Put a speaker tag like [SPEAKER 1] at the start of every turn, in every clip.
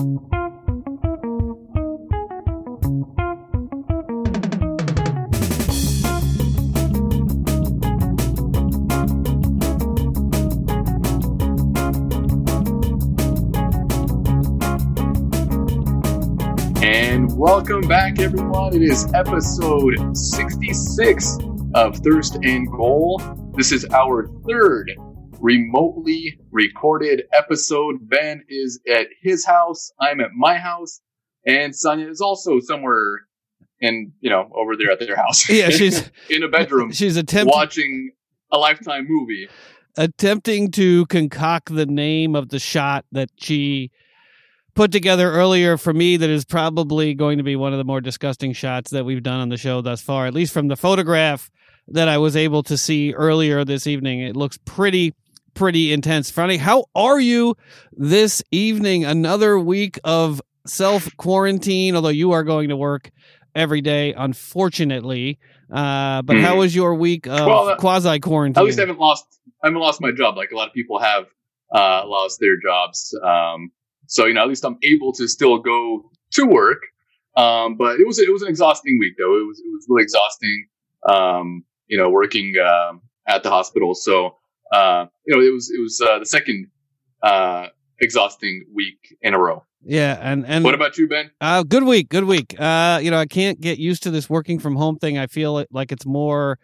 [SPEAKER 1] And welcome back, everyone. It is episode 66 of Thirst and Goal. This is our third remotely recorded episode. Ben is at his house. I'm at my house. And Sonia is also somewhere in, you know, over there at their house.
[SPEAKER 2] Yeah, she's
[SPEAKER 1] in a bedroom
[SPEAKER 2] she's attempting
[SPEAKER 1] watching a lifetime movie.
[SPEAKER 2] attempting to concoct the name of the shot that she put together earlier for me that is probably going to be one of the more disgusting shots that we've done on the show thus far at least from the photograph that I was able to see earlier this evening it looks pretty pretty intense Franny how are you this evening another week of self quarantine although you are going to work every day unfortunately uh, but
[SPEAKER 1] Hmm.
[SPEAKER 2] how was your week of
[SPEAKER 1] Well, uh,
[SPEAKER 2] quasi quarantine
[SPEAKER 1] At least I haven't lost I haven't lost my job like a lot of people have uh, lost their jobs. Um, so you know, at least I'm able to still go to work. Um, but it was it was an exhausting week though. It was it was really exhausting. Um, you know, working um, at the hospital. So uh, you know, it was it was uh, the second uh, exhausting week in a row.
[SPEAKER 2] Yeah, and and
[SPEAKER 1] What about you, Ben?
[SPEAKER 2] uh, good week, good week. Uh, you know, I can't get used to this working from home thing. I feel it, like it's more.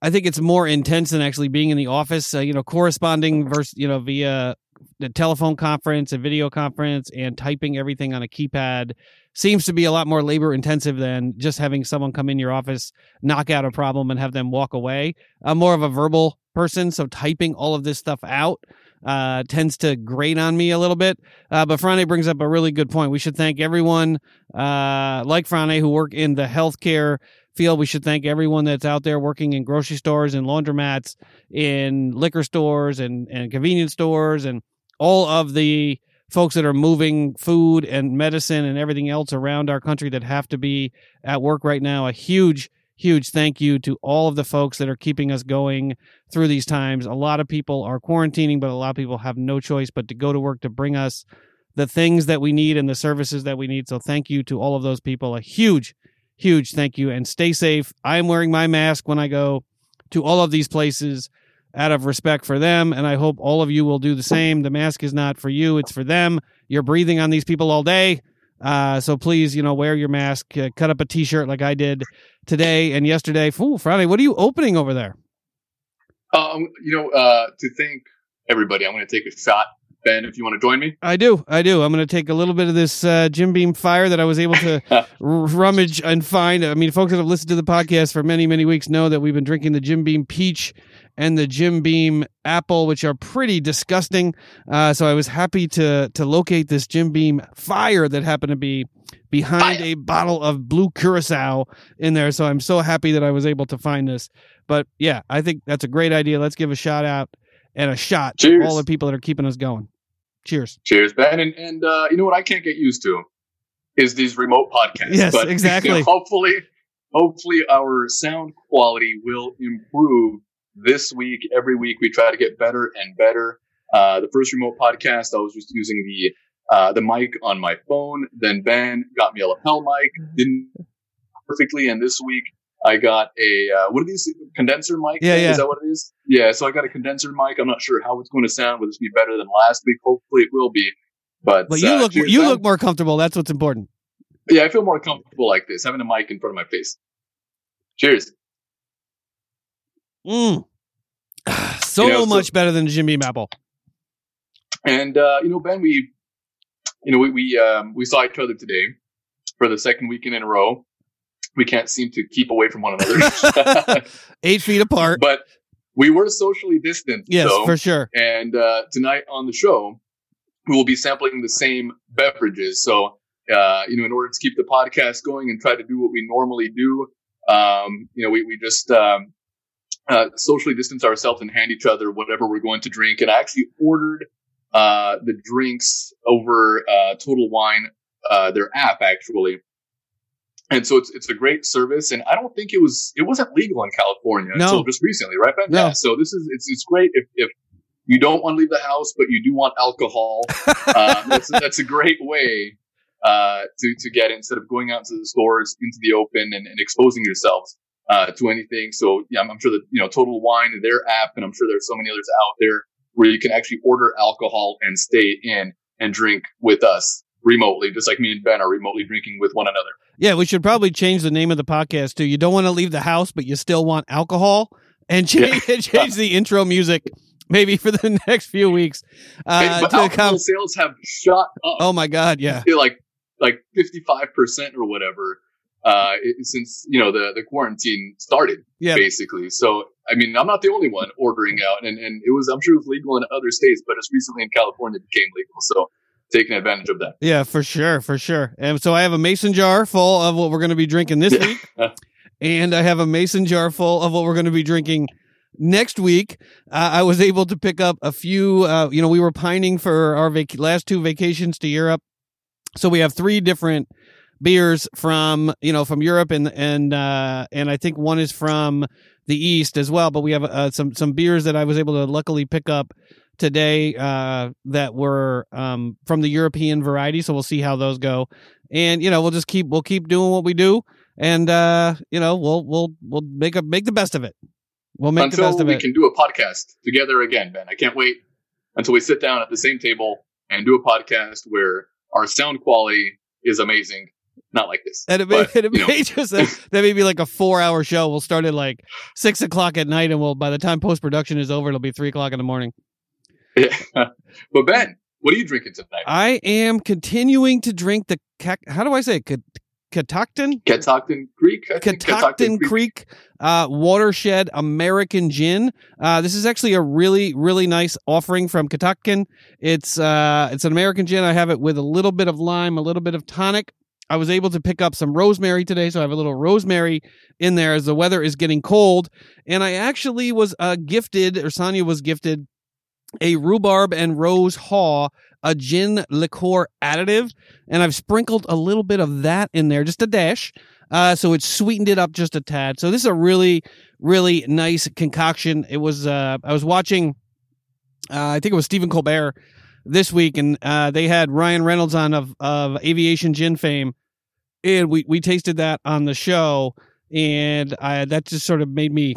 [SPEAKER 2] I think it's more intense than actually being in the office. Uh, you know, corresponding versus you know via the telephone conference and video conference and typing everything on a keypad seems to be a lot more labor intensive than just having someone come in your office, knock out a problem, and have them walk away. I'm more of a verbal person, so typing all of this stuff out uh, tends to grate on me a little bit. Uh, but Frane brings up a really good point. We should thank everyone uh, like Frane who work in the healthcare field. We should thank everyone that's out there working in grocery stores and laundromats, in liquor stores and, and convenience stores, and all of the folks that are moving food and medicine and everything else around our country that have to be at work right now. A huge, huge thank you to all of the folks that are keeping us going through these times. A lot of people are quarantining, but a lot of people have no choice but to go to work to bring us the things that we need and the services that we need. So thank you to all of those people. A huge, huge thank you and stay safe. I am wearing my mask when I go to all of these places out of respect for them. And I hope all of you will do the same. The mask is not for you, it's for them. You're breathing on these people all day. Uh, so please, you know, wear your mask, uh, cut up a t-shirt like I did today and yesterday. Fool, Friday, what are you opening over there?
[SPEAKER 1] Um, you know, uh, to thank everybody, I'm going to take a shot. Ben, if you want to join me.
[SPEAKER 2] I do. I do. I'm going to take a little bit of this uh, Jim Beam fire that I was able to r- rummage and find. I mean, folks that have listened to the podcast for many, many weeks know that we've been drinking the Jim Beam peach and the Jim Beam apple, which are pretty disgusting. Uh, so I was happy to to locate this Jim Beam fire that happened to be behind
[SPEAKER 1] Fire.
[SPEAKER 2] a bottle of blue curacao in there. So I'm so happy that I was able to find this. But yeah, I think that's a great idea. Let's give a shout out and a shot to all the people that are keeping us going. Cheers.
[SPEAKER 1] Cheers, Ben. And, and uh, you know what I can't get used to is these remote podcasts.
[SPEAKER 2] Yes,
[SPEAKER 1] but,
[SPEAKER 2] exactly.
[SPEAKER 1] you know, hopefully, hopefully our sound quality will improve this week. Every week we try to get better and better. Uh, the first remote podcast, I was just using the uh, the mic on my phone. Then Ben got me a lapel mic, didn't perfectly. And this week I got a uh, what are these condenser mic?
[SPEAKER 2] Yeah, yeah.
[SPEAKER 1] Is that what it is? Yeah. So I got a condenser mic. I'm not sure how it's going to sound. Will this be better than last week? Hopefully it will be. But
[SPEAKER 2] But you
[SPEAKER 1] uh,
[SPEAKER 2] look
[SPEAKER 1] cheers,
[SPEAKER 2] you look more comfortable. That's what's important.
[SPEAKER 1] Yeah, I feel more comfortable like this, having a mic in front of my face. Cheers.
[SPEAKER 2] Mm. so
[SPEAKER 1] You know, so-
[SPEAKER 2] much better than Jim Beam apple.
[SPEAKER 1] And uh, you know, Ben, we, you know, we we um, we saw each other today for the second weekend in a row. We can't seem to keep away from one another,
[SPEAKER 2] Eight feet apart.
[SPEAKER 1] but we were socially distant.
[SPEAKER 2] yes,
[SPEAKER 1] though.
[SPEAKER 2] for sure.
[SPEAKER 1] And uh, tonight on the show, we will be sampling the same beverages. So, uh, you know, in order to keep the podcast going and try to do what we normally do, um, you know, we, we just um, uh, socially distance ourselves and hand each other whatever we're going to drink. And I actually ordered uh, the drinks over uh, Total Wine, uh, their app, actually. And so it's it's a great service, and I don't think it was it wasn't legal in California
[SPEAKER 2] No.
[SPEAKER 1] until just recently, right? Ben?
[SPEAKER 2] No.
[SPEAKER 1] Yeah. So this is it's it's great if if you don't want to leave the house, but you do want alcohol. uh, that's, that's a great way uh, to to get instead of going out to the stores into the open and, and exposing yourselves uh, to anything. So yeah, I'm, I'm, sure that you know Total Wine, their app, and I'm sure there's so many others out there where you can actually order alcohol and stay in and drink with us remotely, just like me and Ben are remotely drinking with one another.
[SPEAKER 2] Yeah, we should probably change the name of the podcast too. "You Don't Want to Leave the House, but You Still Want Alcohol," and change, yeah. change the intro music maybe for the next few weeks.
[SPEAKER 1] Uh, but alcohol com- sales have shot up.
[SPEAKER 2] Oh my god, yeah,
[SPEAKER 1] like like fifty five percent or whatever uh, since you know the the quarantine started, yeah. basically. So I mean, I'm not the only one ordering out, and and it was I'm sure it was legal in other states, but just recently in California it became legal. So taking advantage of that.
[SPEAKER 2] Yeah, for sure, for sure. And so I have a mason jar full of what we're going to be drinking this week, and I have a mason jar full of what we're going to be drinking next week. Uh, I was able to pick up a few. Uh, you know, we were pining for our vac- last two vacations to Europe, so we have three different beers from you know from Europe and and uh, and I think one is from the East as well. But we have uh, some some beers that I was able to luckily pick up today uh, that were um, from the European variety. So we'll see how those go, and you know we'll just keep we'll keep doing what we do, and uh, you know we'll we'll we'll make a make the best of it. We'll make
[SPEAKER 1] until
[SPEAKER 2] the best of
[SPEAKER 1] we
[SPEAKER 2] it.
[SPEAKER 1] can do a podcast together again, Ben. I can't wait until we sit down at the same table and do a podcast where our sound quality is amazing not like this.
[SPEAKER 2] And it may, but, and it may just that, that may be like a four hour show. We'll start at like six o'clock at night, and we'll by the time post production is over, it'll be three o'clock in the morning.
[SPEAKER 1] Yeah. but Ben, what are you drinking tonight?
[SPEAKER 2] I am continuing to drink the how do I say it? Catoctin?
[SPEAKER 1] Catoctin Creek?
[SPEAKER 2] Catoctin, Creek, uh, Watershed American Gin. Uh, this is actually a really, really nice offering from Catoctin. It's uh, it's an American gin. I have it with a little bit of lime, a little bit of tonic, I was able to pick up some rosemary today, so I have a little rosemary in there as the weather is getting cold. And I actually was uh, gifted, or Sonia was gifted, a rhubarb and rose haw, a gin liqueur additive, and I've sprinkled a little bit of that in there, just a dash. Uh, so it sweetened it up just a tad. So this is a really, really nice concoction. It was. Uh, I was watching. Uh, I think it was Stephen Colbert this week, and uh, they had Ryan Reynolds on of of Aviation Gin fame, and we we tasted that on the show, and I, that just sort of made me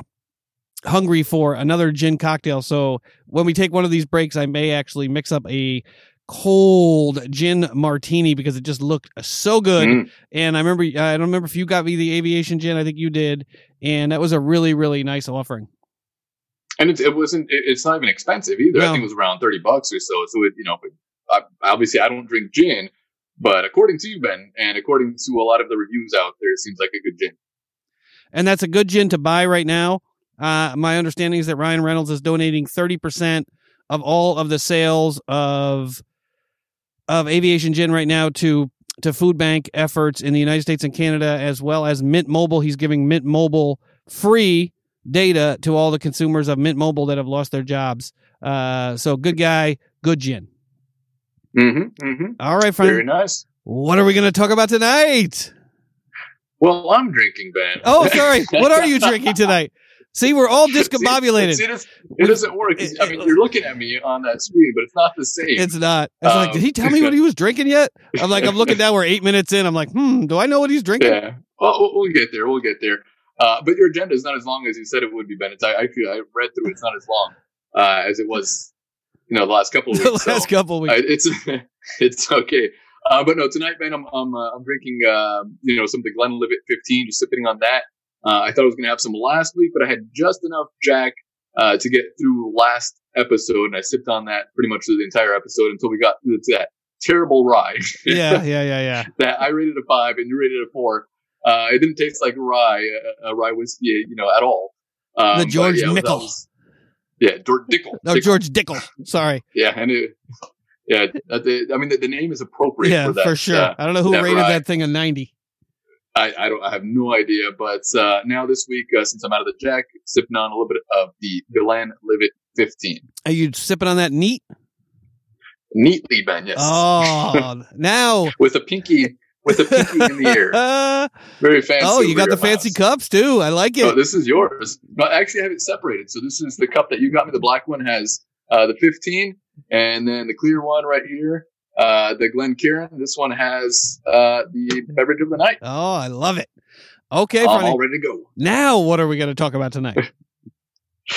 [SPEAKER 2] hungry for another gin cocktail. So when we take one of these breaks, I may actually mix up a cold gin martini because it just looked so good. Mm. And I remember, I don't remember if you got me the aviation gin. I think you did, and that was a really, really nice offering
[SPEAKER 1] and it, it wasn't. It's not even expensive either. No. I think it was around thirty bucks or so. So it, you know, I, obviously I don't drink gin, but according to you, Ben, and according to a lot of the reviews out there, it seems like a good gin.
[SPEAKER 2] And that's a good gin to buy right now. Uh, my understanding is that Ryan Reynolds is donating thirty percent of all of the sales of of aviation gin right now to to food bank efforts in the United States and Canada, as well as Mint Mobile. He's giving Mint Mobile free data to all the consumers of Mint Mobile that have lost their jobs. Uh, so good guy, good gin.
[SPEAKER 1] Mm-hmm, mm-hmm.
[SPEAKER 2] All right, friend.
[SPEAKER 1] Very nice.
[SPEAKER 2] What are we going to talk about tonight?
[SPEAKER 1] Well, I'm drinking, Ben.
[SPEAKER 2] Oh, sorry. what are you drinking tonight? See, we're all discombobulated.
[SPEAKER 1] See, it, it, doesn't work. I mean, you're looking at me on that screen, but it's not the same.
[SPEAKER 2] It's not. It's um, like, did he tell me what he was drinking yet? I'm like, I'm looking down. We're eight minutes in. I'm like, hmm, do I know what he's drinking?
[SPEAKER 1] Yeah. Well, we'll get there. We'll get there. Uh, but your agenda is not as long as you said it would be, Ben. It's I actually I read through. it. It's not as long uh, as it was, you know, the last couple of weeks.
[SPEAKER 2] the last so, couple of weeks.
[SPEAKER 1] Uh, it's it's okay. Uh, but no, tonight, Ben, I'm I'm, uh, I'm drinking, um, you know, some of the Glenlivet 15, just sipping on that. Uh, I thought I was going to have some last week, but I had just enough Jack to get through last episode, and I sipped on that pretty much through the entire episode until we got to that terrible rye.
[SPEAKER 2] yeah, yeah, yeah, yeah.
[SPEAKER 1] that I rated a five and you rated a four. Uh, it didn't taste like rye, a, a rye whiskey, you know, at all.
[SPEAKER 2] Um, the George yeah.
[SPEAKER 1] Yeah, George Dickel.
[SPEAKER 2] No, Dickel. George Dickel. Sorry.
[SPEAKER 1] Yeah, and it, yeah, the, I mean, the, the, name is appropriate.
[SPEAKER 2] Yeah,
[SPEAKER 1] for, that,
[SPEAKER 2] for sure. Uh, I don't know who rated rye. that thing a ninety.
[SPEAKER 1] I, I don't. I have no idea. But uh, now this week, uh, since I'm out of the Jack, sipping on a little bit of the Glenlivet 15.
[SPEAKER 2] Are you sipping on that neat?
[SPEAKER 1] Neatly, Ben. Yes.
[SPEAKER 2] Oh, now
[SPEAKER 1] with a pinky with a pinky in the air. Very fancy.
[SPEAKER 2] Oh, you got the fancy cups too. I like it.
[SPEAKER 1] Oh, this is yours. But actually, I have it separated. So this is the cup that you got me. The black one has uh, the 15, and then the clear one right here, uh, the Glencairn. This one has uh, the beverage of the night.
[SPEAKER 2] Oh, I love it. Okay,
[SPEAKER 1] I'm all ready to go.
[SPEAKER 2] Now, what are we going to talk about tonight?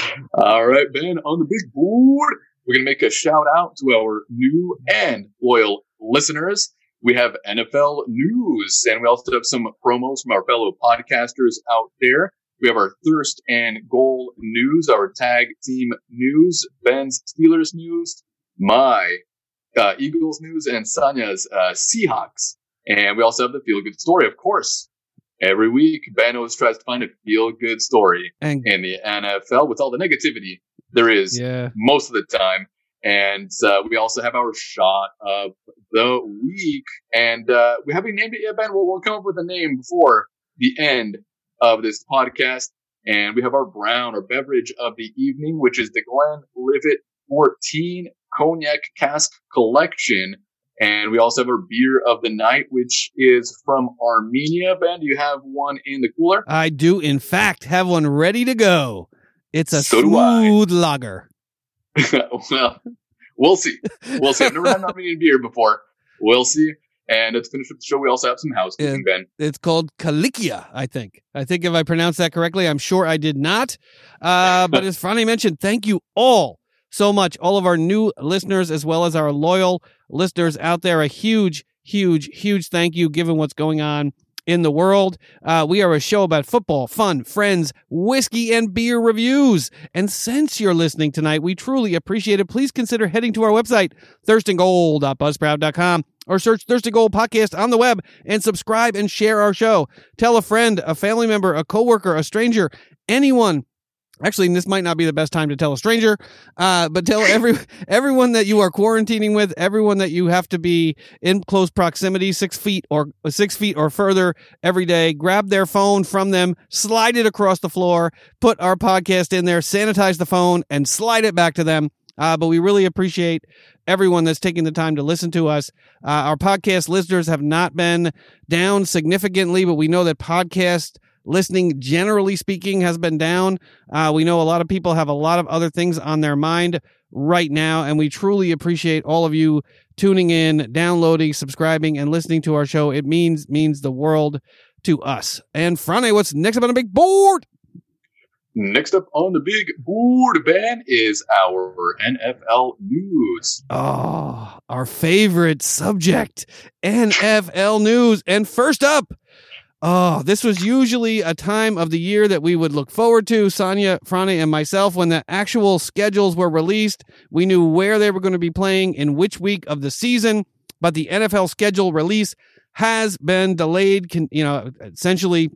[SPEAKER 1] All right, Ben, on the big board, we're going to make a shout out to our new and loyal listeners. We have NFL news, and we also have some promos from our fellow podcasters out there. We have our Thirst and Goal news, our tag team news, Ben's Steelers news, my uh, Eagles news, and Sanya's uh, Seahawks. And we also have the feel good story, of course. Every week, Ben always tries to find a feel good story
[SPEAKER 2] And
[SPEAKER 1] in the NFL with all the negativity there is
[SPEAKER 2] yeah,
[SPEAKER 1] most of the time. And uh, we also have our shot of the week. And uh, we haven't named it yet, Ben. We'll, we'll come up with a name before the end of this podcast. And we have our brown or beverage of the evening, which is the Glenlivet 14 Cognac Cask Collection. And we also have our beer of the night, which is from Armenia. Ben, do you have one in the cooler?
[SPEAKER 2] I do, in fact, have one ready to go. It's a
[SPEAKER 1] So
[SPEAKER 2] smooth lager.
[SPEAKER 1] well, we'll see. We'll see. I've never had an Armenian beer before. We'll see. And to finish up the show, we also have some housekeeping, Ben.
[SPEAKER 2] It's called Kalikia, I think. I think if I pronounced that correctly, I'm sure I did not. Uh, but as Franny mentioned, thank you all so much, all of our new listeners as well as our loyal listeners out there. A huge, huge, huge thank you given what's going on in the world. Uh, we are a show about football, fun, friends, whiskey, and beer reviews. And since you're listening tonight, we truly appreciate it. Please consider heading to our website, thirstandgoal.buzzsprout.com, or search Thirst and Goal Podcast on the web and subscribe and share our show. Tell a friend, a family member, a coworker, a stranger, anyone. Actually, this might not be the best time to tell a stranger, uh, but tell every everyone that you are quarantining with, everyone that you have to be in close proximity, six feet or six feet or further every day. Grab their phone from them, slide it across the floor, put our podcast in there, sanitize the phone, and slide it back to them. Uh, but we really appreciate everyone that's taking the time to listen to us. Uh, our podcast listeners have not been down significantly, but we know that podcast listening, generally speaking, has been down. Uh, we know a lot of people have a lot of other things on their mind right now, and we truly appreciate all of you tuning in, downloading, subscribing, and listening to our show. It means means the world to us. And Friday, what's next up on the big board?
[SPEAKER 1] Next up on the big board, Ben, is our NFL news.
[SPEAKER 2] Oh, our favorite subject, NFL news. And first up, oh, this was usually a time of the year that we would look forward to. Sonia, Frane, and myself, when the actual schedules were released, we knew where they were going to be playing in which week of the season. But the NFL schedule release has been delayed, you know, essentially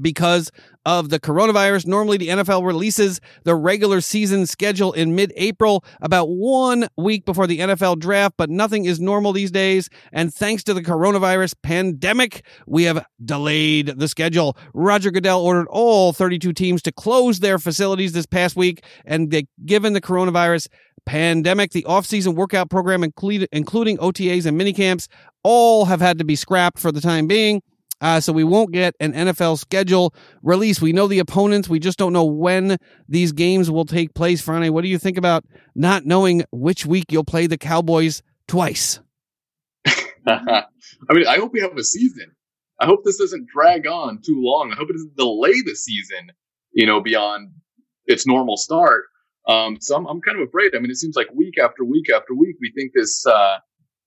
[SPEAKER 2] because of the coronavirus. Normally, the NFL releases the regular season schedule in mid April, about one week before the NFL draft, but nothing is normal these days. And thanks to the coronavirus pandemic, we have delayed the schedule. Roger Goodell ordered all 32 teams to close their facilities this past week. And they, given the coronavirus pandemic, the offseason workout program, including OTAs and minicamps, all have had to be scrapped for the time being. Uh, so we won't get an NFL schedule release. We know the opponents. We just don't know when these games will take place. Friday, what do you think about not knowing which week you'll play the Cowboys twice?
[SPEAKER 1] I mean, I hope we have a season. I hope this doesn't drag on too long. I hope it doesn't delay the season, you know, beyond its normal start. Um, so I'm, I'm kind of afraid. I mean, it seems like week after week after week, we think this, uh,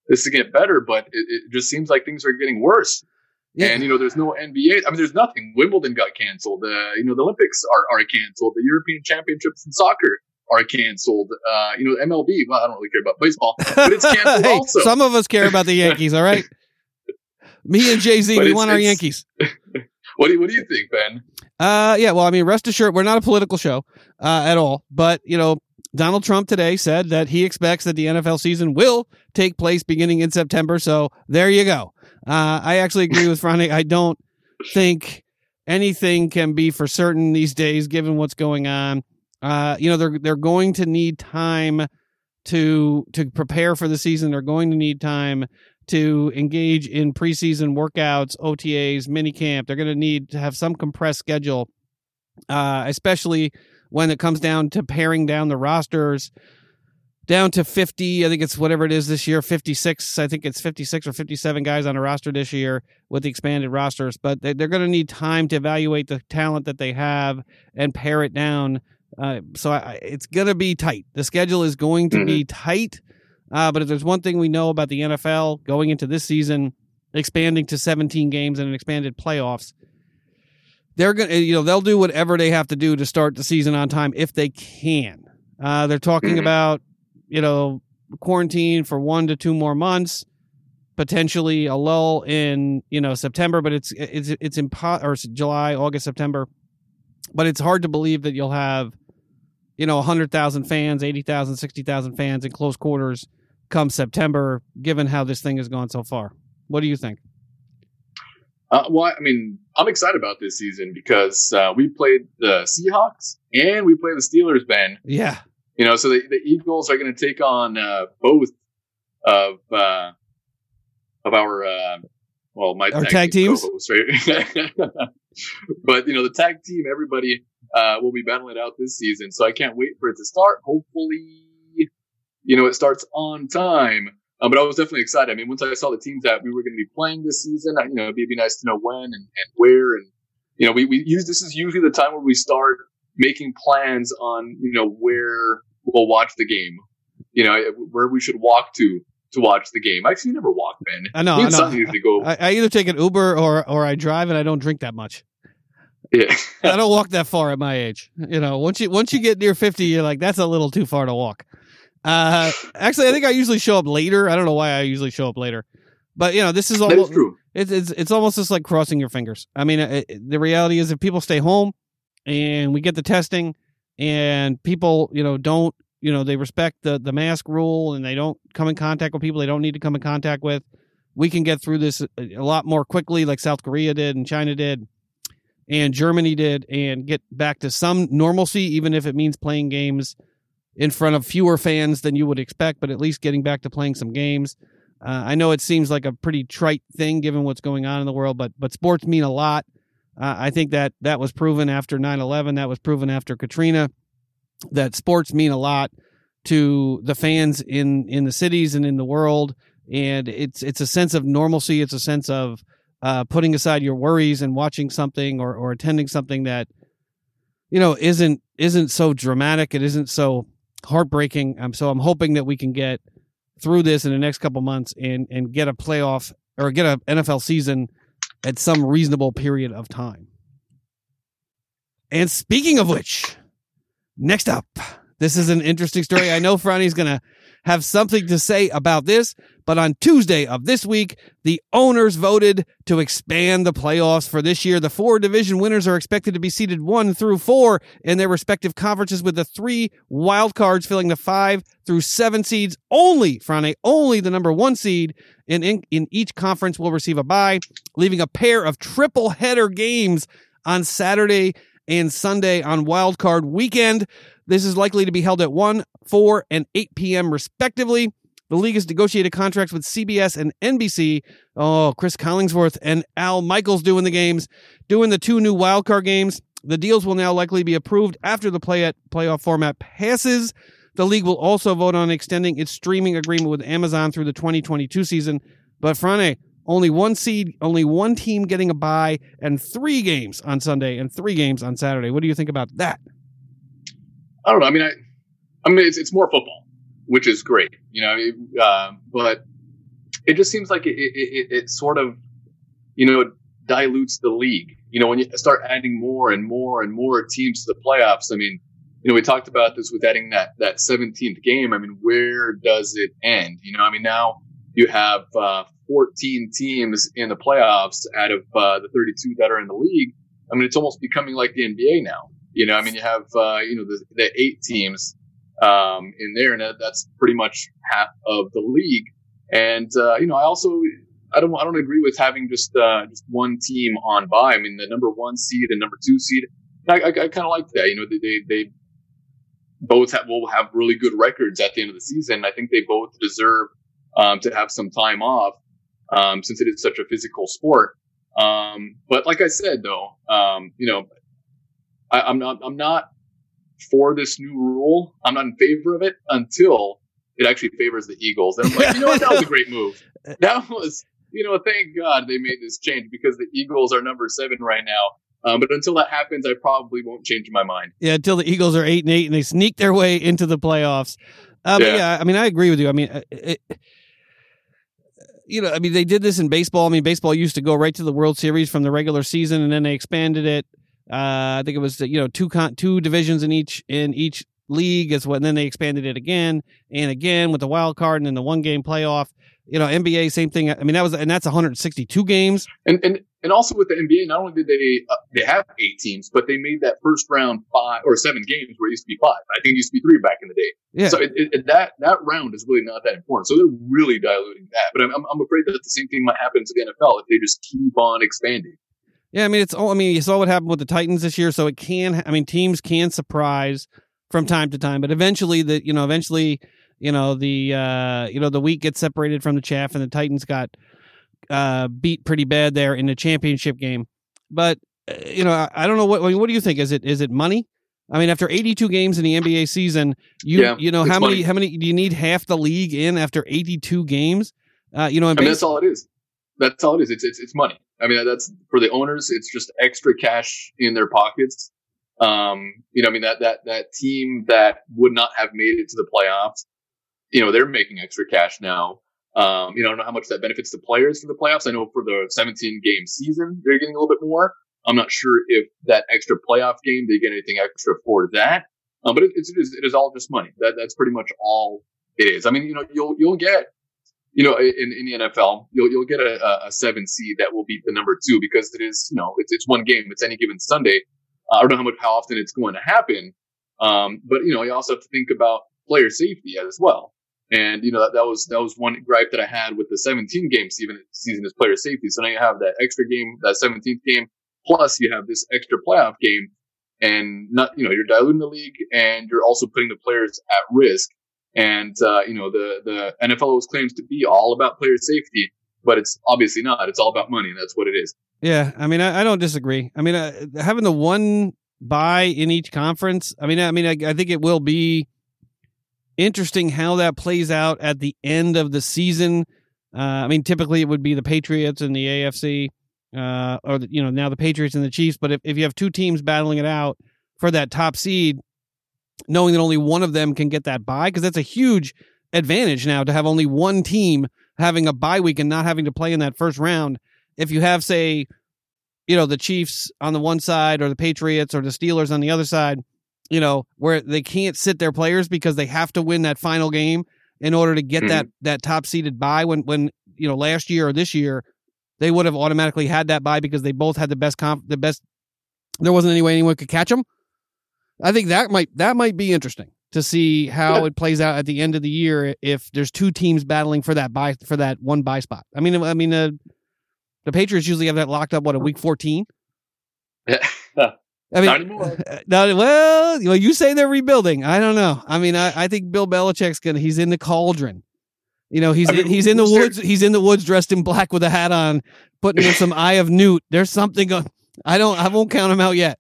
[SPEAKER 1] this to get better, but it, it just seems like things are getting worse.
[SPEAKER 2] Yeah.
[SPEAKER 1] And you know, there's no NBA. I mean, there's nothing. Wimbledon got canceled. Uh, you know, the Olympics are, are canceled. The European Championships in soccer are canceled. Uh, you know, MLB. Well, I don't really care about baseball, but it's canceled
[SPEAKER 2] Hey,
[SPEAKER 1] also.
[SPEAKER 2] some of us care about the Yankees, all right? Me and Jay Z, we want our Yankees.
[SPEAKER 1] what do you What do you think, Ben?
[SPEAKER 2] Uh, yeah. Well, I mean, rest assured, we're not a political show uh, at all. But you know, Donald Trump today said that he expects that the NFL season will take place beginning in September. So there you go. Uh, I actually agree with Franny. I don't think anything can be for certain these days, given what's going on. Uh, you know, they're they're going to need time to to prepare for the season. They're going to need time to engage in preseason workouts, OTAs, minicamp. They're going to need to have some compressed schedule, uh, especially when it comes down to paring down the rosters. Down to 50. I think it's whatever it is this year, 56. I think it's 56 or 57 guys on a roster this year with the expanded rosters. But they're going to need time to evaluate the talent that they have and pare it down. Uh, so I, it's going to be tight. The schedule is going to mm-hmm. be tight. Uh, but if there's one thing we know about the NFL going into this season, expanding to 17 games and an expanded playoffs, they're going to, you know, they'll do whatever they have to do to start the season on time if they can. Uh, they're talking mm-hmm. about you know, quarantine for one to two more months, potentially a lull in, you know, September, but it's, it's, it's impo- or July, August, September. But it's hard to believe that you'll have, you know, 100,000 fans, 80,000, 60,000 fans in close quarters come September, given how this thing has gone so far. What do you think?
[SPEAKER 1] Uh, well, I mean, I'm excited about this season because uh, we played the Seahawks and we played the Steelers, Ben.
[SPEAKER 2] Yeah.
[SPEAKER 1] You know, so the, the Eagles are going to take on uh, both of uh, of our uh, well, my
[SPEAKER 2] our tag, tag teams,
[SPEAKER 1] right? but you know, the tag team, everybody uh, will be battling it out this season. So I can't wait for it to start. Hopefully, you know, it starts on time. Um, but I was definitely excited. I mean, once I saw the teams that we were going to be playing this season, you know, it'd be, nice to know when and, and where. And you know, we we use this is usually the time where we start making plans on you know where we'll watch the game, you know where we should walk to to watch the game. I actually, never walk, Ben.
[SPEAKER 2] I know. I, know. Usually go. I, I, either take an Uber or or I drive, and I don't drink that much.
[SPEAKER 1] Yeah,
[SPEAKER 2] I don't walk that far at my age. You know, once you once you get near fifty, you're like, that's a little too far to walk. Uh, actually, I think I usually show up later. I don't know why I usually show up later, but you know, this is almost
[SPEAKER 1] is true.
[SPEAKER 2] It's it's it's almost just like crossing your fingers. I mean, it, the reality is, if people stay home and we get the testing and people, you know, don't, you know, they respect the the mask rule and they don't come in contact with people they don't need to come in contact with, we can get through this a lot more quickly, like South Korea did and China did, and Germany did, and get back to some normalcy, even if it means playing games in front of fewer fans than you would expect, but at least getting back to playing some games. Uh, I know it seems like a pretty trite thing given what's going on in the world, but but sports mean a lot. Uh, I think that that was proven after 9/11. That was proven after Katrina. That sports mean a lot to the fans in in the cities and in the world, and it's it's a sense of normalcy. It's a sense of uh, putting aside your worries and watching something or or attending something that you know isn't isn't so dramatic. It isn't so heartbreaking. Um, so I'm hoping that we can get through this in the next couple months and and get a playoff or get a NFL season at some reasonable period of time. And speaking of which, next up, this is an interesting story. I know Franny's going to have something to say about this, but on Tuesday of this week, the owners voted to expand the playoffs for this year. The four division winners are expected to be seeded one through four in their respective conferences, with the three wild cards filling the five through seven seeds. Only, Franny, only the number one seed in, in, in each conference will receive a bye, leaving a pair of triple header games on Saturday and Sunday on wild card weekend. This is likely to be held at 1, 4, and 8 p.m. respectively. The league has negotiated contracts with CBS and NBC. Oh, Cris Collinsworth and Al Michaels doing the games, doing the two new wildcard games. The deals will now likely be approved after the play at playoff format passes. The league will also vote on extending its streaming agreement with Amazon through the 2022 season. But Frane, only one seed, only one team getting a bye, and three games on Sunday and three games on Saturday. What do you think about that?
[SPEAKER 1] I don't know. I mean, I, I mean, it's, it's more football, which is great, you know. Uh, but it just seems like it, it, it, sort of, you know, dilutes the league. You know, when you start adding more and more and more teams to the playoffs. I mean, you know, we talked about this with adding that that 17th game. I mean, where does it end? You know, I mean, now you have uh, 14 teams in the playoffs out of uh, the 32 that are in the league. I mean, it's almost becoming like the NBA now. You know, I mean, you have uh, you know the, the eight teams um, in there, and that's pretty much half of the league. And uh, you know, I also I don't I don't agree with having just uh, just one team on bye. I mean, the number one seed and number two seed. I, I, I kind of like that. You know, they they, both have, will have really good records at the end of the season. I think they both deserve um, to have some time off um, since it is such a physical sport. Um, but like I said, though, um, you know, I, am not I'm not for this new rule. I'm not in favor of it until it actually favors the Eagles. And I'm like, you know what? That was a great move. That was, you know, thank God they made this change because the Eagles are number seven right now. Um, but until that happens, I probably won't change my mind.
[SPEAKER 2] Yeah, until the Eagles are eight and eight and they sneak their way into the playoffs. Um, yeah. yeah. I mean, I agree with you. I mean, it, you know, I mean, they did this in baseball. I mean, baseball used to go right to the World Series from the regular season, and then they expanded it. Uh, I think it was you know two con- two divisions in each in each league as well. And then they expanded it again and again with the wild card and then the one game playoff. You know, NBA, same thing. I mean, that was, and that's 162 games.
[SPEAKER 1] And, and, and also with the NBA, not only did they, uh, they have eight teams, but they made that first round five or seven games where it used to be five. I think it used to be three back in the day. Yeah. So it, it, that, that round is really not that important. So they're really diluting that. But I'm, I'm afraid that the same thing might happen to the NFL if they just keep on expanding.
[SPEAKER 2] Yeah, I mean it's all. I mean you saw what happened with the Titans this year, so it can. I mean teams can surprise from time to time, but eventually the you know eventually you know the uh you know the wheat gets separated from the chaff, and the Titans got uh beat pretty bad there in the championship game. But uh, you know I, I don't know what what do you think? Is it is it money? I mean, after 82 games in the NBA season, you yeah, you know how many money. how many do you need half the league in after 82 games? Uh, you know,
[SPEAKER 1] I mean, that's all it is. That's all it is. It's it's it's money. I mean, that's for the owners. It's just extra cash in their pockets. Um, you know, I mean that that that team that would not have made it to the playoffs, you know, they're making extra cash now. Um, you know, I don't know how much that benefits the players for the playoffs. I know for the 17 game season, they're getting a little bit more. I'm not sure if that extra playoff game they get anything extra for that. Um, but it, it is, it is all just money. That that's pretty much all it is. I mean, you know, you'll you'll get, you know, in, in the NFL, you'll you'll get a, a seven seed that will beat the number two because it is, you know, it's it's one game. It's any given Sunday. I don't know how much, how often it's going to happen. Um, but you know, you also have to think about player safety as well. And you know that, that was that was one gripe that I had with the 17 game season season is player safety. So now you have that extra game, that 17th game, plus you have this extra playoff game, and not you know you're diluting the league, and you're also putting the players at risk. And uh, you know the the NFL always claims to be all about player safety, but it's obviously not. It's all about money, and that's what it is.
[SPEAKER 2] Yeah, I mean, I, I don't disagree. I mean, uh, having the one bye in each conference. I mean, I mean, I, I, think it will be interesting how that plays out at the end of the season. Uh, I mean, typically it would be the Patriots and the AFC, uh, or the, you know now the Patriots and the Chiefs. But if if you have two teams battling it out for that top seed, knowing that only one of them can get that bye, because that's a huge advantage now to have only one team having a bye week and not having to play in that first round if you have, say, you know, the Chiefs on the one side or the Patriots or the Steelers on the other side, you know, where they can't sit their players because they have to win that final game in order to get mm-hmm. that that top seeded bye when when you know last year or this year they would have automatically had that bye because they both had the best comp the best there wasn't any way anyone could catch them. I think that might that might be interesting to see how yeah. it plays out at the end of the year if there's two teams battling for that bye for that one bye spot. I mean, I mean, uh, the Patriots usually have that locked up. What a week fourteen.
[SPEAKER 1] Yeah.
[SPEAKER 2] I mean, not anymore. Not, well, you say they're rebuilding. I don't know. I mean, I, I think Bill Belichick's gonna. He's in the cauldron. You know, he's I mean, he's in the woods. He's in the woods, dressed in black with a hat on, putting in some eye of newt. There's something. Going, I don't. I won't count him out yet.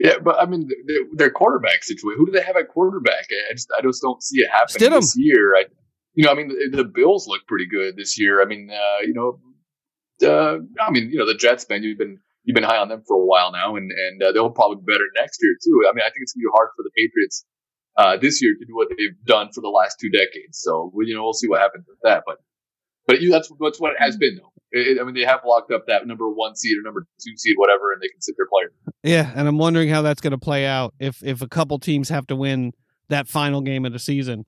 [SPEAKER 1] Yeah, but I mean, their, their quarterback situation. Who do they have at quarterback? I just, I just don't see it happening Stidham. this year. I, you know, I mean, the, the, Bills look pretty good this year. I mean, uh, you know, uh, I mean, you know, the Jets, man, you've been you've been high on them for a while now, and and uh, they'll probably be better next year too. I mean, I think it's gonna be hard for the Patriots uh, this year to do what they've done for the last two decades. So, you know, we'll see what happens with that. But but you, that's that's what it has been though. It, I mean, they have locked up that number one seed or number two seed, whatever, and they can sit their player.
[SPEAKER 2] Yeah, and I'm wondering how that's going to play out if if a couple teams have to win that final game of the season.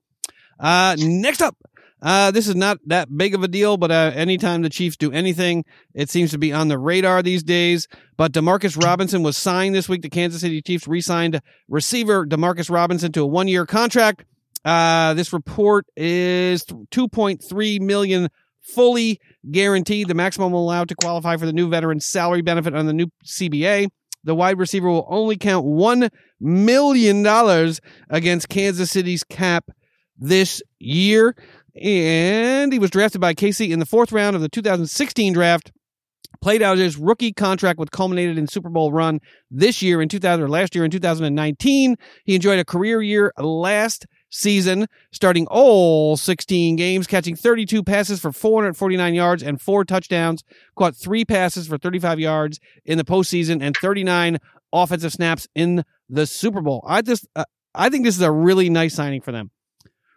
[SPEAKER 2] Uh, next up, uh, this is not that big of a deal, but uh, anytime the Chiefs do anything, it seems to be on the radar these days. But Demarcus Robinson was signed this week. The Kansas City Chiefs re-signed receiver Demarcus Robinson to a one-year contract. Uh, this report is 2.3 million fully guaranteed. The maximum allowed to qualify for the new veteran salary benefit on the new CBA. The wide receiver will only count one million dollars against Kansas City's cap this year and he was drafted by KC in the fourth round of the 2016 draft. Played out his rookie contract, with culminated in Super Bowl run this year in 2000 or last year in 2019. He enjoyed a career year last season, starting all 16 games, catching 32 passes for 449 yards and four touchdowns, caught three passes for 35 yards in the postseason and 39 offensive snaps in the Super Bowl. I just, uh, I think this is a really nice signing for them.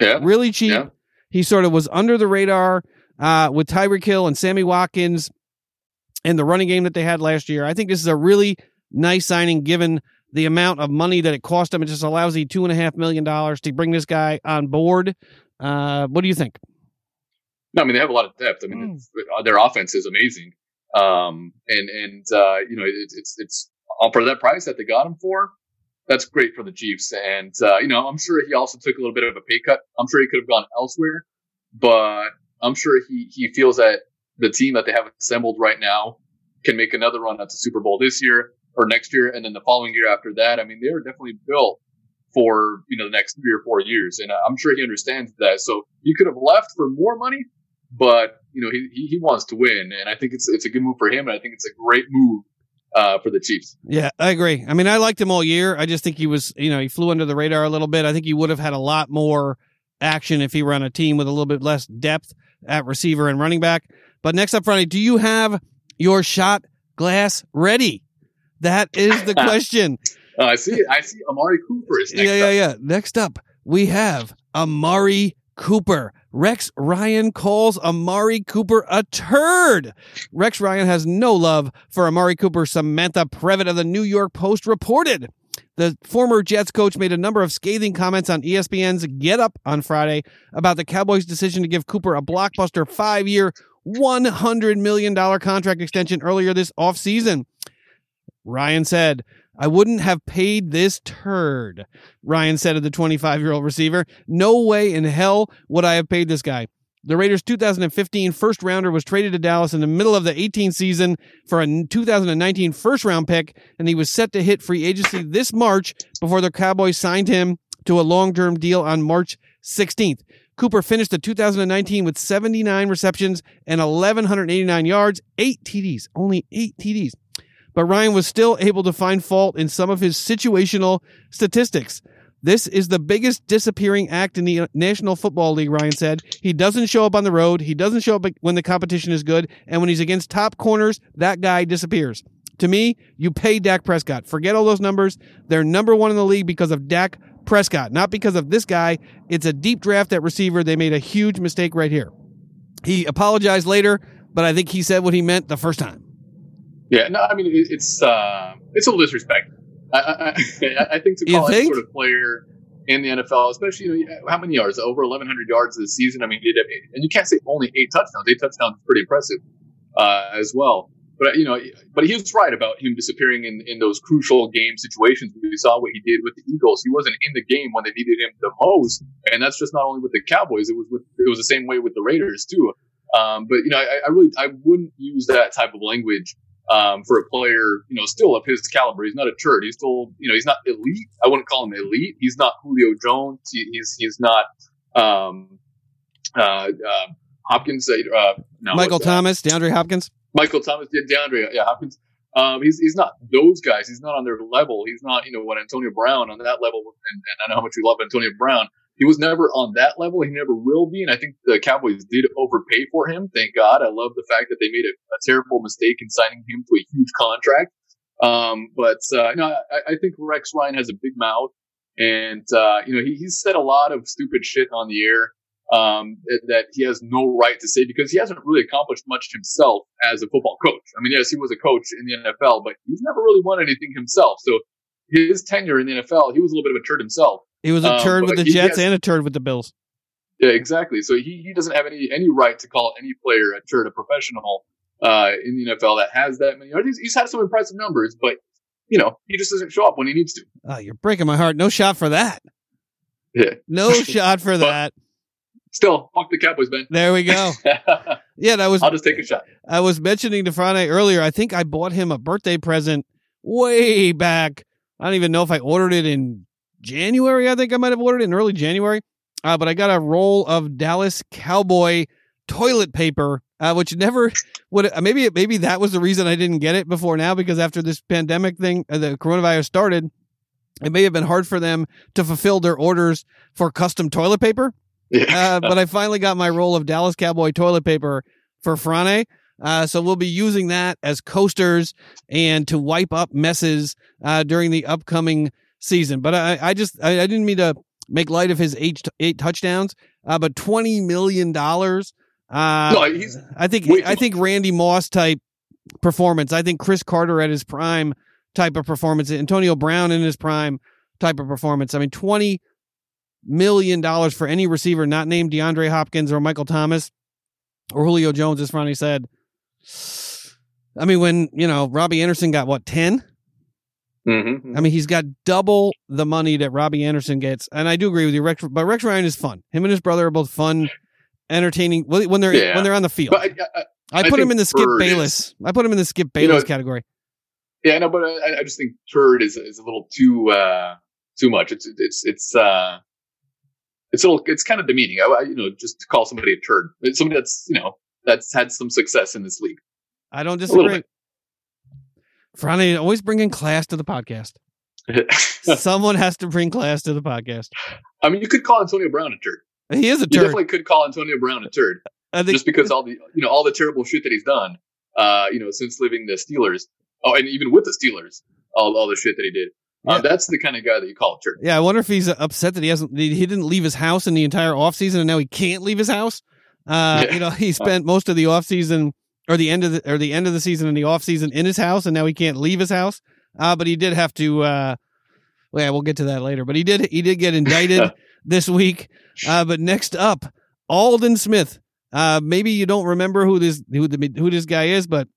[SPEAKER 1] Yeah.
[SPEAKER 2] Really cheap.
[SPEAKER 1] Yeah.
[SPEAKER 2] He sort of was under the radar uh, with Tyreek Hill and Sammy Watkins and the running game that they had last year. I think this is a really nice signing given the amount of money that it cost them. It's just allows the two and a half million dollars to bring this guy on board. Uh, what do you think?
[SPEAKER 1] No, I mean they have a lot of depth. I mean mm. their offense is amazing, um, and and uh, you know it, it's it's all for that price that they got him for. That's great for the Chiefs, and uh, you know I'm sure he also took a little bit of a pay cut. I'm sure he could have gone elsewhere, but I'm sure he he feels that the team that they have assembled right now can make another run at the Super Bowl this year or next year, and then the following year after that. I mean, they're definitely built for you know the next three or four years, and I'm sure he understands that. So he could have left for more money, but you know he he wants to win, and I think it's it's a good move for him, and I think it's a great move uh, for the Chiefs.
[SPEAKER 2] Yeah, I agree. I mean, I liked him all year. I just think he was, you know, he flew under the radar a little bit. I think he would have had a lot more action if he were on a team with a little bit less depth at receiver and running back. But next up, Friday, do you have your shot glass ready? That is the question.
[SPEAKER 1] uh, I see. I see. Amari Cooper is next.
[SPEAKER 2] Yeah, yeah, yeah. Next up, we have Amari Cooper. Rex Ryan calls Amari Cooper a turd. Rex Ryan has no love for Amari Cooper. Samantha Previte of the New York Post reported. The former Jets coach made a number of scathing comments on ESPN's Get Up on Friday about the Cowboys' decision to give Cooper a blockbuster five year, $100 million contract extension earlier this offseason. Ryan said, I wouldn't have paid this turd, Ryan said of the 25 year old receiver. No way in hell would I have paid this guy. The Raiders' 2015 first rounder was traded to Dallas in the middle of the 18 season for a 2019 first round pick, and he was set to hit free agency this March before the Cowboys signed him to a long term deal on March 16th. Cooper finished the 2019 with 79 receptions and 1,189 yards, eight TDs, only eight TDs. But Ryan was still able to find fault in some of his situational statistics. This is the biggest disappearing act in the National Football League, Ryan said. He doesn't show up on the road. He doesn't show up when the competition is good. And when he's against top corners, that guy disappears. To me, you pay Dak Prescott. Forget all those numbers. They're number one in the league because of Dak Prescott, not because of this guy. It's a deep draft at receiver. They made a huge mistake right here. He apologized later, but I think he said what he meant the first time.
[SPEAKER 1] Yeah, no, I mean it's uh, it's a little disrespect. I, I, I think to call any sort of player in the NFL, especially you know, how many yards? Over 1,100 yards this season. I mean, and you can't say only eight touchdowns. Eight touchdowns is pretty impressive uh, as well. But you know, but he was right about him disappearing in, in those crucial game situations. We saw what he did with the Eagles. He wasn't in the game when they needed him the most, and that's just not only with the Cowboys. It was with it was the same way with the Raiders too. Um, but you know, I, I, really I wouldn't use that type of language um, for a player, you know, still of his caliber. He's not a turd. He's still, you know, he's not elite. I wouldn't call him elite. He's not Julio Jones. He, he's he's not um, uh, uh, Hopkins. Uh,
[SPEAKER 2] no, Michael Thomas, DeAndre Hopkins.
[SPEAKER 1] Michael Thomas, DeAndre, yeah, Hopkins. Um, he's he's not those guys. He's not on their level. He's not you know what Antonio Brown on that level. And, and I know how much we love Antonio Brown. He was never on that level. He never will be. And I think the Cowboys did overpay for him. Thank God. I love the fact that they made a, a terrible mistake in signing him to a huge contract. Um, but uh, know, I, I, think Rex Ryan has a big mouth, and uh, you know he, he's said a lot of stupid shit on the air um, that he has no right to say because he hasn't really accomplished much himself as a football coach. I mean, yes, he was a coach in the NFL, but he's never really won anything himself. So his tenure in the NFL, he was a little bit of a turd himself.
[SPEAKER 2] He was a um, turd um, with the Jets has, and a turd with the Bills.
[SPEAKER 1] Yeah, exactly. So he, he doesn't have any any right to call any player a turd, a professional uh, in the NFL that has that many. He's, he's had some impressive numbers, but you know he just doesn't show up when he needs to.
[SPEAKER 2] Oh, you're breaking my heart. No shot for that.
[SPEAKER 1] Yeah.
[SPEAKER 2] No shot for that
[SPEAKER 1] still, fuck the Cowboys, man.
[SPEAKER 2] There we go. yeah, that was.
[SPEAKER 1] I'll just take a shot.
[SPEAKER 2] I was mentioning to Friday earlier. I think I bought him a birthday present way back. I don't even know if I ordered it in January. I think I might have ordered it in early January. Uh, but I got a roll of Dallas Cowboy toilet paper, uh, which never would. Uh, maybe maybe that was the reason I didn't get it before now because after this pandemic thing, uh, the coronavirus started, it may have been hard for them to fulfill their orders for custom toilet paper.
[SPEAKER 1] Yeah.
[SPEAKER 2] Uh, but I finally got my roll of Dallas Cowboy toilet paper for Frane. Uh, so we'll be using that as coasters and to wipe up messes uh, during the upcoming season. But I, I just I, I, didn't mean to make light of his eight eight touchdowns, uh, but twenty million dollars. Uh, no, I think I think Randy Moss type performance. I think Cris Carter at his prime type of performance. Antonio Brown in his prime type of performance. I mean, twenty million dollars for any receiver not named DeAndre Hopkins or Michael Thomas or Julio Jones, as Ronnie said. I mean, when you know Robby Anderson got what 10
[SPEAKER 1] mm-hmm.
[SPEAKER 2] I mean, he's got double the money that Robby Anderson gets, and I do agree with you. Rex, but Rex Ryan is fun. Him and his brother are both fun, entertaining when they're yeah. when they're on the field. I, I, I, put him in the Skip Bayless. Is, I put him in the Skip Bayless you know, category.
[SPEAKER 1] Yeah, no, but I, I, just think turd is is a little too uh too much. It's it's it's uh it's a little it's kind of demeaning. I, you know, just to call somebody a turd, somebody that's you know that's had some success in this league.
[SPEAKER 2] I don't disagree. Friday, always bringing class to the podcast. Someone has to bring class to the podcast.
[SPEAKER 1] I mean, you could call Antonio Brown a turd.
[SPEAKER 2] He is a turd.
[SPEAKER 1] You definitely could call Antonio Brown a turd. Think, just because all the you know all the terrible shit that he's done, uh, you know, since leaving the Steelers. Oh, and even with the Steelers, all all the shit that he did. Uh, yeah. Uh, that's the kind of guy that you call a turd.
[SPEAKER 2] Yeah, I wonder if he's upset that he hasn't he didn't leave his house in the entire offseason and now he can't leave his house. Uh, yeah. you know, he spent most of the offseason or the end of the or the end of the season and the offseason in his house and now he can't leave his house. Uh, but he did have to uh well, yeah, we'll get to that later. But he did he did get indicted this week. Uh, but next up, Aldon Smith. Uh, maybe you don't remember who this who the who this guy is, but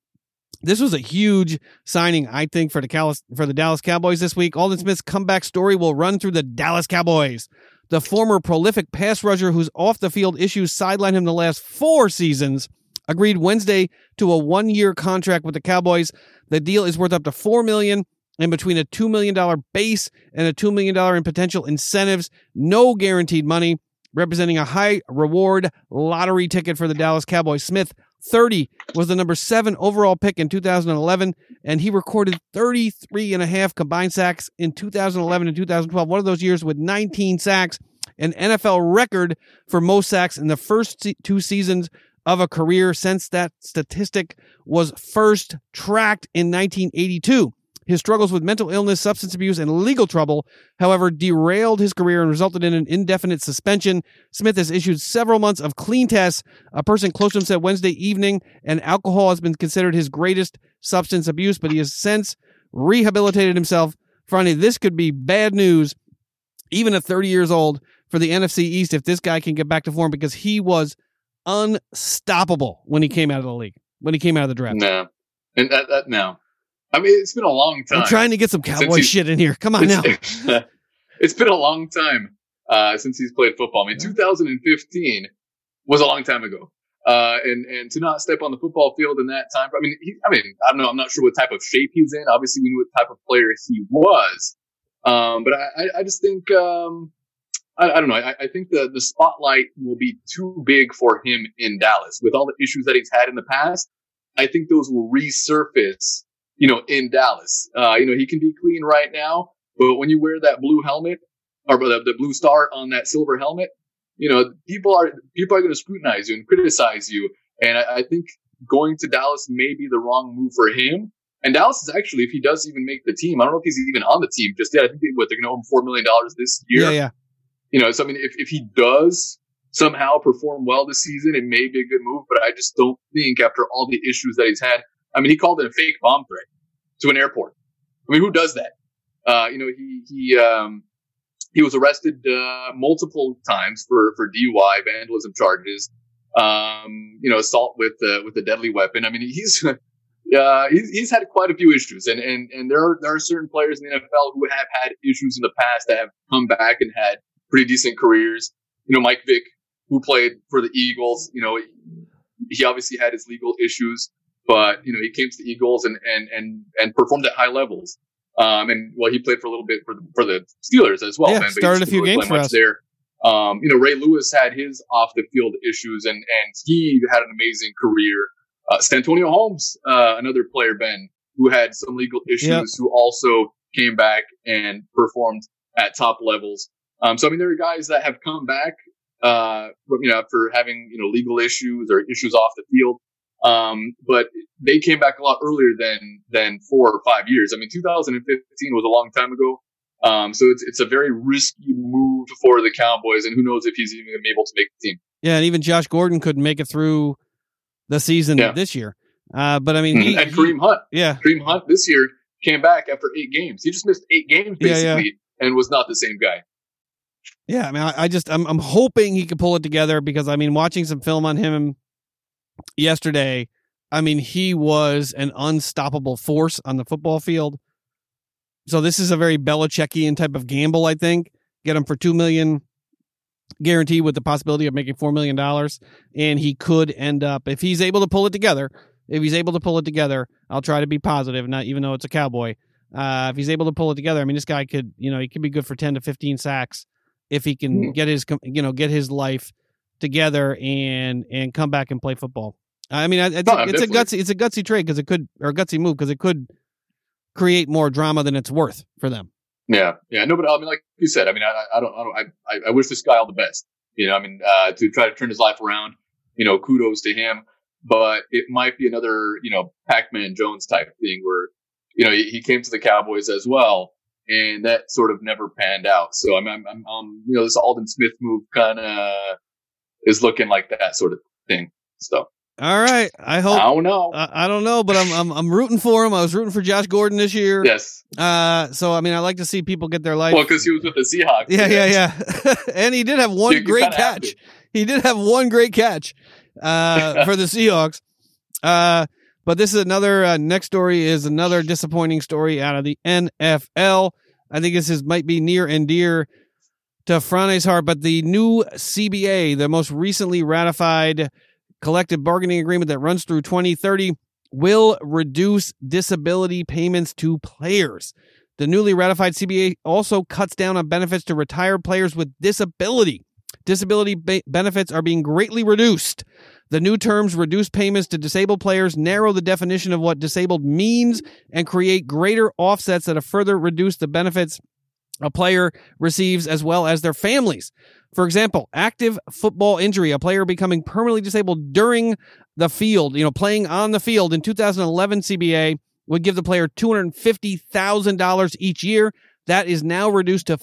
[SPEAKER 2] this was a huge signing, I think, for the Cal- for the Dallas Cowboys this week. Aldon Smith's comeback story will run through the Dallas Cowboys. The former prolific pass rusher whose off the field issues sidelined him the last four seasons agreed Wednesday to a one year contract with the Cowboys. The deal is worth up to four million and between a $2 million base and a $2 million in potential incentives. No guaranteed money, representing a high reward lottery ticket for the Dallas Cowboys. Smith 30 was the number seven overall pick in 2011, and he recorded 33 and a half combined sacks in 2011 and 2012. One of those years with 19 sacks, an NFL record for most sacks in the first two seasons of a career since that statistic was first tracked in 1982. His struggles with mental illness, substance abuse, and legal trouble, however, derailed his career and resulted in an indefinite suspension. Smith has issued several months of clean tests. A person close to him said Wednesday evening, and alcohol has been considered his greatest substance abuse, but he has since rehabilitated himself. Finally, this could be bad news, even at 30 years old, for the NFC East if this guy can get back to form because he was unstoppable when he came out of the league, when he came out of the draft.
[SPEAKER 1] No. And that, that no. I mean, it's been a long time.
[SPEAKER 2] I'm trying to get some cowboy shit in here. Come on now.
[SPEAKER 1] it's been a long time uh, since he's played football. I mean, 2015 was a long time ago. Uh, and and to not step on the football field in that time. I mean, he, I mean, I don't know. I'm not sure what type of shape he's in. Obviously, we knew what type of player he was. Um, but I, I just think, um, I, I, don't know. I, I think the the spotlight will be too big for him in Dallas with all the issues that he's had in the past. I think those will resurface you know, in Dallas. Uh, you know, he can be clean right now, but when you wear that blue helmet or the, the blue star on that silver helmet, you know, people are people are going to scrutinize you and criticize you. And I, I, think going to Dallas may be the wrong move for him. And Dallas is actually, if he does even make the team, I don't know if he's even on the team just yet. I think they, what they're going to owe him four million dollars this year.
[SPEAKER 2] Yeah, yeah.
[SPEAKER 1] You know, so I mean, if if he does somehow perform well this season, it may be a good move. But I just don't think after all the issues that he's had, I mean, he called it a fake bomb threat to an airport. I mean, who does that? Uh, you know, he he um, he was arrested uh, multiple times for for DUI, vandalism charges, um, you know, assault with uh, with a deadly weapon. I mean, he's uh, he's, he's had quite a few issues, and and and there are there are certain players in the NFL who have had issues in the past that have come back and had pretty decent careers. You know, Mike Vick, who played for the Eagles, you know, he obviously had his legal issues but you know he came to the Eagles and and and and performed at high levels. Um, and well, he played for a little bit for the, for the Steelers as well.
[SPEAKER 2] Yeah, man, started a few really games for us
[SPEAKER 1] there. Um, you know, Ray Lewis had his off the field issues, and and he had an amazing career. Uh, Santonio Holmes, uh, another player, Ben, who had some legal issues, yep. who also came back and performed at top levels. Um, so I mean, there are guys that have come back, uh, you know, after having you know legal issues or issues off the field. Um, but they came back a lot earlier than than four or five years. I mean, 2015 was a long time ago. Um, so it's it's a very risky move for the Cowboys, and who knows if he's even going to be able to make the team.
[SPEAKER 2] Yeah, and even Josh Gordon couldn't make it through the season yeah. this year. Uh, but I mean, he,
[SPEAKER 1] and Kareem Hunt,
[SPEAKER 2] yeah,
[SPEAKER 1] Kareem Hunt this year came back after eight games. He just missed eight games basically, yeah, yeah. and was not the same guy.
[SPEAKER 2] Yeah, I mean, I, I just I'm I'm hoping he could pull it together because I mean, watching some film on him yesterday, I mean, he was an unstoppable force on the football field. So this is a very Belichickian type of gamble, I think. Get him for two million guaranteed with the possibility of making four million dollars, and he could end up if he's able to pull it together. If he's able to pull it together, I'll try to be positive. Not even though it's a cowboy. Uh, if he's able to pull it together, I mean, this guy could, you know, he could be good for ten to fifteen sacks if he can mm-hmm. get his, you know, get his life together and and come back and play football. I mean, I, I no, it's a gutsy, it's a gutsy trade because it could, or a gutsy move because it could create more drama than it's worth for them.
[SPEAKER 1] Yeah, yeah, no, but I mean, like you said, I mean, I, I don't, I, don't I, I wish this guy all the best. You know, I mean, uh, to try to turn his life around. You know, kudos to him. But it might be another, you know, Pac-Man Jones type thing where, you know, he, he came to the Cowboys as well, and that sort of never panned out. So I'm, I'm, I'm um, you know, this Aldon Smith move kind of is looking like that sort of thing. So.
[SPEAKER 2] All right. I hope.
[SPEAKER 1] I don't know.
[SPEAKER 2] I, I, don't know, but I'm, I'm I'm rooting for him. I was rooting for Josh Gordon this year.
[SPEAKER 1] Yes.
[SPEAKER 2] Uh. So I mean, I like to see people get their life.
[SPEAKER 1] Well, because he was with the Seahawks.
[SPEAKER 2] Yeah, yeah, yeah. and he did have one great catch. He did have one great catch. Uh, for the Seahawks. Uh. But this is another uh, next story is another disappointing story out of the NFL. I think this is might be near and dear to Frane's heart, but the new CBA, the most recently ratified collective bargaining agreement that runs through 2030 will reduce disability payments to players. The newly ratified CBA also cuts down on benefits to retired players with disability. Disability ba- benefits are being greatly reduced. The new terms reduce payments to disabled players, narrow the definition of what disabled means, and create greater offsets that have further reduced the benefits a player receives as well as their families. For example, active football injury, a player becoming permanently disabled during the field, you know, playing on the field in 2011 CBA would give the player $250,000 each year. That is now reduced to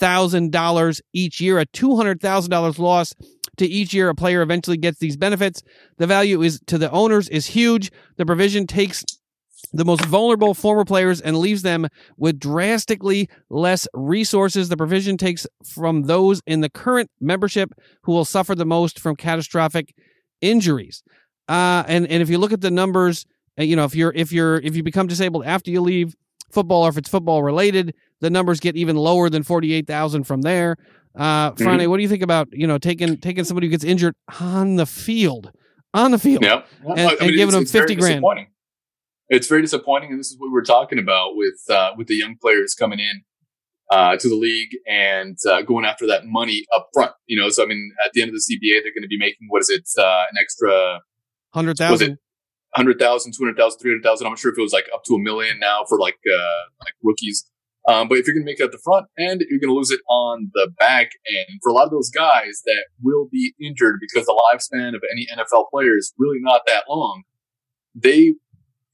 [SPEAKER 2] $48,000 each year, a $200,000 loss to each year a player eventually gets these benefits. The value is to the owners is huge. The provision takes the most vulnerable former players and leaves them with drastically less resources. The provision takes from those in the current membership who will suffer the most from catastrophic injuries. Uh, and and if you look at the numbers, uh, you know if you're if you're if you become disabled after you leave football or if it's football related, the numbers get even lower than forty eight thousand from there. Uh, Friday, mm-hmm. what do you think about you know taking taking somebody who gets injured on the field, on the field,
[SPEAKER 1] yeah.
[SPEAKER 2] and, I mean, and giving them fifty grand?
[SPEAKER 1] it's very disappointing, and this is what we're talking about with uh, with the young players coming in uh, to the league and uh, going after that money up front. You know, so I mean, at the end of the CBA, they're going to be making what is it, uh, an extra
[SPEAKER 2] hundred thousand.
[SPEAKER 1] 100,000, 200,000, 300,000. I'm not sure if it was like up to a million now for like, uh, like rookies. Um, but if you're going to make it at the front end, you're going to lose it on the back end. For a lot of those guys that will be injured because the lifespan of any NFL player is really not that long, they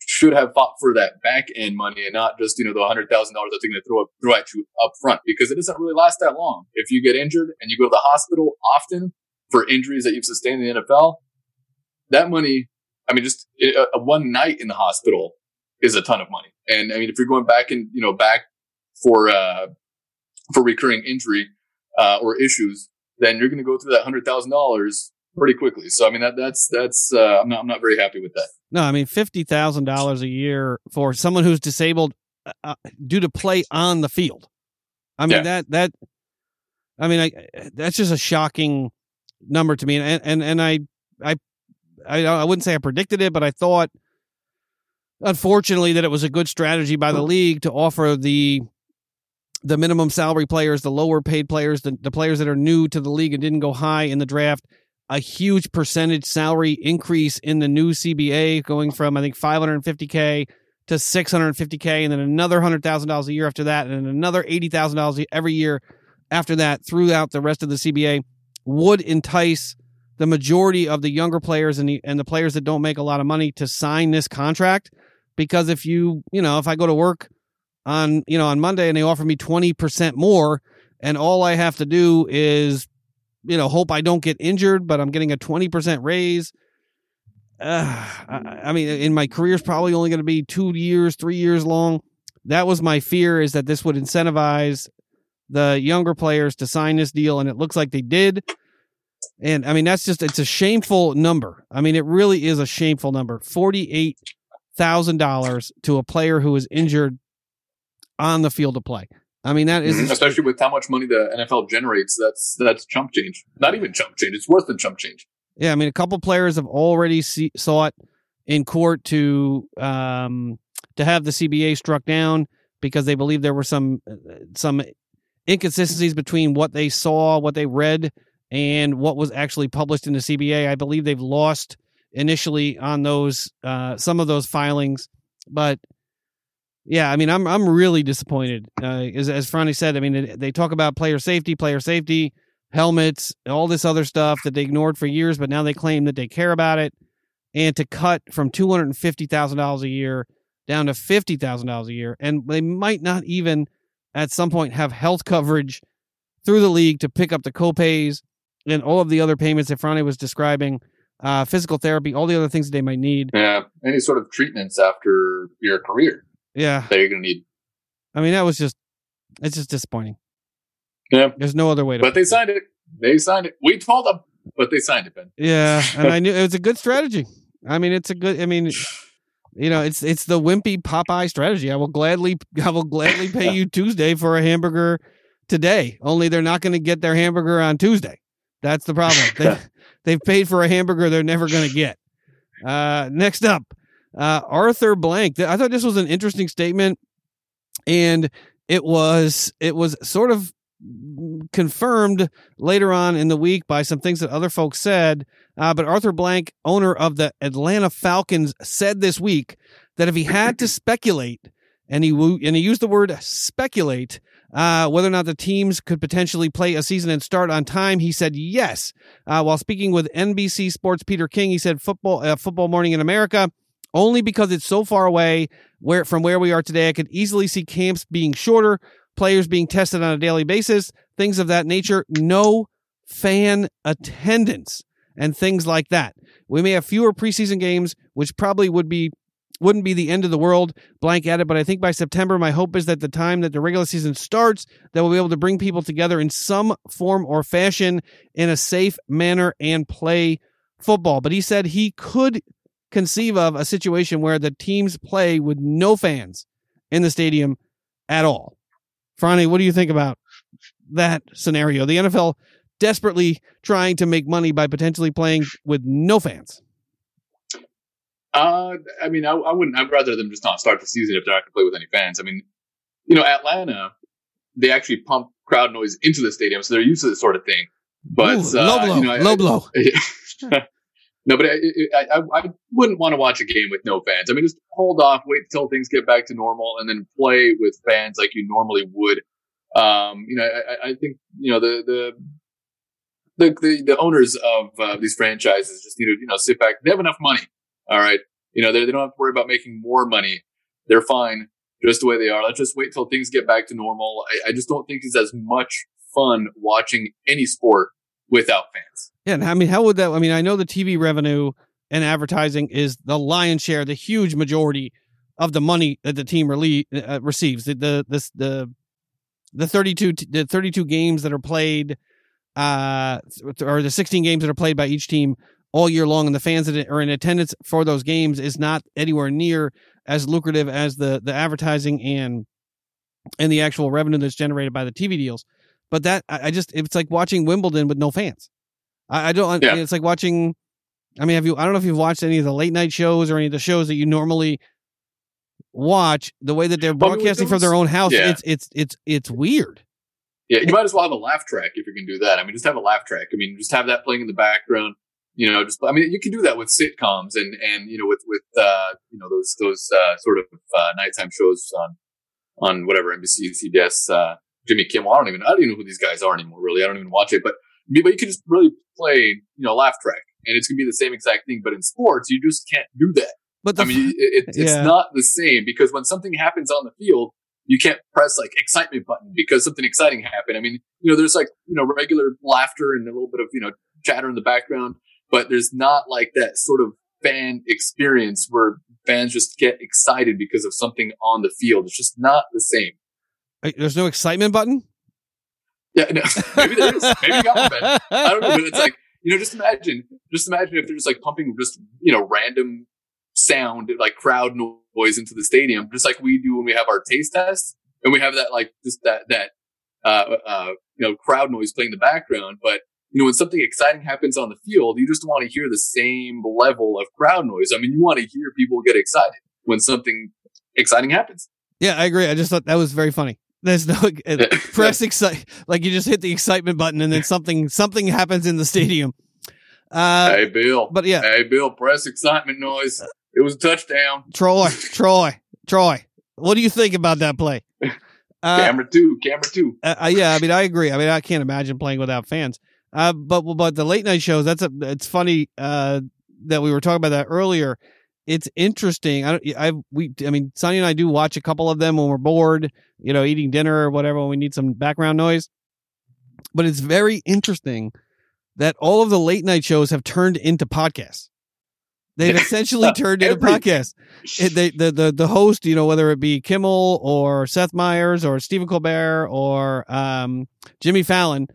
[SPEAKER 1] should have fought for that back end money and not just you know the hundred thousand dollars that they're going to throw up throw at you up front because it doesn't really last that long. If you get injured and you go to the hospital often for injuries that you've sustained in the NFL, that money, I mean, just a, a one night in the hospital is a ton of money. And I mean, if you're going back and you know back for uh, for recurring injury uh, or issues, then you're going to go through that hundred thousand dollars pretty quickly. So I mean that that's that's uh, I'm not I'm not very happy with that.
[SPEAKER 2] No, I mean fifty thousand dollars a year for someone who's disabled uh, uh due to play on the field. I mean yeah. that that I mean I, that's just a shocking number to me, and and and I I I I wouldn't say I predicted it, but I thought unfortunately that it was a good strategy by the league to offer the the minimum salary players, the lower paid players, the, the players that are new to the league and didn't go high in the draft a huge percentage salary increase in the new CBA, going from I think 550k to 650k and then another $100,000 a year after that and another $80,000 every year after that throughout the rest of the CBA would entice the majority of the younger players and the and the players that don't make a lot of money to sign this contract. Because if you, you know, if I go to work on, you know, on Monday and they offer me 20% more and all I have to do is you know, hope I don't get injured, but I'm getting a 20% raise uh, I, I mean, in my career is probably only going to be two years, three years long. That was my fear is that this would incentivize the younger players to sign this deal, and it looks like they did. And I mean, that's just, it's a shameful number. I mean, it really is a shameful number. $48,000 to a player who is injured on the field of play. I mean, that is
[SPEAKER 1] mm-hmm. especially with how much money the NFL generates. That's that's chump change. Not even chump change. It's worse than chump change.
[SPEAKER 2] Yeah, I mean, a couple players have already see, sought in court to um, to have the CBA struck down because they believe there were some some inconsistencies between what they saw, what they read, and what was actually published in the CBA. I believe they've lost initially on those uh, some of those filings, but yeah, I mean, I'm I'm really disappointed. Uh, as as Franny said, I mean, they talk about player safety, player safety helmets, all this other stuff that they ignored for years, but now they claim that they care about it. And to cut from two hundred and fifty thousand dollars a year down to fifty thousand dollars a year, and they might not even at some point have health coverage through the league to pick up the copays and all of the other payments that Franny was describing, uh, physical therapy, all the other things that they might need.
[SPEAKER 1] Yeah, any sort of treatments after your career.
[SPEAKER 2] Yeah,
[SPEAKER 1] that you're gonna need.
[SPEAKER 2] I mean, that was just it's just disappointing.
[SPEAKER 1] Yeah.
[SPEAKER 2] There's no other way to.
[SPEAKER 1] But they signed it. They signed it. We told them, but they signed it, Ben.
[SPEAKER 2] Yeah, and I knew it was a good strategy. I mean, it's a good. I mean, you know, it's it's the wimpy Popeye strategy. I will gladly, I will gladly pay you Tuesday for a hamburger today. Only they're not going to get their hamburger on Tuesday. That's the problem. They, they've paid for a hamburger they're never going to get. Uh, next up, uh, Arthur Blank. I thought this was an interesting statement, and it was it was sort of confirmed later on in the week by some things that other folks said. Uh, but Arthur Blank, owner of the Atlanta Falcons, said this week that if he had to speculate, and he and he used the word speculate, uh, whether or not the teams could potentially play a season and start on time, he said yes. Uh, while speaking with NBC Sports Peter King, he said football uh, football morning in America. Only because it's so far away where from where we are today, I could easily see camps being shorter players being tested on a daily basis, things of that nature. No fan attendance and things like that. We may have fewer preseason games, which probably would be wouldn't be the end of the world blank at it but i think by september my hope is that the time that the regular season starts that we'll be able to bring people together in some form or fashion in a safe manner and play football but he said he could conceive of a situation where the teams play with no fans in the stadium at all Franny, what do you think about that scenario? The NFL desperately trying to make money by potentially playing with no fans.
[SPEAKER 1] Uh, I mean, I, I wouldn't. I'd rather them just not start the season if they're not going to play with any fans. I mean, you know, Atlanta, they actually pump crowd noise into the stadium, so they're used to this sort of thing. But Ooh,
[SPEAKER 2] uh, low blow, you know, low I, blow.
[SPEAKER 1] no, but I, I, I, wouldn't want to watch a game with no fans. I mean, just hold off, wait until things get back to normal, and then play with fans like you normally would. Um, you know, I, I, think you know the the the the, owners of uh, these franchises just need to you know sit back. They have enough money. All right, you know they, they don't have to worry about making more money. They're fine just the way they are. Let's just wait till things get back to normal. I, I just don't think it's as much fun watching any sport without fans.
[SPEAKER 2] Yeah, and I mean, how would that? I mean, I know the TV revenue and advertising is the lion's share, the huge majority of the money that the team uh, receives. The the this the the 32 the 32 games that are played uh or the 16 games that are played by each team all year long and the fans that are in attendance for those games is not anywhere near as lucrative as the the advertising and and the actual revenue that's generated by the TV deals. But that I just it's like watching Wimbledon with no fans. I, I don't. Yeah. It's like watching. I mean, have you? I don't know if you've watched any of the late night shows or any of the shows that you normally watch. The way that they're broadcasting from their own house, yeah. it's it's it's it's weird.
[SPEAKER 1] Yeah, you might as well have a laugh track if you can do that. I mean, just have a laugh track. I mean, just have that playing in the background. You know, just I mean, you can do that with sitcoms and and you know with with uh, you know those those those uh, sort of uh, nighttime shows on on whatever NBC, CBS, uh, Jimmy Kimmel. I don't even I don't even know who these guys are anymore. Really, I don't even watch it. But but you can just really play you know laugh track, and it's gonna be the same exact thing. But in sports, you just can't do that.
[SPEAKER 2] But
[SPEAKER 1] I mean, it, it's yeah. not the same because when something happens on the field, you can't press like excitement button because something exciting happened. I mean, you know, there's like, you know, regular laughter and a little bit of, you know, chatter in the background, but there's not like that sort of fan experience where fans just get excited because of something on the field. It's just not the same.
[SPEAKER 2] There's no excitement button?
[SPEAKER 1] Yeah, no, maybe there is. Maybe. I don't know, but it's like, you know, just imagine, just imagine if they're just like pumping just, you know, random sound, like crowd noise into the stadium, just like we do when we have our taste test and we have that, like, just that, that, uh, uh, you know, crowd noise playing in the background. But, you know, when something exciting happens on the field, you just want to hear the same level of crowd noise. I mean, you want to hear people get excited when something exciting happens.
[SPEAKER 2] Yeah, I agree. I just thought that was very funny. There's no press excite like you just hit the excitement button and then something something happens in the stadium.
[SPEAKER 1] Uh, hey Bill,
[SPEAKER 2] but yeah,
[SPEAKER 1] hey Bill, press excitement noise. It was a touchdown.
[SPEAKER 2] Troy, Troy, Troy. What do you think about that play?
[SPEAKER 1] Uh, camera two, camera two.
[SPEAKER 2] Uh, uh, yeah, I mean, I agree. I mean, I can't imagine playing without fans. Uh, but but the late night shows. That's a. It's funny uh, that we were talking about that earlier. It's interesting. I I we. I mean, Sonny and I do watch a couple of them when we're bored. You know, eating dinner or whatever when we need some background noise. But it's very interesting that all of the late night shows have turned into podcasts. They've essentially turned into podcasts. They, the, the, the host, you know, whether it be Kimmel or Seth Meyers or Stephen Colbert or um, Jimmy Fallon,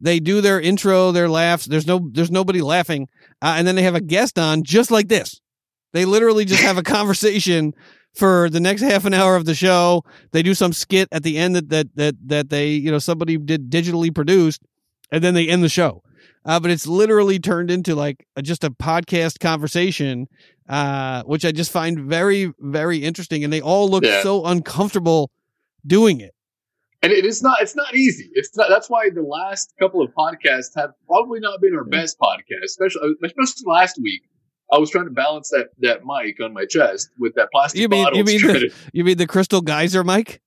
[SPEAKER 2] they do their intro, their laughs. There's no, there's nobody laughing, uh, and then they have a guest on just like this. They literally just have a conversation for the next half an hour of the show. They do some skit at the end that that that that they, you know, somebody did digitally produced, and then they end the show uh, but it's literally turned into like a, just a podcast conversation, uh, which I just find very, very interesting. And they all look yeah. so uncomfortable doing it.
[SPEAKER 1] And it is not, it's not easy. It's not, that's why the last couple of podcasts have probably not been our best podcast, especially, especially last week. I was trying to balance that, that mic on my chest with that plastic
[SPEAKER 2] you mean,
[SPEAKER 1] bottle.
[SPEAKER 2] You mean, the, you mean the crystal geyser mic?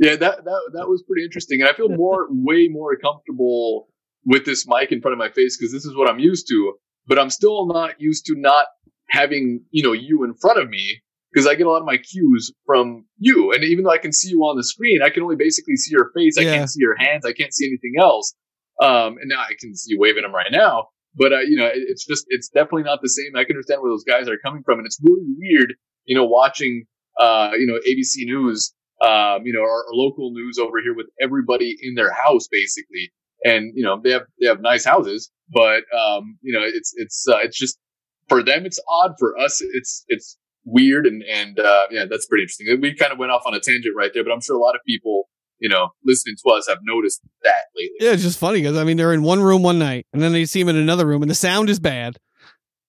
[SPEAKER 1] Yeah, that, that, that was pretty interesting. And I feel more, way more comfortable with this mic in front of my face because this is what I'm used to. But I'm still not used to not having, you know, you in front of me because I get a lot of my cues from you. And even though I can see you on the screen, I can only basically see your face. I can't see your hands. I can't see anything else. Um, and now I can see you waving them right now. But, uh, you know, it, it's just, it's definitely not the same. I can understand where those guys are coming from. And it's really weird, you know, watching, uh, you know, ABC News, um, you know, our, our local news over here with everybody in their house, basically and you know they have they have nice houses, but um, you know it's it's uh, it's just for them it's odd. For us, it's it's weird, and and uh, yeah, that's pretty interesting. We kind of went off on a tangent right there, but I'm sure a lot of people you know listening to us I've noticed that lately.
[SPEAKER 2] Yeah, it's just funny because I mean they're in one room one night, and then they see them in another room, and the sound is bad.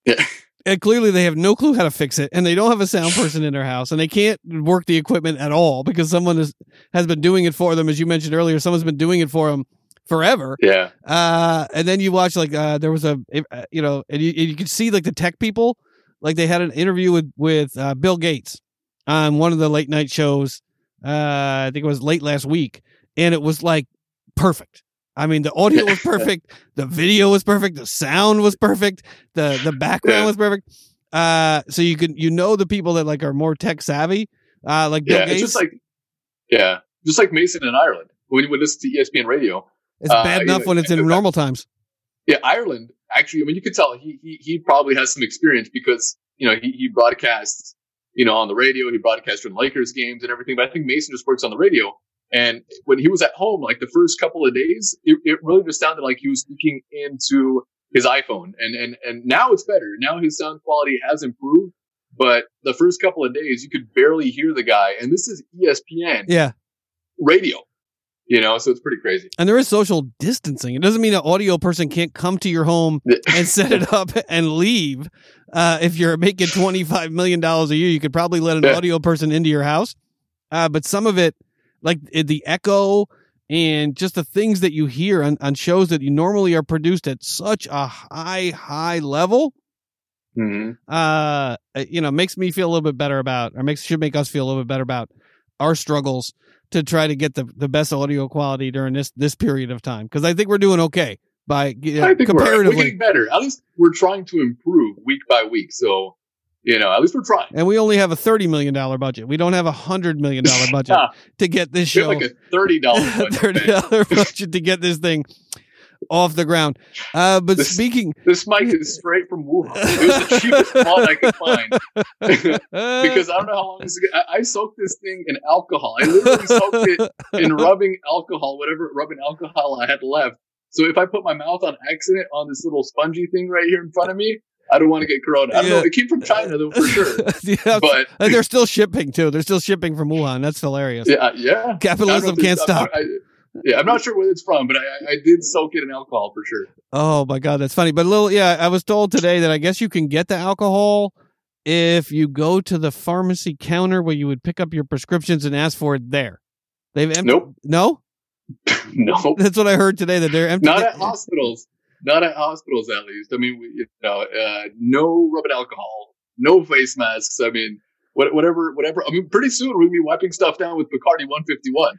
[SPEAKER 1] Yeah.
[SPEAKER 2] And clearly they have no clue how to fix it, and they don't have a sound person in their house, and they can't work the equipment at all because someone has, has been doing it for them, as you mentioned earlier. Someone's been doing it for them forever.
[SPEAKER 1] Yeah.
[SPEAKER 2] Uh, and then you watch like uh, there was a uh, you know, and you, and you could see like the tech people, like they had an interview with with uh, Bill Gates on one of the late night shows. Uh, I think it was late last week, and it was like perfect. I mean, the audio was perfect, the video was perfect, the sound was perfect, the the background was perfect. Uh, so you can you know the people that like are more tech savvy, uh, like Bill
[SPEAKER 1] yeah,
[SPEAKER 2] Gates.
[SPEAKER 1] It's just like yeah, just like Mason and Ireland when you listen to ESPN radio
[SPEAKER 2] it's uh, bad enough you know, when it's in normal times.
[SPEAKER 1] Yeah, Ireland actually. I mean, you could tell he he, he probably has some experience because you know he, he broadcasts you know on the radio. He broadcasts during Lakers games and everything. But I think Mason just works on the radio. And when he was at home, like the first couple of days, it, it really just sounded like he was speaking into his iPhone. And and and now it's better. Now his sound quality has improved. But the first couple of days, you could barely hear the guy. And this is ESPN.
[SPEAKER 2] Yeah.
[SPEAKER 1] Radio you know so it's pretty crazy.
[SPEAKER 2] And there is social distancing. It doesn't mean an audio person can't come to your home and set it up and leave. Uh, if you're making 25 million dollars a year you could probably let an yeah. audio person into your house. Uh, but some of it like the echo and just the things that you hear on, on shows that you normally are produced at such a high high level
[SPEAKER 1] hmm
[SPEAKER 2] uh, you know, makes me feel a little bit better about, or makes should make us feel a little bit better about our struggles to try to get the, the best audio quality during this this period of time because I think we're doing okay by you know,
[SPEAKER 1] think we're, we're
[SPEAKER 2] comparatively,
[SPEAKER 1] getting better. At least we're trying to improve week by week. So, you know, at least we're trying.
[SPEAKER 2] and we only have a thirty million dollar budget. We don't have a hundred million dollar budget to get this
[SPEAKER 1] we have
[SPEAKER 2] show
[SPEAKER 1] like a thirty dollars
[SPEAKER 2] thirty dollar budget to get this thing off the ground. Uh, but
[SPEAKER 1] This-
[SPEAKER 2] speaking,
[SPEAKER 1] This mic is straight from Wuhan. It was the cheapest one I could find because I don't know how long this. I, I soaked this thing in alcohol. I literally soaked it in rubbing alcohol, whatever rubbing alcohol I had left. So if I put my mouth on accident on this little spongy thing right here in front of me, I don't want to get corona. I don't
[SPEAKER 2] Yeah.
[SPEAKER 1] know. It came from China though, for sure.
[SPEAKER 2] yeah,
[SPEAKER 1] But
[SPEAKER 2] and they're still shipping too. They're still shipping from Wuhan. That's hilarious.
[SPEAKER 1] yeah, yeah. I don't know
[SPEAKER 2] Capitalism can't stop.
[SPEAKER 1] I, I, yeah, I'm not sure where it's from, but I, I- did soak it in alcohol for sure.
[SPEAKER 2] Oh my god, that's funny. But a little, yeah, I was told today that I guess you can get the alcohol if you go to the pharmacy counter where you would pick up your prescriptions and ask for it there. They've emptied.
[SPEAKER 1] Nope.
[SPEAKER 2] No,
[SPEAKER 1] No,
[SPEAKER 2] that's what I heard today. That they're empty.
[SPEAKER 1] not at hospitals. Not at hospitals, at least. I mean, you know, uh, no rubbing alcohol, no face masks. I mean, what, whatever, whatever. I mean, pretty soon we'll be wiping stuff down with Bacardi 151.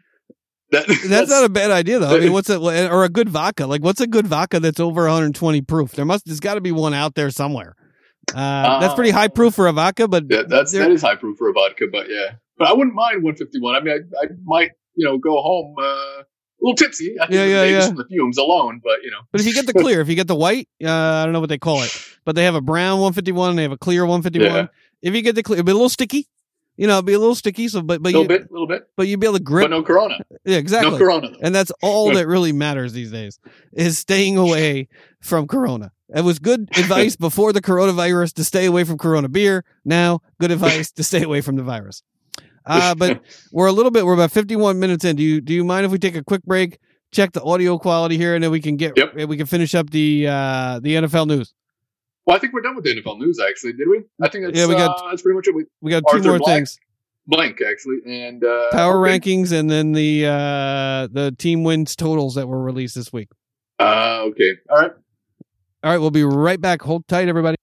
[SPEAKER 1] That,
[SPEAKER 2] That's, not a bad idea though. I mean, what's it or a good vodka? Like, what's a good vodka that's over 120 proof? There must, there's got to be one out there somewhere. Uh, that's pretty high proof for a vodka, but
[SPEAKER 1] yeah, that's that is high proof for a vodka, but yeah. But I wouldn't mind 151. I mean, I, I might, you know, go home uh, a little tipsy. I think
[SPEAKER 2] Yeah, yeah, yeah.
[SPEAKER 1] from the fumes alone, but you know.
[SPEAKER 2] But if you get the clear, if you get the white, uh, I don't know what they call it, but they have a brown 151 and they have a clear 151.
[SPEAKER 1] Yeah.
[SPEAKER 2] If you get the clear, it'll be a little sticky. You know, it'll be a little sticky. So, but
[SPEAKER 1] A
[SPEAKER 2] but
[SPEAKER 1] little
[SPEAKER 2] you
[SPEAKER 1] bit, a little bit,
[SPEAKER 2] but you'd be able to grip.
[SPEAKER 1] but no Corona.
[SPEAKER 2] yeah, exactly.
[SPEAKER 1] No Corona. Though.
[SPEAKER 2] and that's all that really matters these days is staying away from Corona. It was good advice before the coronavirus to stay away from Corona beer. Now, good advice to stay away from the virus. Uh, but we're a little bit. We're about 51 minutes in. Do you do you mind if we take a quick break? Check the audio quality here, and then we can get
[SPEAKER 1] Yep.
[SPEAKER 2] we can finish up the uh, the NFL news.
[SPEAKER 1] Well, I think we're done with the NFL news. Actually, did we? I think that's,
[SPEAKER 2] Yeah, we got-
[SPEAKER 1] uh, that's pretty much it. We
[SPEAKER 2] We got two more things:
[SPEAKER 1] blank actually, and uh,
[SPEAKER 2] power
[SPEAKER 1] okay.
[SPEAKER 2] rankings, and then the uh, the team wins totals that were released this week.
[SPEAKER 1] Uh, okay, all right.
[SPEAKER 2] All right, we'll be right back. Hold tight, everybody.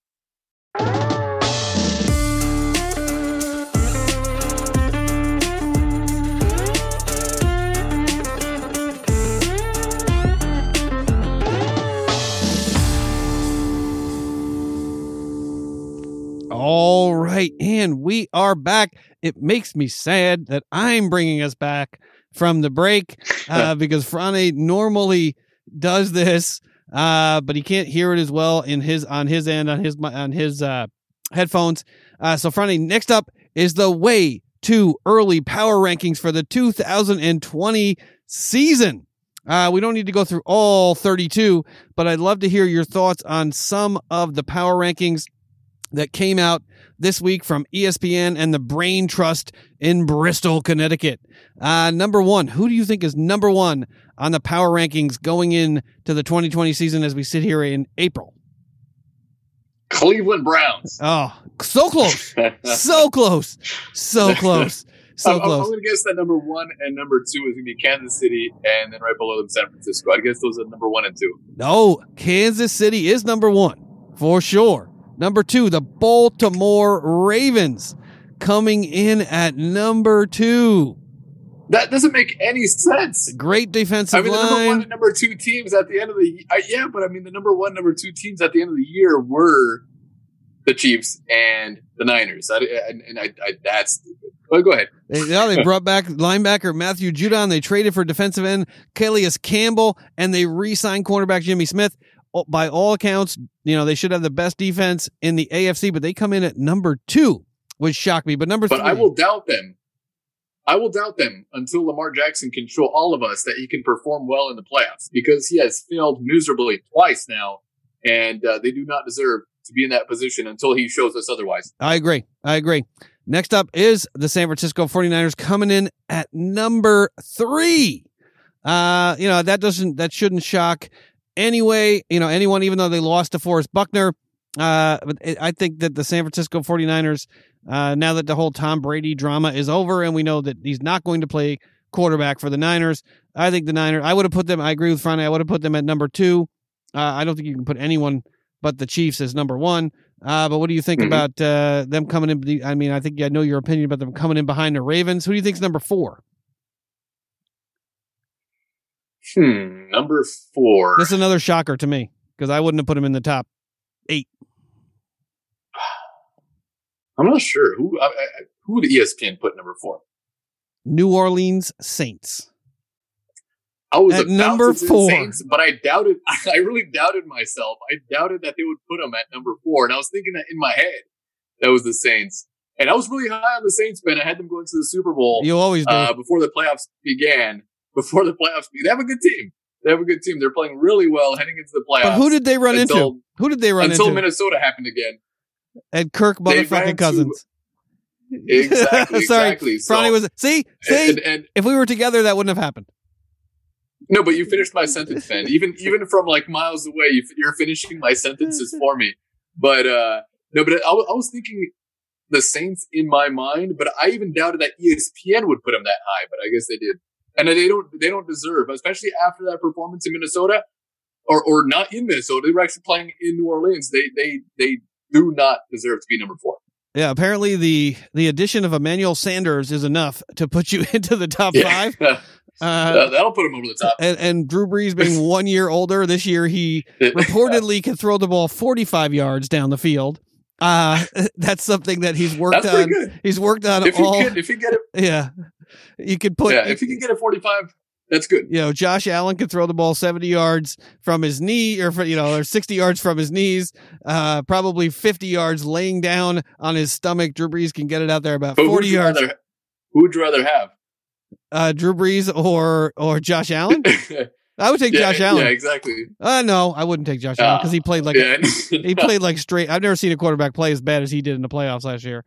[SPEAKER 2] All right, and we are back. It makes me sad that I'm bringing us back from the break uh, because Frane normally does this, uh, but he can't hear it as well in his on his end on his on his uh, headphones. Uh, so Frane, next up is the way too early power rankings for the 2020 season. Uh, we don't need to go through all 32, but I'd love to hear your thoughts on some of the power rankings that came out this week from ESPN and the Brain Trust in Bristol, Connecticut. Uh, number one, who do you think is number one on the power rankings going into the 2020 season as we sit here in April?
[SPEAKER 1] Cleveland Browns.
[SPEAKER 2] Oh, so close, so close, so close, so
[SPEAKER 1] I'm, I'm- I'm going to guess that number one and number two is going to be Kansas City, and then right below them, San Francisco. I guess those are number one and two.
[SPEAKER 2] No, Kansas City is number one for sure. Number two, the Baltimore Ravens coming in at number two.
[SPEAKER 1] That doesn't make any sense.
[SPEAKER 2] Great defensive
[SPEAKER 1] I mean, the number one and number two teams at the end of the uh, yeah, but I mean, the number one, number two teams at the end of the year were the Chiefs and the Niners. I, and and I, I, that's go ahead.
[SPEAKER 2] They, yeah, they brought back linebacker Matthew Judon. They traded for defensive end Calais Campbell, and they re-signed cornerback Jimmy Smith. By all accounts, you know they should have the best defense in the AFC, but they come in at number two, which shocked me. But number
[SPEAKER 1] But
[SPEAKER 2] three,
[SPEAKER 1] I will doubt them. I will doubt them until Lamar Jackson can show all of us that he can perform well in the playoffs because he has failed miserably twice now, and uh, they do not deserve to be in that position until he shows us otherwise.
[SPEAKER 2] I agree. I agree. Next up is the San Francisco 49ers coming in at number three. Uh, you know, that doesn't, that shouldn't shock anyway, you know, anyone, even though they lost DeForest Buckner. Uh, but I think that the San Francisco 49ers, uh, now that the whole Tom Brady drama is over and we know that he's not going to play quarterback for the Niners, I think the Niners, I would have put them, I agree with Friday, I would have put them at number two. Uh, I don't think you can put anyone but the Chiefs as number one. Uh, but what do you think
[SPEAKER 1] Mhm.
[SPEAKER 2] about uh, them coming in? I mean, I think I know your opinion about them coming in behind the Ravens. Who do you think's number four?
[SPEAKER 1] Hmm. Number four.
[SPEAKER 2] This is another shocker to me because I wouldn't have put him in the top. eight.
[SPEAKER 1] I'm not sure who. I, I, who would ESPN put number four?
[SPEAKER 2] New Orleans Saints.
[SPEAKER 1] I was
[SPEAKER 2] At number four.
[SPEAKER 1] Saints, but I doubted. I really doubted myself. I doubted that they would put them at number four, and I was thinking that in my head that was the Saints. And I was really high on the Saints, man. I had them going to the Super Bowl
[SPEAKER 2] You always do.
[SPEAKER 1] uh, before the playoffs began. Before the playoffs, they have a good team. They have a good team. They're playing really well heading into the playoffs.
[SPEAKER 2] but who did they run into? Who did they run into
[SPEAKER 1] until
[SPEAKER 2] into?
[SPEAKER 1] Minnesota happened again?
[SPEAKER 2] and Kirk motherfucking
[SPEAKER 1] to-
[SPEAKER 2] Cousins.
[SPEAKER 1] Exactly.
[SPEAKER 2] Sorry,
[SPEAKER 1] exactly. So-
[SPEAKER 2] Franny was. See, see.
[SPEAKER 1] and, and
[SPEAKER 2] if we were together, that wouldn't have happened.
[SPEAKER 1] No, but you finished my sentence, man. Even even from like miles away, you, you're finishing my sentences for me. But uh no, but I, I was thinking the Saints in my mind, but I even doubted that ESPN would put them that high. But I guess they did, and they don't they don't deserve, especially after that performance in Minnesota, or or not in Minnesota. They were actually playing in New Orleans. They they they do not deserve to be number four.
[SPEAKER 2] Yeah, apparently the the addition of Emmanuel Sanders is enough to put you into the top five.
[SPEAKER 1] Yeah.
[SPEAKER 2] Uh,
[SPEAKER 1] that'll put him over the top.
[SPEAKER 2] and, and Drew Brees being one year older this year, he reportedly can throw the ball 45 yards down the field. Uh, that's something that he's worked
[SPEAKER 1] That's
[SPEAKER 2] on.
[SPEAKER 1] good.
[SPEAKER 2] He's worked on
[SPEAKER 1] If you
[SPEAKER 2] all.
[SPEAKER 1] get if you get it,
[SPEAKER 2] yeah, you could put.
[SPEAKER 1] yeah, if you can get a forty five, that's good.
[SPEAKER 2] you know, Josh Allen could throw the ball 70 yards from his knee or, you know, or 60 yards from his knees, uh, probably 50 yards laying down on his stomach. Drew Brees can get it out there about
[SPEAKER 1] But
[SPEAKER 2] 40 yards.
[SPEAKER 1] Rather, who would you rather have?
[SPEAKER 2] Uh, Drew Brees or, or Josh Allen. I would take
[SPEAKER 1] yeah,
[SPEAKER 2] Josh Allen.
[SPEAKER 1] Yeah, exactly.
[SPEAKER 2] Uh, no, I wouldn't take Josh Allen because he played like,
[SPEAKER 1] yeah.
[SPEAKER 2] he played like straight. I've never seen a quarterback play as bad as he did in the playoffs last year.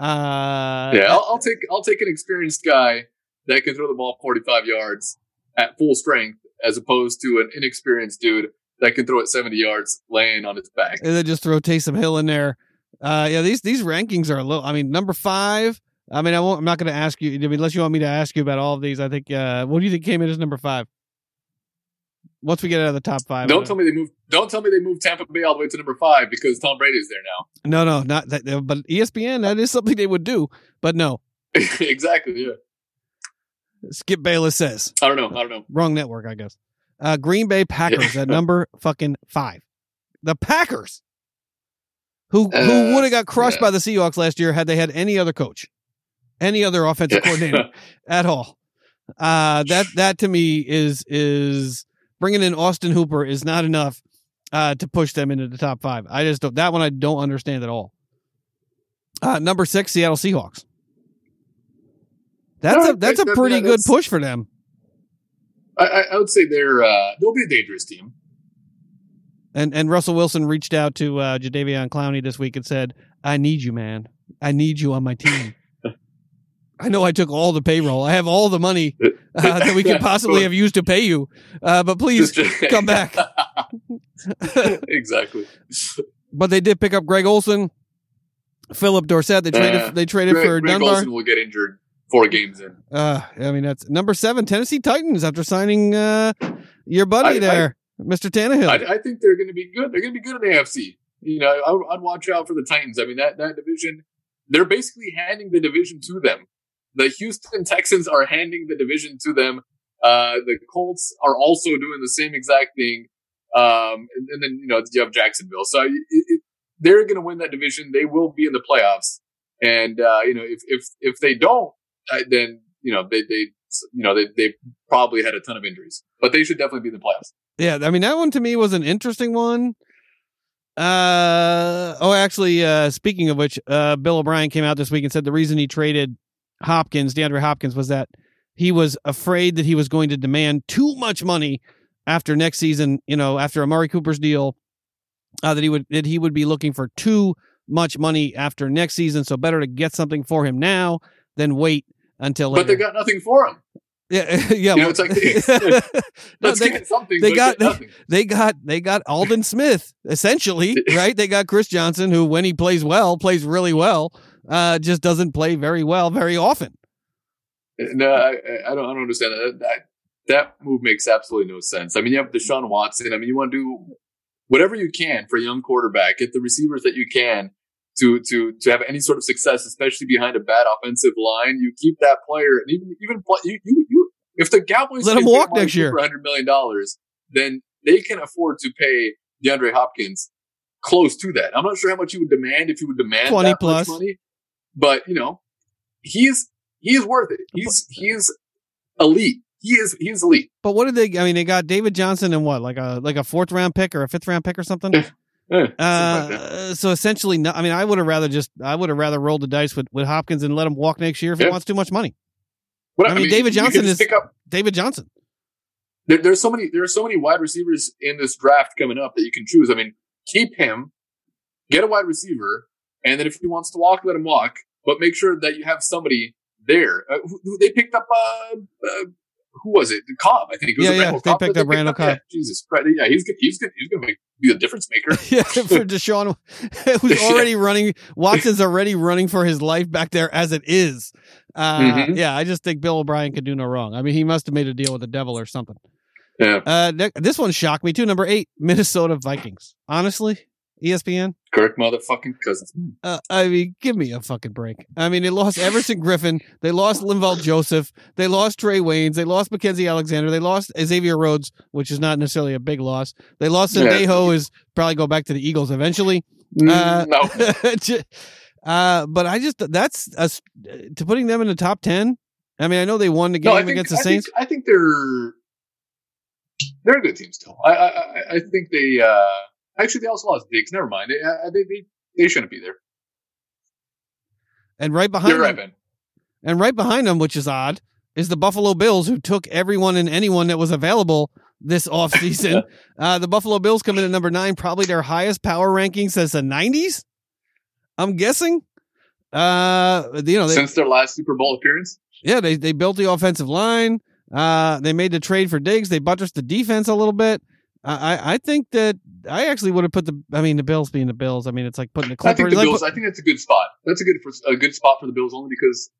[SPEAKER 2] Uh,
[SPEAKER 1] yeah, I'll, I'll take I'll take an experienced guy that can throw the ball 45 yards at full strength, as opposed to an inexperienced dude that can throw it 70 yards laying on his back.
[SPEAKER 2] and then just throw Taysom Hill in there. Uh, yeah, these these rankings are a little. I mean, number five. I mean, I won't. I'm not going to ask you I mean, unless you want me to ask you about all of these. I think. Uh, what do you think came in as number five? Once we get out of the top five,
[SPEAKER 1] Don't tell me they moved. Don't tell me they moved Tampa Bay all the way to number five because Tom Brady's there now.
[SPEAKER 2] No, no, not that. But E ESPN, that is something they would do. But no,
[SPEAKER 1] exactly. Yeah.
[SPEAKER 2] Skip Bayless says
[SPEAKER 1] I don't know. I don't know.
[SPEAKER 2] wrong network, I guess. Uh, Green Bay Packers at number fucking five. The Packers, who who
[SPEAKER 1] Uh,
[SPEAKER 2] would have got crushed
[SPEAKER 1] yeah.
[SPEAKER 2] by the Seahawks last year had they had any other coach, any other offensive coordinator at all. Uh, that that to me is is bringing in Austin Hooper is not enough uh, to push them into the top five. I just don't, that one I don't understand at all. Uh, number six, Seattle Seahawks. That's
[SPEAKER 1] No,
[SPEAKER 2] a that's a
[SPEAKER 1] that-
[SPEAKER 2] pretty good push for them.
[SPEAKER 1] I, I, I would say they're uh, they'll be a dangerous team.
[SPEAKER 2] And and Russell Wilson reached out to uh, Jadeveon Clowney this week and said, "I need you, man. I need you on my team. I know I took all the payroll. I have all the money uh, that we could possibly have used to pay you, uh, but please come back."
[SPEAKER 1] exactly.
[SPEAKER 2] but they did pick up Greg Olsen, Phillip Dorsett. They traded
[SPEAKER 1] Uh,
[SPEAKER 2] they traded
[SPEAKER 1] Greg,
[SPEAKER 2] for
[SPEAKER 1] Greg
[SPEAKER 2] Dunbar.
[SPEAKER 1] Olsen will get injured four games in.
[SPEAKER 2] Uh, I mean that's number seven, Tennessee Titans. After signing uh, your buddy
[SPEAKER 1] I- I-
[SPEAKER 2] there, Mr. Tannehill.
[SPEAKER 1] I, I think they're going to be good. They're going to be good in the AFC. You know, I, would- I'd watch out for the Titans. I mean, that that division, they're basically handing the division to them. The Houston Texans are handing the division to them. Uh, the Colts are also doing the same exact thing. Um, and, and then you know you have Jacksonville. So it, it, they're going to win that division. They will be in the playoffs. And uh, you know, if if if they don't, uh, then you know they they you know they they probably had a ton of injuries, but they should definitely be in the playoffs.
[SPEAKER 2] Yeah, I mean that one to me was an interesting one. Uh oh, actually, uh speaking of which, uh Bill O'Brien came out this week and said the reason he traded Hopkins, DeAndre Hopkins, was that he was afraid that he was going to demand too much money after next season. You know, after Amari Cooper's deal, uh, that he would that he would be looking for too much money after next season. So better to get something for him now than wait until later.
[SPEAKER 1] But they got nothing for him.
[SPEAKER 2] yeah, yeah.
[SPEAKER 1] You know, it's like
[SPEAKER 2] no,
[SPEAKER 1] Let's
[SPEAKER 2] they,
[SPEAKER 1] something.
[SPEAKER 2] they got-
[SPEAKER 1] nothing.
[SPEAKER 2] they got they got Aldon Smith essentially, right? They got Chris Johnson, who when he plays well, plays really well, uh, just doesn't play very well very often.
[SPEAKER 1] No, I, I don't. I don't understand that. that. That move makes absolutely no sense. I mean, you have Deshaun Watson. I mean, you want to do whatever you can for a young quarterback. Get the receivers that you can to to to have any sort of success, especially behind a bad offensive line. You keep that player, and even even you you, you if the Cowboys
[SPEAKER 2] let him walk next year
[SPEAKER 1] for hundred million dollars, then they can afford to pay DeAndre Hopkins close to that. I'm not sure how much you would demand if you would demand 20 plus money, but you know, he's he is worth it. He's he's elite. He is he's elite.
[SPEAKER 2] But what did they? I mean, they got David Johnson and what, like a like a fourth round pick or a fifth round pick or something.
[SPEAKER 1] uh,
[SPEAKER 2] so essentially, no, I mean, I would have rather just I would have rather rolled the dice with, with Hopkins and let him walk next year if yeah. he wants too much money. What, I, mean, I mean, David Johnson is David Johnson.
[SPEAKER 1] There, there's so many there are so many wide receivers in this draft coming up that you can choose. I mean, keep him, get a wide receiver, and then if he wants to walk, let him walk. But make sure that you have somebody there. Uh, who, who, they picked up uh, uh, who was it? Cobb, I think. It
[SPEAKER 2] was yeah, yeah. They picked up they Randall Cobb. Yeah,
[SPEAKER 1] Jesus Christ. Yeah, he's good. He's good. He's going to be a difference maker.
[SPEAKER 2] yeah, for Deshaun, who's already yeah. running. Watson's already running for his life back there as it is. Uh, mm-hmm. Yeah, I just think Bill O'Brien could do no wrong. I mean, he must have made a deal with the devil or something.
[SPEAKER 1] Yeah. Uh,
[SPEAKER 2] this one shocked me too. Number eight, Minnesota Vikings. Honestly, ESPN?
[SPEAKER 1] Kirk motherfucking Cousins.
[SPEAKER 2] Uh, I mean, give me a fucking break. I mean, they lost Everson Griffen. They lost Linval Joseph. They lost Trey Waynes. They lost Mackensie Alexander. They lost Xavier Rhodes, which is not necessarily a big loss. They lost Sendejo, yeah. is probably go back to the Eagles eventually.
[SPEAKER 1] Mm, uh,
[SPEAKER 2] no. uh, but I just, that's a, to putting them in the top 10. I mean, I know they won the game no, think, against the
[SPEAKER 1] I
[SPEAKER 2] Saints.
[SPEAKER 1] Think, I think they're, they're a good team still. I, I, I think they, uh, Actually, they also lost Diggs. Never mind. They, uh, they, they, they shouldn't be there.
[SPEAKER 2] And right behind
[SPEAKER 1] You're
[SPEAKER 2] them, right, and right behind them, which is odd, is the Buffalo Bills, who took everyone and anyone that was available this offseason. uh, the Buffalo Bills come in at number nine, probably their highest power ranking since the 90s. I'm guessing. Uh, you know, they,
[SPEAKER 1] since their last Super Bowl appearance.
[SPEAKER 2] Yeah, they they built the offensive line. Uh, they made the trade for Diggs. They buttressed the defense a little bit. I I think that I actually would have put the. I mean, the Bills being the Bills. I mean, it's like putting the Clippers.
[SPEAKER 1] I think the
[SPEAKER 2] like,
[SPEAKER 1] Bills. I think that's a good spot. That's a good for, a good spot for the Bills only because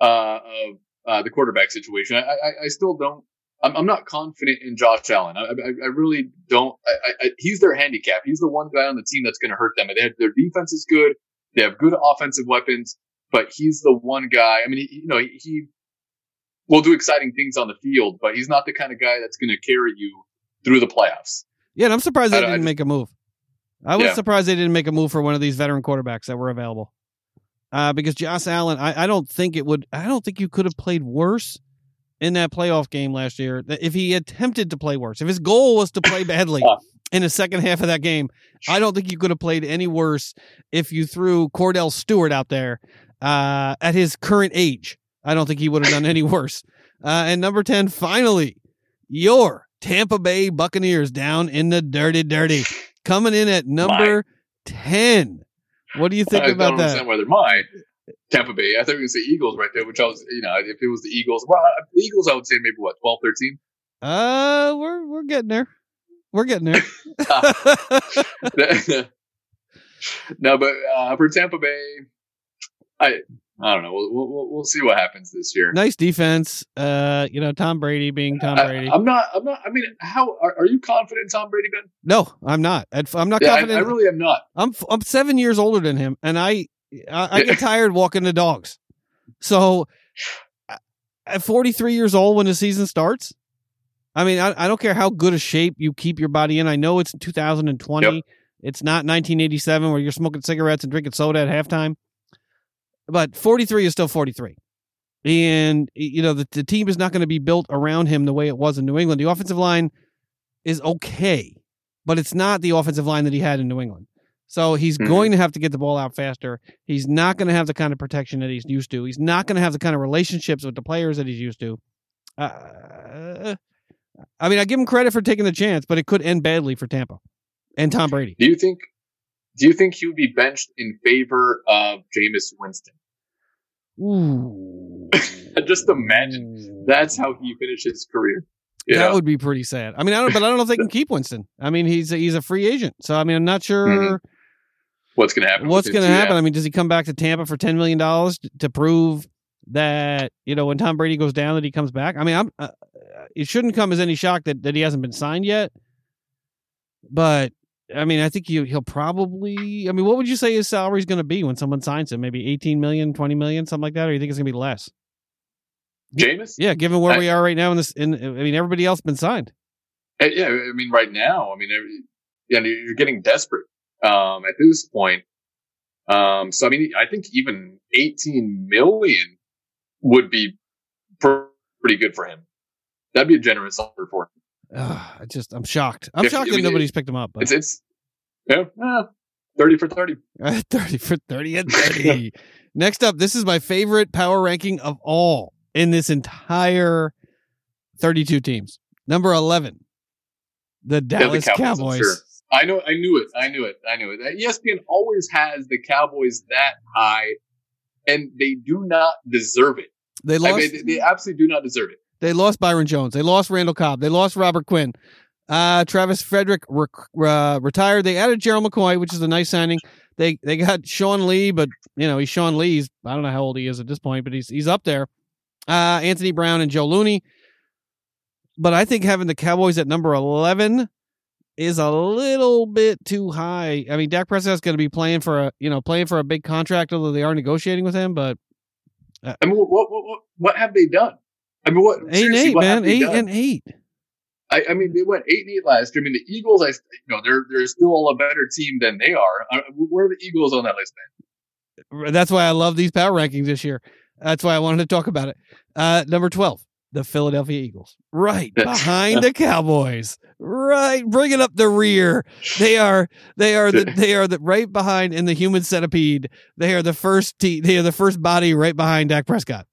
[SPEAKER 1] uh, of uh, the quarterback situation. I, I, I still don't. I'm, I'm, not confident in Josh Allen. I, I, I really don't. I, he's their handicap. He's the one guy on the team that's going to hurt them. They have, their defense is good. They have good offensive weapons, but he's the one guy. I mean, he, you know, he, he will do exciting things on the field, but he's not the kind of guy that's going to carry you through the playoffs.
[SPEAKER 2] Yeah, and I'm surprised they didn't make a move. I was yeah. surprised they didn't make a move for one of these veteran quarterbacks that were available. Uh, because Josh Allen, I, I don't think it would. I don't think you could have played worse in that playoff game last year if he attempted to play worse. If his goal was to play badly in the second half of that game, I don't think you could have played any worse if you threw Cordell Stewart out there uh, at his current age. I don't think he would have done any worse. Uh, and number 10, finally, your Tampa Bay Buccaneers down in the dirty, dirty, coming in at number my. 10. What do you think
[SPEAKER 1] I
[SPEAKER 2] about
[SPEAKER 1] that? I don't understand whether my Tampa Bay. I thought going to say Eagles right there, which I was, you know, if it was the Eagles, well, the Eagles, I would say maybe what, 12, 13?
[SPEAKER 2] Uh, we're, we're getting there. We're getting there.
[SPEAKER 1] no, but uh, for Tampa Bay, I I don't know. We'll, we'll, we'll see what happens this year.
[SPEAKER 2] Nice defense. Uh, you know, Tom Brady being Tom Brady.
[SPEAKER 1] I, am not. I'm not. I mean, how are, are, you confident Tom Brady, Ben?
[SPEAKER 2] No, I'm not. I'm not
[SPEAKER 1] yeah,
[SPEAKER 2] confident.
[SPEAKER 1] I, I, really am not.
[SPEAKER 2] I'm I'm seven years older than him, and I I, I get tired walking the dogs. So, at 43 years old, when the season starts, I mean, I, I don't care how good a shape you keep your body in. I know it's 2020. Yep. It's not 1987 where you're smoking cigarettes and drinking soda at halftime but 43 is still 43. And, you know, the, the team is not going to be built around him the way it was in New England. The offensive line is okay, but it's not the offensive line that he had in New England. So he's mm-hmm. going to have to get the ball out faster. He's not going to have the kind of protection that he's used to. He's not going to have the kind of relationships with the players that he's used to. Uh, I mean, I give him credit for taking the chance, but it could end badly for Tampa and Tom Brady.
[SPEAKER 1] Do you think? Do you think he would be benched in favor of Jameis Winston?
[SPEAKER 2] Ooh.
[SPEAKER 1] Just imagine that's how he finished his career.
[SPEAKER 2] that know? would be pretty sad. I mean, I don't, but I don't know if they can keep Winston. I mean, he's a, he's a free agent, so I mean, I'm not sure mm-hmm.
[SPEAKER 1] what's going to happen.
[SPEAKER 2] What's going to happen? Yeah. I mean, does he come back to Tampa for ten million dollars to prove that you know when Tom Brady goes down that he comes back? I mean, I'm uh, it shouldn't come as any shock that that he hasn't been signed yet, but I mean, I think he, he'll probably. I mean, what would you say his salary is going to be when someone signs him? Maybe 18 million, 20 million, something like that, or you think it's going to be less?
[SPEAKER 1] Jameis?
[SPEAKER 2] Yeah, given where
[SPEAKER 1] I-
[SPEAKER 2] we are right now in this, in I mean, everybody else been signed.
[SPEAKER 1] Uh, Yeah, I mean, right now, I mean, yeah, you're getting desperate um, at this point. Um, so, I mean, I think even 18 million would be pretty good for him. That'd be a generous offer for him.
[SPEAKER 2] Ugh, I just, I'm shocked. I'm
[SPEAKER 1] If-
[SPEAKER 2] shocked
[SPEAKER 1] I
[SPEAKER 2] that nobody's picked him up. But
[SPEAKER 1] It's, it's, yeah, eh, 30 for 30.
[SPEAKER 2] 30 for 30 and 30. Next up, this is my favorite power ranking of all in this entire 32 teams. Number 11, the Dallas
[SPEAKER 1] I'm
[SPEAKER 2] Cowboys.
[SPEAKER 1] sure. I know, I knew it. I knew it. I knew it. ESPN always has the Cowboys that high, and they do not deserve it.
[SPEAKER 2] They
[SPEAKER 1] I
[SPEAKER 2] lost.
[SPEAKER 1] mean, they- they absolutely do not deserve it.
[SPEAKER 2] They lost Byron Jones. They lost Randall Cobb. They lost Robert Quinn. Uh, Travis Frederick rec- uh, retired. They added Gerald McCoy, which is a nice signing. They they got Sean Lee, but you know he's Sean Lee. I don't know how old he is at this point, but he's he's up there. Uh, Anthony Brown and Joe Looney. But I think having the Cowboys at number eleven is a little bit too high. I mean, Dak Prescott's going to be playing for a you know playing for a big contract, although they are negotiating with him. But
[SPEAKER 1] I mean, what, what, what, what have they done? I mean, what
[SPEAKER 2] eight and eight,
[SPEAKER 1] what
[SPEAKER 2] man, eight
[SPEAKER 1] done?
[SPEAKER 2] and eight.
[SPEAKER 1] I, I mean, they went eight and eight last year. I mean, the Eagles, I you know, they're they're still a better team than they are. Uh, Where are the Eagles on that list? Man?
[SPEAKER 2] That's why I love these power rankings this year. That's why I wanted to talk about it. Uh, number 12, the Philadelphia Eagles. Right behind the Cowboys. Right, bringing up the rear. They are they are the they are the right behind in the human centipede. They are the first te- they are the first body right behind Dak Prescott.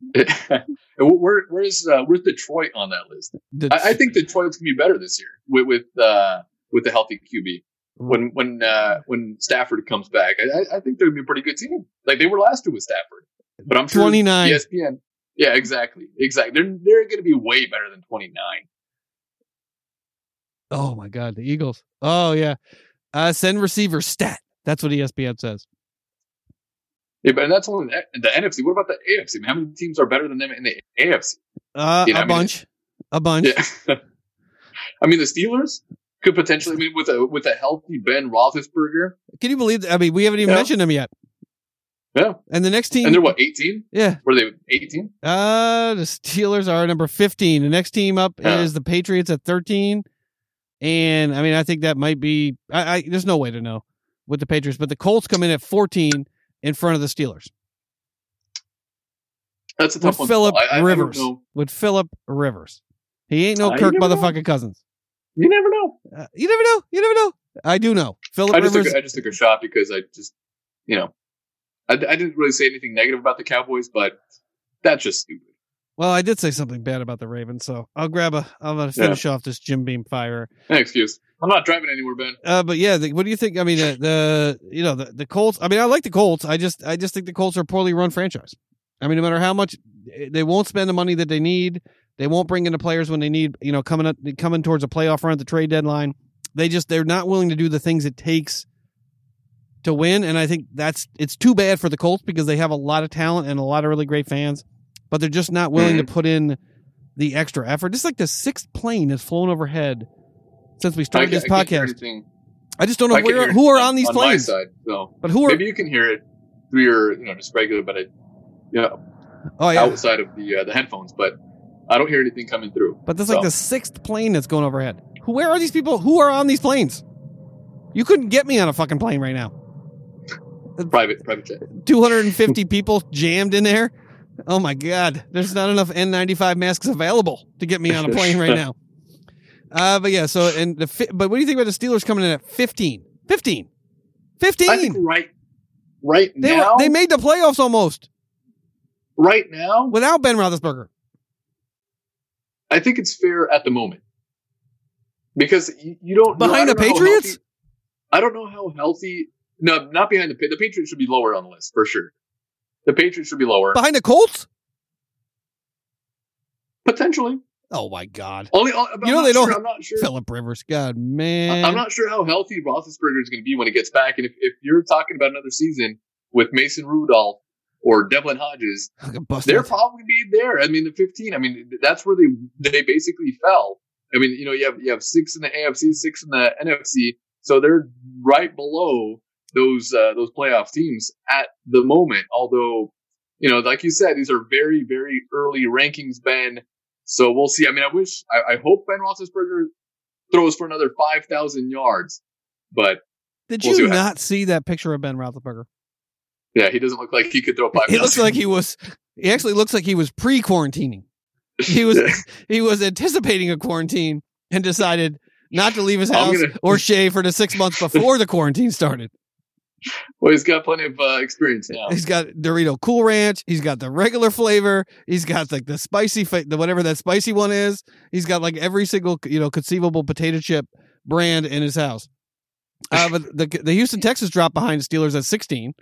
[SPEAKER 1] Where where's uh, where's Detroit on that list? I, I think Detroit's gonna be better this year with with uh, with the healthy QB. When when uh, when Stafford comes back, I, I- think they're gonna be a pretty good team. Like they were last year with Stafford, but I'm sure
[SPEAKER 2] 29.
[SPEAKER 1] ESPN. Yeah, exactly, exactly. They're they're gonna be way better than 29.
[SPEAKER 2] Oh my god, the Eagles. Oh yeah. Uh, send receiver stat. That's what ESPN says.
[SPEAKER 1] Yeah, but and that's only the, the NFC. What about the AFC? I mean, how many teams are better than them in the AFC?
[SPEAKER 2] Uh,
[SPEAKER 1] You know,
[SPEAKER 2] a
[SPEAKER 1] I mean,
[SPEAKER 2] bunch. A bunch.
[SPEAKER 1] Yeah. I mean, the Steelers could potentially. I mean, with a with a healthy Ben Roethlisberger,
[SPEAKER 2] Can you believe that? I mean, we haven't even
[SPEAKER 1] Yeah.
[SPEAKER 2] mentioned them yet.
[SPEAKER 1] yeah,
[SPEAKER 2] And the next team
[SPEAKER 1] and they're what 18?
[SPEAKER 2] Yeah.
[SPEAKER 1] Were they 18?
[SPEAKER 2] Uh the Steelers are number 15. The next team up
[SPEAKER 1] Yeah.
[SPEAKER 2] is the Patriots at 13. And I mean, I think that might be I, I there's no way to know with the Patriots, but the Colts come in at 14 in front of the Steelers
[SPEAKER 1] That's a
[SPEAKER 2] with
[SPEAKER 1] tough one. to
[SPEAKER 2] Philip
[SPEAKER 1] I, I
[SPEAKER 2] Rivers. with Philip Rivers. He ain't no Kirk
[SPEAKER 1] never know.
[SPEAKER 2] motherfucking Cousins.
[SPEAKER 1] You never know.
[SPEAKER 2] Uh, you never know. You never know. I do know. Philip
[SPEAKER 1] I just
[SPEAKER 2] Rivers.
[SPEAKER 1] took, I just took a shot because I just, you know, I, I didn't really say anything negative about the Cowboys, but that's just stupid.
[SPEAKER 2] well, I did say something bad about the Ravens, so I'll grab a. I'm gonna finish off this Jim Beam fire.
[SPEAKER 1] Excuse. I'm not driving anywhere, Ben.
[SPEAKER 2] Uh, but yeah, the, what do you think? I mean, the, the you know the, the Colts. I mean, I like the Colts. I just I just think the Colts are a poorly run franchise. I mean, no matter how much eh, they won't spend the money that they need, they won't bring in the players when they need. You know, coming up coming towards a playoff run at the trade deadline, they just they're not willing to do the things it takes to win. And I think that's it's too bad for the Colts because they have a lot of talent and a lot of really great fans, but they're just not willing to mm. put in the extra effort. Just like the sixth plane has flown overhead since we started
[SPEAKER 1] I,
[SPEAKER 2] this
[SPEAKER 1] I
[SPEAKER 2] podcast. I just don't know where, who are on these
[SPEAKER 1] on
[SPEAKER 2] planes.
[SPEAKER 1] side, so
[SPEAKER 2] But who are?
[SPEAKER 1] maybe you can hear it through your, you know, just regular, but it, you know,
[SPEAKER 2] oh yeah,
[SPEAKER 1] outside of the uh, the headphones. But I don't hear anything coming through.
[SPEAKER 2] but that's
[SPEAKER 1] so.
[SPEAKER 2] like the sixth plane that's going overhead. Who? Where are these people? Who are on these planes? You couldn't get me on a fucking plane right now.
[SPEAKER 1] private private jet.
[SPEAKER 2] Two hundred and fifty people jammed in there. Oh my god, there's not enough N95 masks available to get me on a plane right now. Uh, but yeah, so and the fi- but what do you think about the Steelers coming in at 15? 15. 15.
[SPEAKER 1] I think right, right
[SPEAKER 2] they
[SPEAKER 1] now,
[SPEAKER 2] were, they made the playoffs almost
[SPEAKER 1] right now,
[SPEAKER 2] without Ben Roethlisberger.
[SPEAKER 1] I think it's fair at the moment because you, you don't
[SPEAKER 2] Behind the
[SPEAKER 1] don't
[SPEAKER 2] Patriots?
[SPEAKER 1] healthy- I don't know how healthy. No, not behind the the Patriots should be lower on the list for sure. The Patriots should be lower
[SPEAKER 2] Behind the Colts?
[SPEAKER 1] potentially.
[SPEAKER 2] Oh my god.
[SPEAKER 1] Only, uh,
[SPEAKER 2] You know they don't-
[SPEAKER 1] I'm not sure.
[SPEAKER 2] Philip Rivers. God, man.
[SPEAKER 1] I'm not sure how healthy Roethlisberger is going to be when he gets back. And if, if you're talking about another season with Mason Rudolph or Devlin Hodges, they're probably be there. I mean, the 15. I mean, that's where they they basically fell. I mean, you know, you have you have six in the AFC, six in the NFC. So they're right below those uh, those playoff teams at the moment. Although, you know, like you said, these are very very early rankings, Ben. So we'll see. I mean, I wish, I, I hope Ben Roethlisberger throws for another five thousand yards, but
[SPEAKER 2] Did
[SPEAKER 1] We'll
[SPEAKER 2] you
[SPEAKER 1] what
[SPEAKER 2] not see that picture of Ben Roethlisberger?
[SPEAKER 1] yeah, he doesn't look like he could throw five.
[SPEAKER 2] He looks like he was. He actually looks like he was pre-quarantining. He was he was anticipating a quarantine and decided not to leave his house
[SPEAKER 1] gonna-
[SPEAKER 2] or shave for the six months before the quarantine started.
[SPEAKER 1] Well, he's got plenty of uh, experience now.
[SPEAKER 2] He's got Dorito Cool Ranch. He's got the regular flavor. He's got like the spicy, fa- the whatever that spicy one is. He's got like every single you know conceivable potato chip brand in his house. Uh, but the the Houston Texans dropped behind the Steelers at 16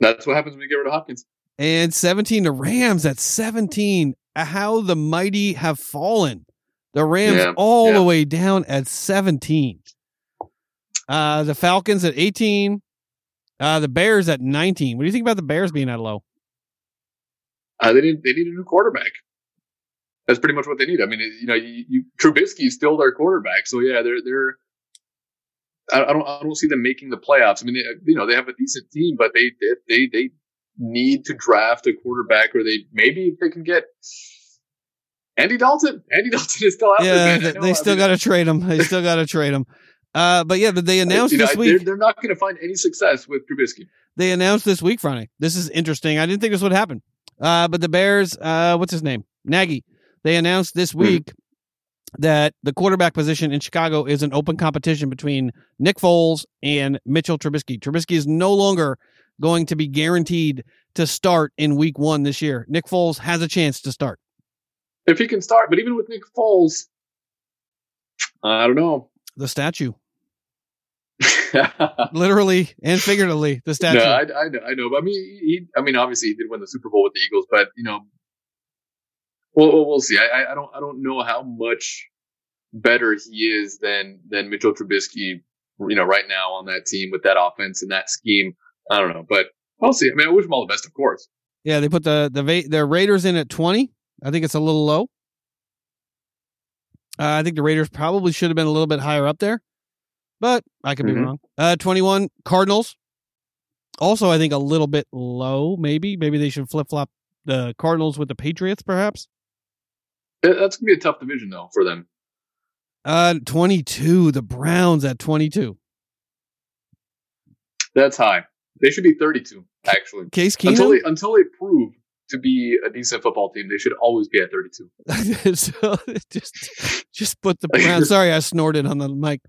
[SPEAKER 1] That's what happens when you get rid of Hopkins.
[SPEAKER 2] and 17 to Rams at 17. How the mighty have fallen. The Rams
[SPEAKER 1] Yeah,
[SPEAKER 2] all
[SPEAKER 1] yeah.
[SPEAKER 2] the way down at 17. Uh, the Falcons at 18. Uh, the Bears at 19. What do you think about the Bears being that low?
[SPEAKER 1] Uh, they need they need a new quarterback. That's pretty much what they need. I mean, you know, you, you Trubisky is still their quarterback, so yeah, they're they're. I, I don't I don't see them making the playoffs. I mean, they, you know, they have a decent team, but they they they, need to draft a quarterback, or they maybe if they can get Andy Dalton. Andy Dalton is still out
[SPEAKER 2] yeah,
[SPEAKER 1] there. I
[SPEAKER 2] they,
[SPEAKER 1] know,
[SPEAKER 2] they still got to trade him. They still got to trade him. Uh, but yeah, but they announced
[SPEAKER 1] you know,
[SPEAKER 2] this
[SPEAKER 1] they're,
[SPEAKER 2] week.
[SPEAKER 1] they're not going to find any success with Trubisky.
[SPEAKER 2] They announced this week, Friday. This is interesting. I didn't think this would happen. Uh, but the Bears, uh, what's his name? Nagy. They announced this week that the quarterback position in Chicago is an open competition between Nick Foles and Mitchell Trubisky. Trubisky is no longer going to be guaranteed to start in week one this year. Nick Foles has a chance to start.
[SPEAKER 1] If he can start, but even with Nick Foles, I don't know.
[SPEAKER 2] The statue, literally and figuratively, the statue.
[SPEAKER 1] No, I, I know, I know. But I mean, he, I mean, obviously he did win the Super Bowl with the Eagles, but you know, well, we'll, see. I, I- don't, I don't know how much better he is than than Mitchell Trubisky. You know, right now on that team with that offense and that scheme. I don't know, but we'll see. I mean, I wish him all the best, of course.
[SPEAKER 2] Yeah, they put the the the Raiders in at twenty. I think it's a little low. Uh, I think the Raiders probably should have been a little bit higher up there, but I could be
[SPEAKER 1] Mhm.
[SPEAKER 2] wrong. Uh, twenty one Cardinals. Also, I think a little bit low. Maybe maybe they should flip flop the Cardinals with the Patriots, perhaps.
[SPEAKER 1] That's gonna be a tough division though for them.
[SPEAKER 2] Uh, twenty two. The Browns at twenty two.
[SPEAKER 1] That's high. They should be 32 actually.
[SPEAKER 2] Case
[SPEAKER 1] Until they until they prove to be a decent football team, they should always be at 32.
[SPEAKER 2] so just just put the Browns. Sorry, I snorted on the mic.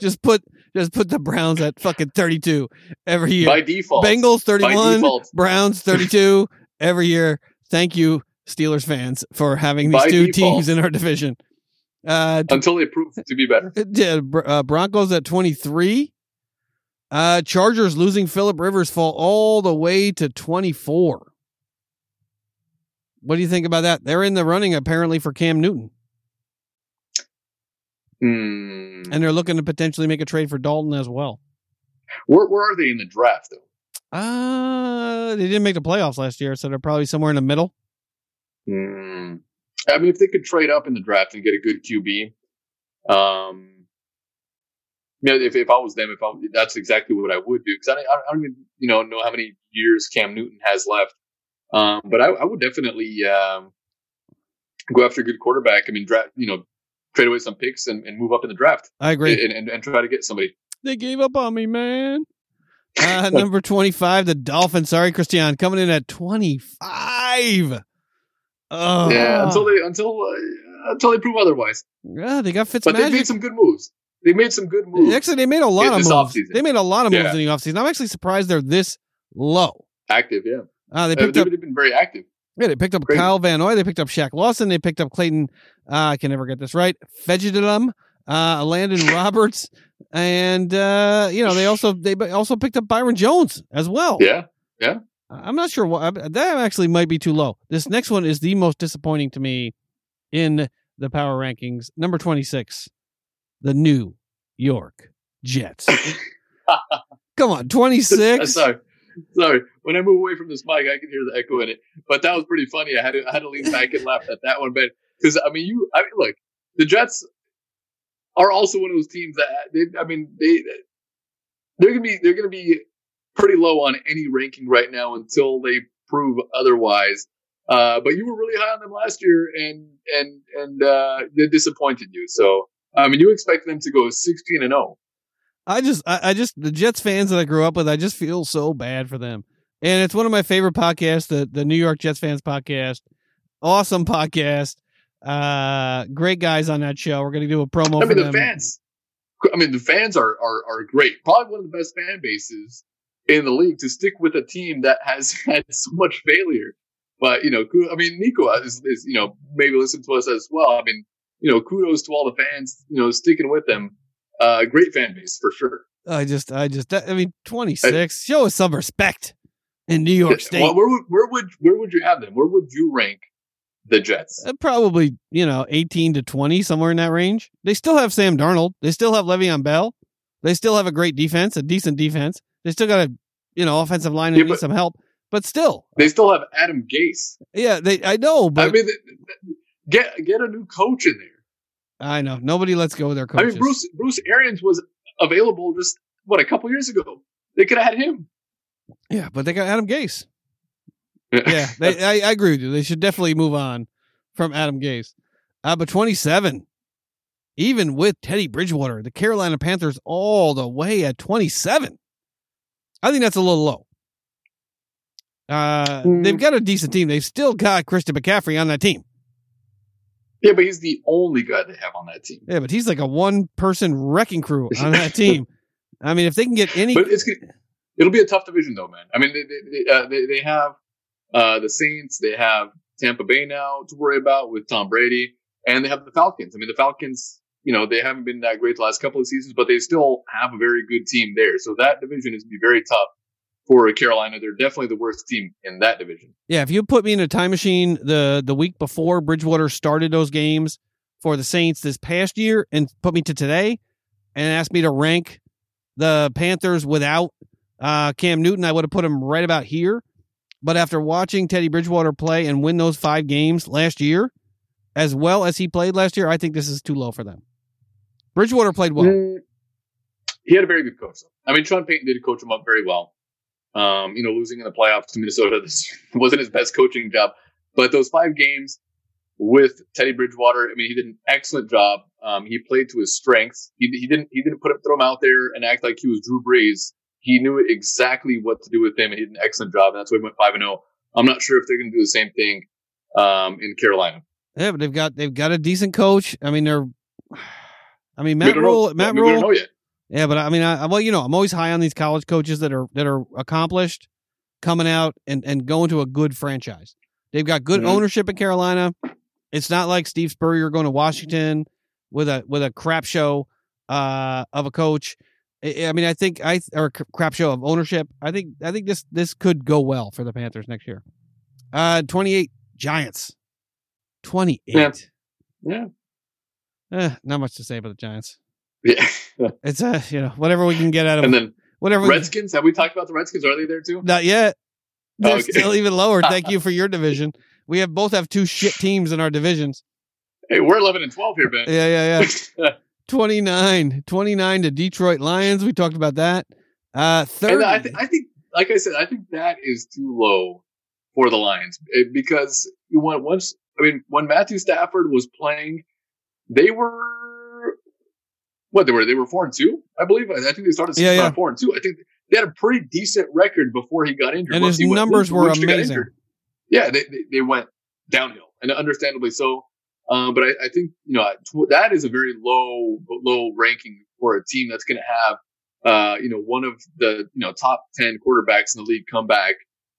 [SPEAKER 2] Just put just put the Browns at fucking thirty two every year.
[SPEAKER 1] By default.
[SPEAKER 2] Bengals 31,
[SPEAKER 1] default.
[SPEAKER 2] Browns 32 every year. Thank you, Steelers fans, for having these
[SPEAKER 1] By
[SPEAKER 2] two
[SPEAKER 1] default.
[SPEAKER 2] teams in our division. Uh,
[SPEAKER 1] Until they prove to be better.
[SPEAKER 2] yeah, uh, Broncos at 23. Uh, Chargers losing Philip Rivers fall all the way to 24. What do you think about that? They're in the running apparently for Cam Newton,
[SPEAKER 1] Hmm.
[SPEAKER 2] and they're looking to potentially make a trade for Dalton as well.
[SPEAKER 1] Where, where are they in the draft, though?
[SPEAKER 2] Uh, they didn't make the playoffs last year, so they're probably somewhere in the middle.
[SPEAKER 1] Hmm. I mean, if they could trade up in the draft and get a good QB, um, you know, if, if I was them, if I, that's exactly what I would do because I, I don't even you know know how many years Cam Newton has left. Um, but I, I would definitely um, go after a good quarterback. I mean, draft you know, trade away some picks and, and move up in the draft
[SPEAKER 2] I agree.
[SPEAKER 1] and, and, and try to get somebody.
[SPEAKER 2] They gave up on me, man. Uh, number 25, the Dolphins. Sorry, Christian, coming in at 25. Oh,
[SPEAKER 1] Yeah, until they until uh, until they prove otherwise.
[SPEAKER 2] Yeah, they got
[SPEAKER 1] But they made some good moves. They made some good moves.
[SPEAKER 2] Actually, they made a lot of moves.
[SPEAKER 1] offseason.
[SPEAKER 2] They made a lot of moves
[SPEAKER 1] Yeah.
[SPEAKER 2] in the offseason. I'm actually surprised they're this low.
[SPEAKER 1] Active, yeah.
[SPEAKER 2] Uh, they
[SPEAKER 1] Uh,
[SPEAKER 2] picked
[SPEAKER 1] they've
[SPEAKER 2] up
[SPEAKER 1] been very active.
[SPEAKER 2] yeah, they picked up
[SPEAKER 1] Crazy.
[SPEAKER 2] Kyle Van Noy. They picked up Shaq Lawson. They picked up Clayton. Uh, I can never get this right. Fegidum, uh, Landon Roberts, and uh, you know they also they also picked up Byron Jones as well.
[SPEAKER 1] Yeah, yeah.
[SPEAKER 2] I'm not sure what that actually might be too low. This next one is the most disappointing to me in the power rankings. Number 26, the New York Jets. Come on, 26.
[SPEAKER 1] sorry. Sorry. When I move away from this mic, I can hear the echo in it. But that was pretty funny. I had to I had to lean back and laugh at that one, but because I mean you I mean look, the Jets are also one of those teams that they, I mean they they're gonna be they're gonna be pretty low on any ranking right now until they prove otherwise. Uh, but you were really high on them last year, and and and uh, they disappointed you. So I mean, you expect them to go sixteen and zero.
[SPEAKER 2] I just, I, I, just, the Jets fans that I grew up with, I just feel so bad for them. And it's one of my favorite podcasts, the the New York Jets fans podcast. Awesome podcast. Uh, great guys on that show. We're going to do a promo.
[SPEAKER 1] I mean, the
[SPEAKER 2] them.
[SPEAKER 1] fans. I mean, the fans are, are are great. Probably one of the best fan bases in the league to stick with a team that has had so much failure. But you know, I mean, Nico is, is you know maybe listen to us as well. I mean, you know, kudos to all the fans, you know, sticking with them. Uh, great fan base for sure.
[SPEAKER 2] I just, I just, I mean, twenty six. Show us some respect in New York State.
[SPEAKER 1] Well, where would where would where would you have them? Where would you rank the Jets?
[SPEAKER 2] Uh, probably, you know, eighteen to twenty, somewhere in that range. They still have Sam Darnold. They still have Le'Veon Bell. They still have a great defense, a decent defense. They still got a, you know, offensive line that yeah, needs some help. But still,
[SPEAKER 1] they still have Adam Gase.
[SPEAKER 2] Yeah, they. I know, but
[SPEAKER 1] I mean, get get a new coach in there.
[SPEAKER 2] I know nobody lets go of their coaches.
[SPEAKER 1] I mean, Bruce Bruce Arians was available just what a couple years ago. They could have had him.
[SPEAKER 2] Yeah, but they got Adam Gase. yeah, they, I, I, agree with you. They should definitely move on from Adam Gase. Uh, but 27, even with Teddy Bridgewater, the Carolina Panthers all the way at 27. I think that's a little low. Uh, mm. They've got a decent team. They've still got Christian McCaffrey on that team.
[SPEAKER 1] Yeah, but he's the only guy they have on that team.
[SPEAKER 2] Yeah, but he's like a one person wrecking crew on that team. I mean, if they can get any.
[SPEAKER 1] But it's, it'll be a tough division, though, man. I mean, they, they, uh, they, they have uh, the Saints, they have Tampa Bay now to worry about with Tom Brady, and they have the Falcons. I mean, the Falcons, you know, they haven't been that great the last couple of seasons, but they still have a very good team there. So that division is going to be very tough for Carolina. They're definitely the worst team in that division.
[SPEAKER 2] Yeah, if you put me in a time machine the the week before Bridgewater started those games for the Saints this past year and put me to today and asked me to rank the Panthers without uh, Cam Newton, I would have put him right about here. But after watching Teddy Bridgewater play and win those five games last year, as well as he played last year, I think this is too low for them. Bridgewater played well. Mm,
[SPEAKER 1] he had a very good coach. I mean, Sean Payton did coach him up very well. Um, you know, losing in the playoffs to Minnesota this wasn't his best coaching job, but those five games with Teddy Bridgewater, I mean, he did an excellent job. Um, he played to his strengths. He, he didn't he didn't put him, throw him out there and act like he was Drew Brees. He knew exactly what to do with him, and he did an excellent job. And that's why he went five and zero. Oh. I'm not sure if they're going to do the same thing um, in Carolina.
[SPEAKER 2] Yeah, but they've got they've got a decent coach. I mean, they're. I mean, Matt Rhule. Matt Rhule. Yeah, but I mean, I, well, you know, I'm always high on these college coaches that are that are accomplished, coming out and and going to a good franchise. They've got good mm-hmm. ownership in Carolina. It's not like Steve Spurrier going to Washington with a with a crap show uh, of a coach. I, I mean, I think I or crap show of ownership. I think I think this this could go well for the Panthers next year. Uh, 28 Giants. 28.
[SPEAKER 1] Yeah. yeah.
[SPEAKER 2] Eh, not much to say about the Giants.
[SPEAKER 1] Yeah.
[SPEAKER 2] it's a, uh, you know, whatever we can get out of
[SPEAKER 1] And then
[SPEAKER 2] whatever
[SPEAKER 1] Redskins, have we talked about the Redskins? Are they there too?
[SPEAKER 2] Not yet. They're okay. still even lower. Thank you for your division. We have both have two shit teams in our divisions.
[SPEAKER 1] Hey, we're 11 and 12 here, Ben.
[SPEAKER 2] Yeah, yeah, yeah. 29, 29 to Detroit Lions. We talked about that. Uh, 30.
[SPEAKER 1] I, th- I think, like I said, I think that is too low for the Lions eh, because you want once. I mean, when Matthew Stafford was playing, they were what they were. They were four and two, I believe. I think they started yeah, yeah. four and two. I think they had a pretty decent record before he got injured.
[SPEAKER 2] And his numbers went, were amazing.
[SPEAKER 1] Yeah, they, they, they went downhill, and understandably so. Um, but I, I, think you know that is a very low low ranking for a team that's going to have uh, you know one of the you know top ten quarterbacks in the league come back,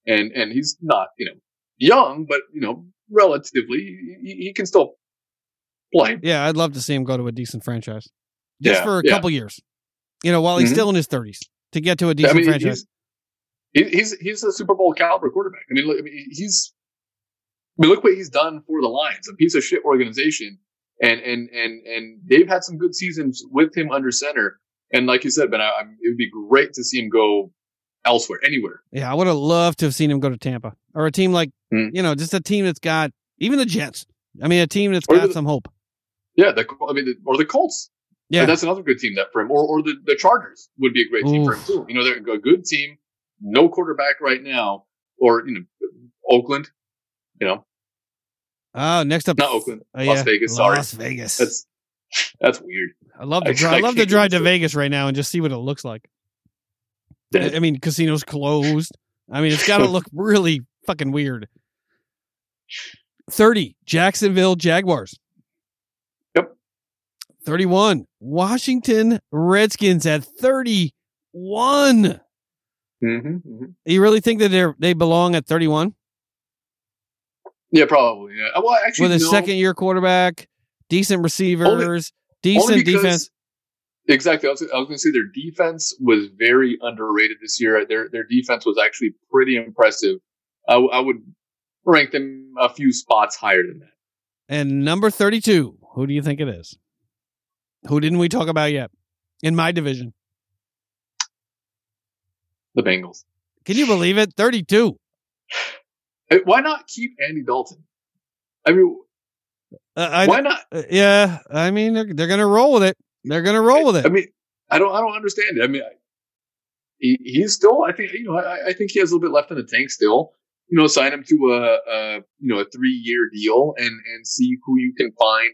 [SPEAKER 1] and and he's not you know young, but you know relatively he, he can still play.
[SPEAKER 2] Yeah, I'd love to see him go to a decent franchise just yeah, for a yeah. couple years. You know, while he's mm-hmm. still in his thirties to get to a decent I mean, franchise.
[SPEAKER 1] He's, he's he's a Super Bowl caliber quarterback. I mean, look, I mean, he's I mean, look what he's done for the Lions, a piece of shit organization. And, and, and, and they've had some good seasons with him under center. And like you said, Ben, I, I, it would be great to see him go elsewhere, anywhere.
[SPEAKER 2] Yeah, I would have loved to have seen him go to Tampa or a team like, mm. you know, just a team that's got even the Jets. I mean, a team that's got the, some hope.
[SPEAKER 1] Yeah, the, I mean, the, or the Colts.
[SPEAKER 2] Yeah.
[SPEAKER 1] And that's another good team that for him. Or or the, the Chargers would be a great team for him too. You know, they're a good team, no quarterback right now. Or you know, Oakland. You know,
[SPEAKER 2] Oh, next up,
[SPEAKER 1] not Oakland,
[SPEAKER 2] Oh,
[SPEAKER 1] Las
[SPEAKER 2] yeah.
[SPEAKER 1] Vegas. Sorry,
[SPEAKER 2] Las Vegas.
[SPEAKER 1] that's that's weird.
[SPEAKER 2] I love to
[SPEAKER 1] I-
[SPEAKER 2] drive. I
[SPEAKER 1] I
[SPEAKER 2] love to drive to
[SPEAKER 1] it.
[SPEAKER 2] Vegas right now and just see what it looks like. I mean, casinos closed. I mean, it's got to look really fucking weird. Thirty, Jacksonville Jaguars.
[SPEAKER 1] Yep.
[SPEAKER 2] Thirty-one, Washington Redskins at thirty-one.
[SPEAKER 1] hmm hmm
[SPEAKER 2] You really think that they they belong at thirty-one
[SPEAKER 1] Yeah, probably. Yeah. Well, actually,
[SPEAKER 2] with a
[SPEAKER 1] no.
[SPEAKER 2] second-year quarterback, decent receivers, decent
[SPEAKER 1] because-
[SPEAKER 2] defense?
[SPEAKER 1] Exactly. I was, I was going to say their defense was very underrated this year. Their their defense was actually pretty impressive. I would rank them a few spots higher than that.
[SPEAKER 2] And number 32, who do you think it is? Who didn't we talk about yet? In my division.
[SPEAKER 1] The Bengals.
[SPEAKER 2] Can you believe it? 32.
[SPEAKER 1] Eh, Why not keep Andy Dalton? I mean,
[SPEAKER 2] Uh, I,
[SPEAKER 1] why not?
[SPEAKER 2] uh, yeah, I mean they're they're going to roll with it. They're going to roll with it.
[SPEAKER 1] I mean, I don't I don't understand it. I mean, I, he, he's still. I think you know. I, I think he has a little bit left in the tank still. You know, sign him to a, a you know a three year deal and and see who you can find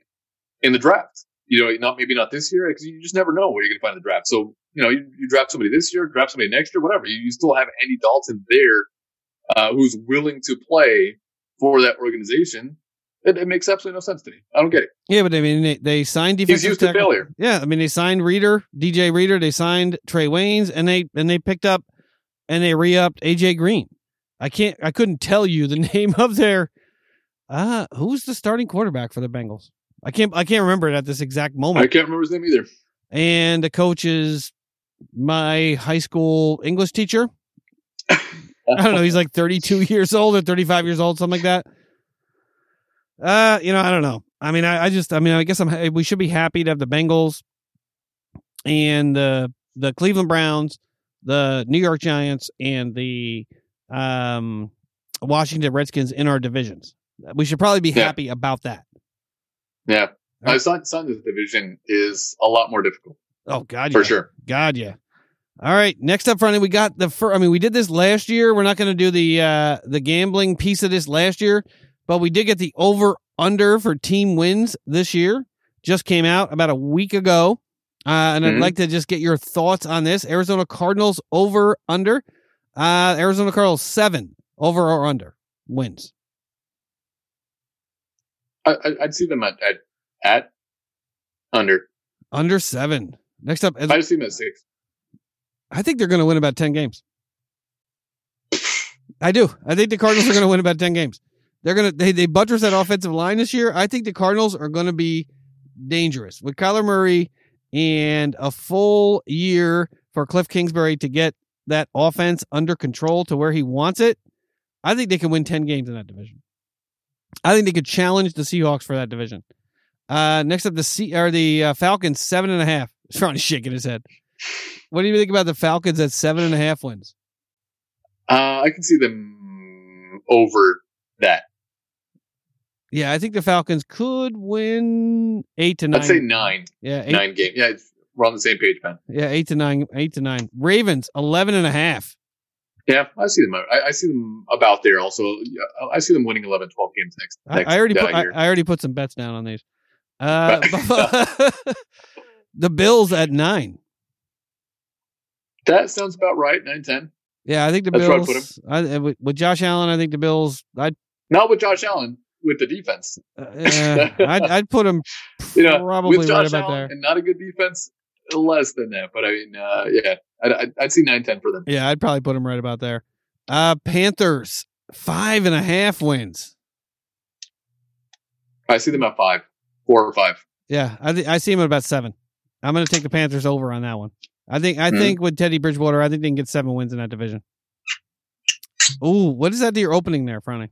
[SPEAKER 1] in the draft. You know, not maybe not this year because you just never know where you're going to find the draft. So you know, you, you draft somebody this year, draft somebody next year, whatever. You, you still have Andy Dalton there, uh, who's willing to play for that organization. It, it makes absolutely no sense to me. I don't get it.
[SPEAKER 2] Yeah, but I mean they, they signed defensive
[SPEAKER 1] He's used to failure.
[SPEAKER 2] Yeah, I mean they signed Reader, DJ Reader, they signed Trey Waynes and they and they picked up and they re-upped AJ Green. I can't I couldn't tell you the name of their uh who's the starting quarterback for the Bengals? I can't I can't remember it at this exact moment.
[SPEAKER 1] I can't remember his name either.
[SPEAKER 2] and the coach is my high school English teacher. I don't know. He's like 32 years old or 35 years old, something like that. Uh, you know, I don't know. I mean, I, I just, I mean, I guess I'm. We should be happy to have the Bengals and the the Cleveland Browns, the New York Giants, and the um Washington Redskins in our divisions. We should probably be
[SPEAKER 1] Yeah.
[SPEAKER 2] happy about that.
[SPEAKER 1] Yeah. Uh, Sun, Sun's division is a lot more difficult
[SPEAKER 2] Oh God,
[SPEAKER 1] for
[SPEAKER 2] yeah.
[SPEAKER 1] sure.
[SPEAKER 2] God, yeah. All right, next up, front, we got the. Fir- I mean, we did this last year. We're not going to do the uh the gambling piece of this last year, but we did get the over under for team wins this year. Just came out about a week ago, uh, and I'd
[SPEAKER 1] Mhm.
[SPEAKER 2] like to just get your thoughts on this. Arizona Cardinals over under. Uh, Arizona Cardinals seven over or under wins.
[SPEAKER 1] I, I, I'd see them at, at, at under.
[SPEAKER 2] Under seven. Next up,
[SPEAKER 1] I'd see them at six.
[SPEAKER 2] I think they're going to win about 10 games. I do. I think the Cardinals are going to win about 10 games. They're going to they they buttress that offensive line this year. I think the Cardinals are going to be dangerous with Kyler Murray and a full year for Cliff Kingsbury to get that offense under control to where he wants it. I think they can win 10 games in that division. I think they could challenge the Seahawks for that division. Uh, next up, the C or the uh, Falcons seven and a half. Ronnie's shaking his head. What do you think about the Falcons at seven and a half wins?
[SPEAKER 1] Uh, I can see them over that.
[SPEAKER 2] Yeah, I think the Falcons could win eight to nine.
[SPEAKER 1] I'd say nine,
[SPEAKER 2] Yeah, eight,
[SPEAKER 1] nine game. Yeah, it's, we're on the same page, man.
[SPEAKER 2] yeah, eight to nine, eight to nine. Ravens eleven and a half.
[SPEAKER 1] Yeah, I see them. I, I see them about there. Also, I see them winning 11, 12 games next.
[SPEAKER 2] I,
[SPEAKER 1] next
[SPEAKER 2] I already
[SPEAKER 1] uh,
[SPEAKER 2] put, I. I already put some bets down on these. Uh, the Bills at nine.
[SPEAKER 1] that sounds about right. 9, 10.
[SPEAKER 2] Yeah, I think the
[SPEAKER 1] That's I
[SPEAKER 2] Bills. I, with, with Josh Allen, I think the Bills. I'd
[SPEAKER 1] Not with Josh Allen, with the defense.
[SPEAKER 2] uh, I'd, I'd put them
[SPEAKER 1] You know,
[SPEAKER 2] probably
[SPEAKER 1] with
[SPEAKER 2] right
[SPEAKER 1] Josh
[SPEAKER 2] about
[SPEAKER 1] Allen
[SPEAKER 2] there.
[SPEAKER 1] and not a good defense, less than that. But I mean, uh, yeah, I'd, I'd, I'd see 9, 10 for them.
[SPEAKER 2] Yeah, I'd probably put them right about there. Uh, Panthers five and a half wins.
[SPEAKER 1] I see them at five, four or five.
[SPEAKER 2] Yeah, I th- I see them at about seven. I'm going to take the Panthers over on that one. I think I
[SPEAKER 1] Mhm.
[SPEAKER 2] think with Teddy Bridgewater, I think they can get seven wins in that division. Ooh, what is that to your opening there, Franny?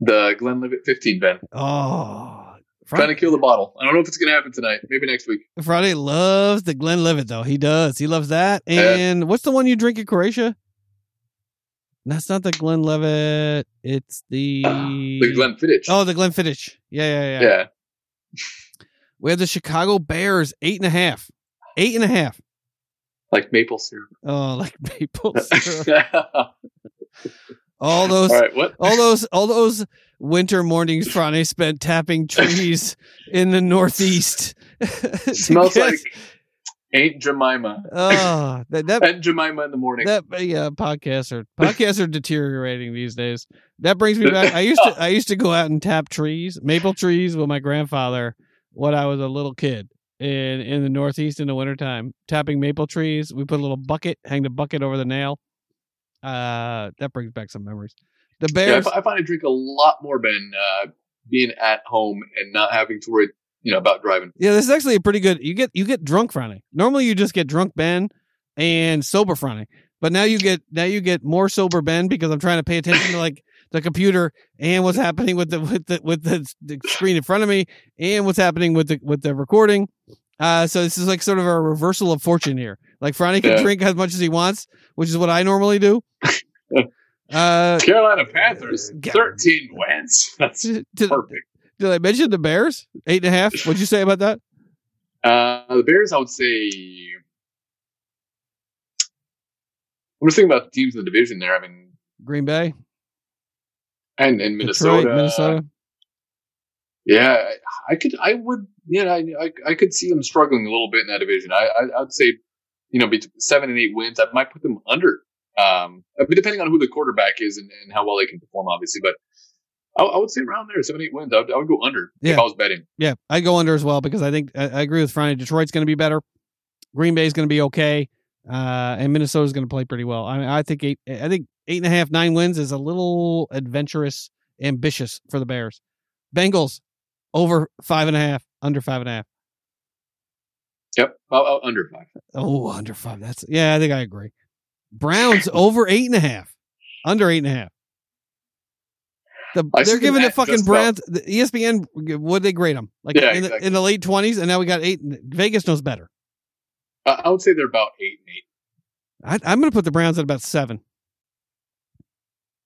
[SPEAKER 1] The Glenn Glenlivet 15, Ben.
[SPEAKER 2] Oh,
[SPEAKER 1] Trying to kill the bottle. I don't know if it's going to happen tonight. Maybe next week.
[SPEAKER 2] Friday loves the Glenlivet though. He does. He loves that. And what's the one you drink at Croatia? That's not the Glenlivet. It's the
[SPEAKER 1] The Glenfiddich.
[SPEAKER 2] Oh, the Glenfiddich. Yeah, yeah, yeah.
[SPEAKER 1] yeah.
[SPEAKER 2] We have the Chicago Bears eight and a half. Eight and a half.
[SPEAKER 1] Like maple syrup.
[SPEAKER 2] Oh, like maple syrup. all those
[SPEAKER 1] All right,
[SPEAKER 2] all those all those winter mornings Friday spent tapping trees in the northeast.
[SPEAKER 1] Smells
[SPEAKER 2] get-
[SPEAKER 1] like Aunt Jemima.
[SPEAKER 2] oh that that
[SPEAKER 1] Aunt Jemima in the morning.
[SPEAKER 2] that yeah podcasts are podcasts are deteriorating these days. That brings me back. I used to I used to go out and tap trees, maple trees, with my grandfather when I was a little kid in in the northeast in the wintertime, tapping maple trees. We put a little bucket, hang the bucket over the nail. Uh, that brings back some memories. The
[SPEAKER 1] yeah, I,
[SPEAKER 2] Bears.
[SPEAKER 1] fi- I find I drink a lot more, Ben, uh, being at home and not having to worry, you know, about driving.
[SPEAKER 2] Yeah, this is actually a pretty good. You get you get drunk Friday. Normally, you just get drunk Ben and sober Friday, but now you get now you get more sober Ben because I'm trying to pay attention to like the computer and what's happening with the with the with the, the screen in front of me and what's happening with the with the recording. Uh, so this is like sort of a reversal of fortune here. Like Friday can
[SPEAKER 1] Yeah.
[SPEAKER 2] drink as much as he wants, which is what I normally do. Uh,
[SPEAKER 1] Carolina Panthers,
[SPEAKER 2] Yeah.
[SPEAKER 1] 13 wins. That's
[SPEAKER 2] did,
[SPEAKER 1] perfect.
[SPEAKER 2] did I mention the Bears? Eight and a half. What'd you say about that?
[SPEAKER 1] Uh, the Bears, I would say. I'm just thinking about the teams in the division there. I mean,
[SPEAKER 2] Green Bay,
[SPEAKER 1] and, and Minnesota.
[SPEAKER 2] Detroit, Minnesota.
[SPEAKER 1] Yeah, I could, I would, yeah, I, I, I could see them struggling a little bit in that division. I, I I'd say, you know, between seven and eight wins. I might put them under. Um, depending on who the quarterback is and, and how well they can perform, obviously. But I, I would say around there, seven, eight wins. I would, I would go under
[SPEAKER 2] Yeah.
[SPEAKER 1] if I was betting.
[SPEAKER 2] Yeah, I'd go under as well because I think I, I agree with Friday. Detroit's going to be better. Green Bay's going to be okay, uh, and Minnesota's going to play pretty well. I mean, I think eight. I think eight and a half, nine wins is a little adventurous, ambitious for the Bears. Bengals over five and a half, under five and a half.
[SPEAKER 1] Yep, I'll, I'll- under five.
[SPEAKER 2] Oh, under five. That's yeah. I think I agree. Browns over eight and a half, under eight and a half. The, they're giving the fucking. Browns. The ESPN would they grade them like
[SPEAKER 1] Yeah,
[SPEAKER 2] in, the,
[SPEAKER 1] exactly.
[SPEAKER 2] in the late twenties, and now we got eight. Vegas knows better.
[SPEAKER 1] I, I would say they're about eight and eight.
[SPEAKER 2] I, I'm going to put the Browns at about seven.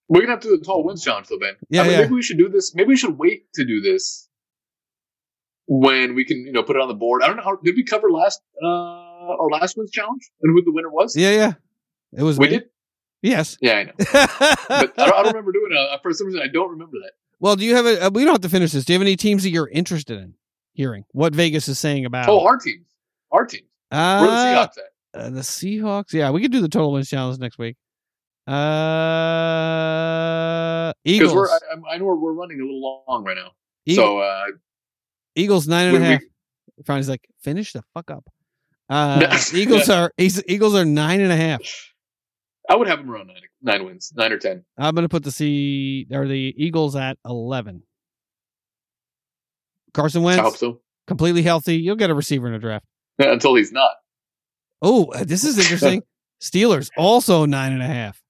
[SPEAKER 1] We're gonna have to do the tall wins challenge, though, Ben.
[SPEAKER 2] Yeah,
[SPEAKER 1] I mean,
[SPEAKER 2] yeah.
[SPEAKER 1] maybe we should do this. Maybe we should wait to do this when we can, you know, put it on the board. I don't know. How, did we cover last uh our last wins challenge and who the winner was?
[SPEAKER 2] Yeah, yeah. It was
[SPEAKER 1] we
[SPEAKER 2] me.
[SPEAKER 1] did.
[SPEAKER 2] Yes.
[SPEAKER 1] Yeah, I know. But I don't, I don't remember doing it. Uh, For some reason, I don't remember that.
[SPEAKER 2] well, do you have a? Uh, we don't have to finish this. Do you have any teams that you're interested in hearing what Vegas is saying about?
[SPEAKER 1] Oh, our teams, our teams. Where are the
[SPEAKER 2] uh,
[SPEAKER 1] Seahawks at?
[SPEAKER 2] uh, the Seahawks. Yeah, we could do the total wins challenge next week. Uh,
[SPEAKER 1] Because
[SPEAKER 2] Eagles.
[SPEAKER 1] we're, I, I'm- know we're, we're running a little long right now.
[SPEAKER 2] Eagle-
[SPEAKER 1] So uh,
[SPEAKER 2] Eagles nine and a half.
[SPEAKER 1] we-
[SPEAKER 2] like, finish the fuck up. Uh, Eagles are Eagles are nine and a half.
[SPEAKER 1] I would have them around nine, nine wins, nine or ten.
[SPEAKER 2] I'm gonna put the C or the Eagles at eleven. Carson
[SPEAKER 1] I hope so.
[SPEAKER 2] completely healthy. You'll get a receiver in a draft.
[SPEAKER 1] Until he's not.
[SPEAKER 2] Oh, this is interesting. Steelers also nine and a half.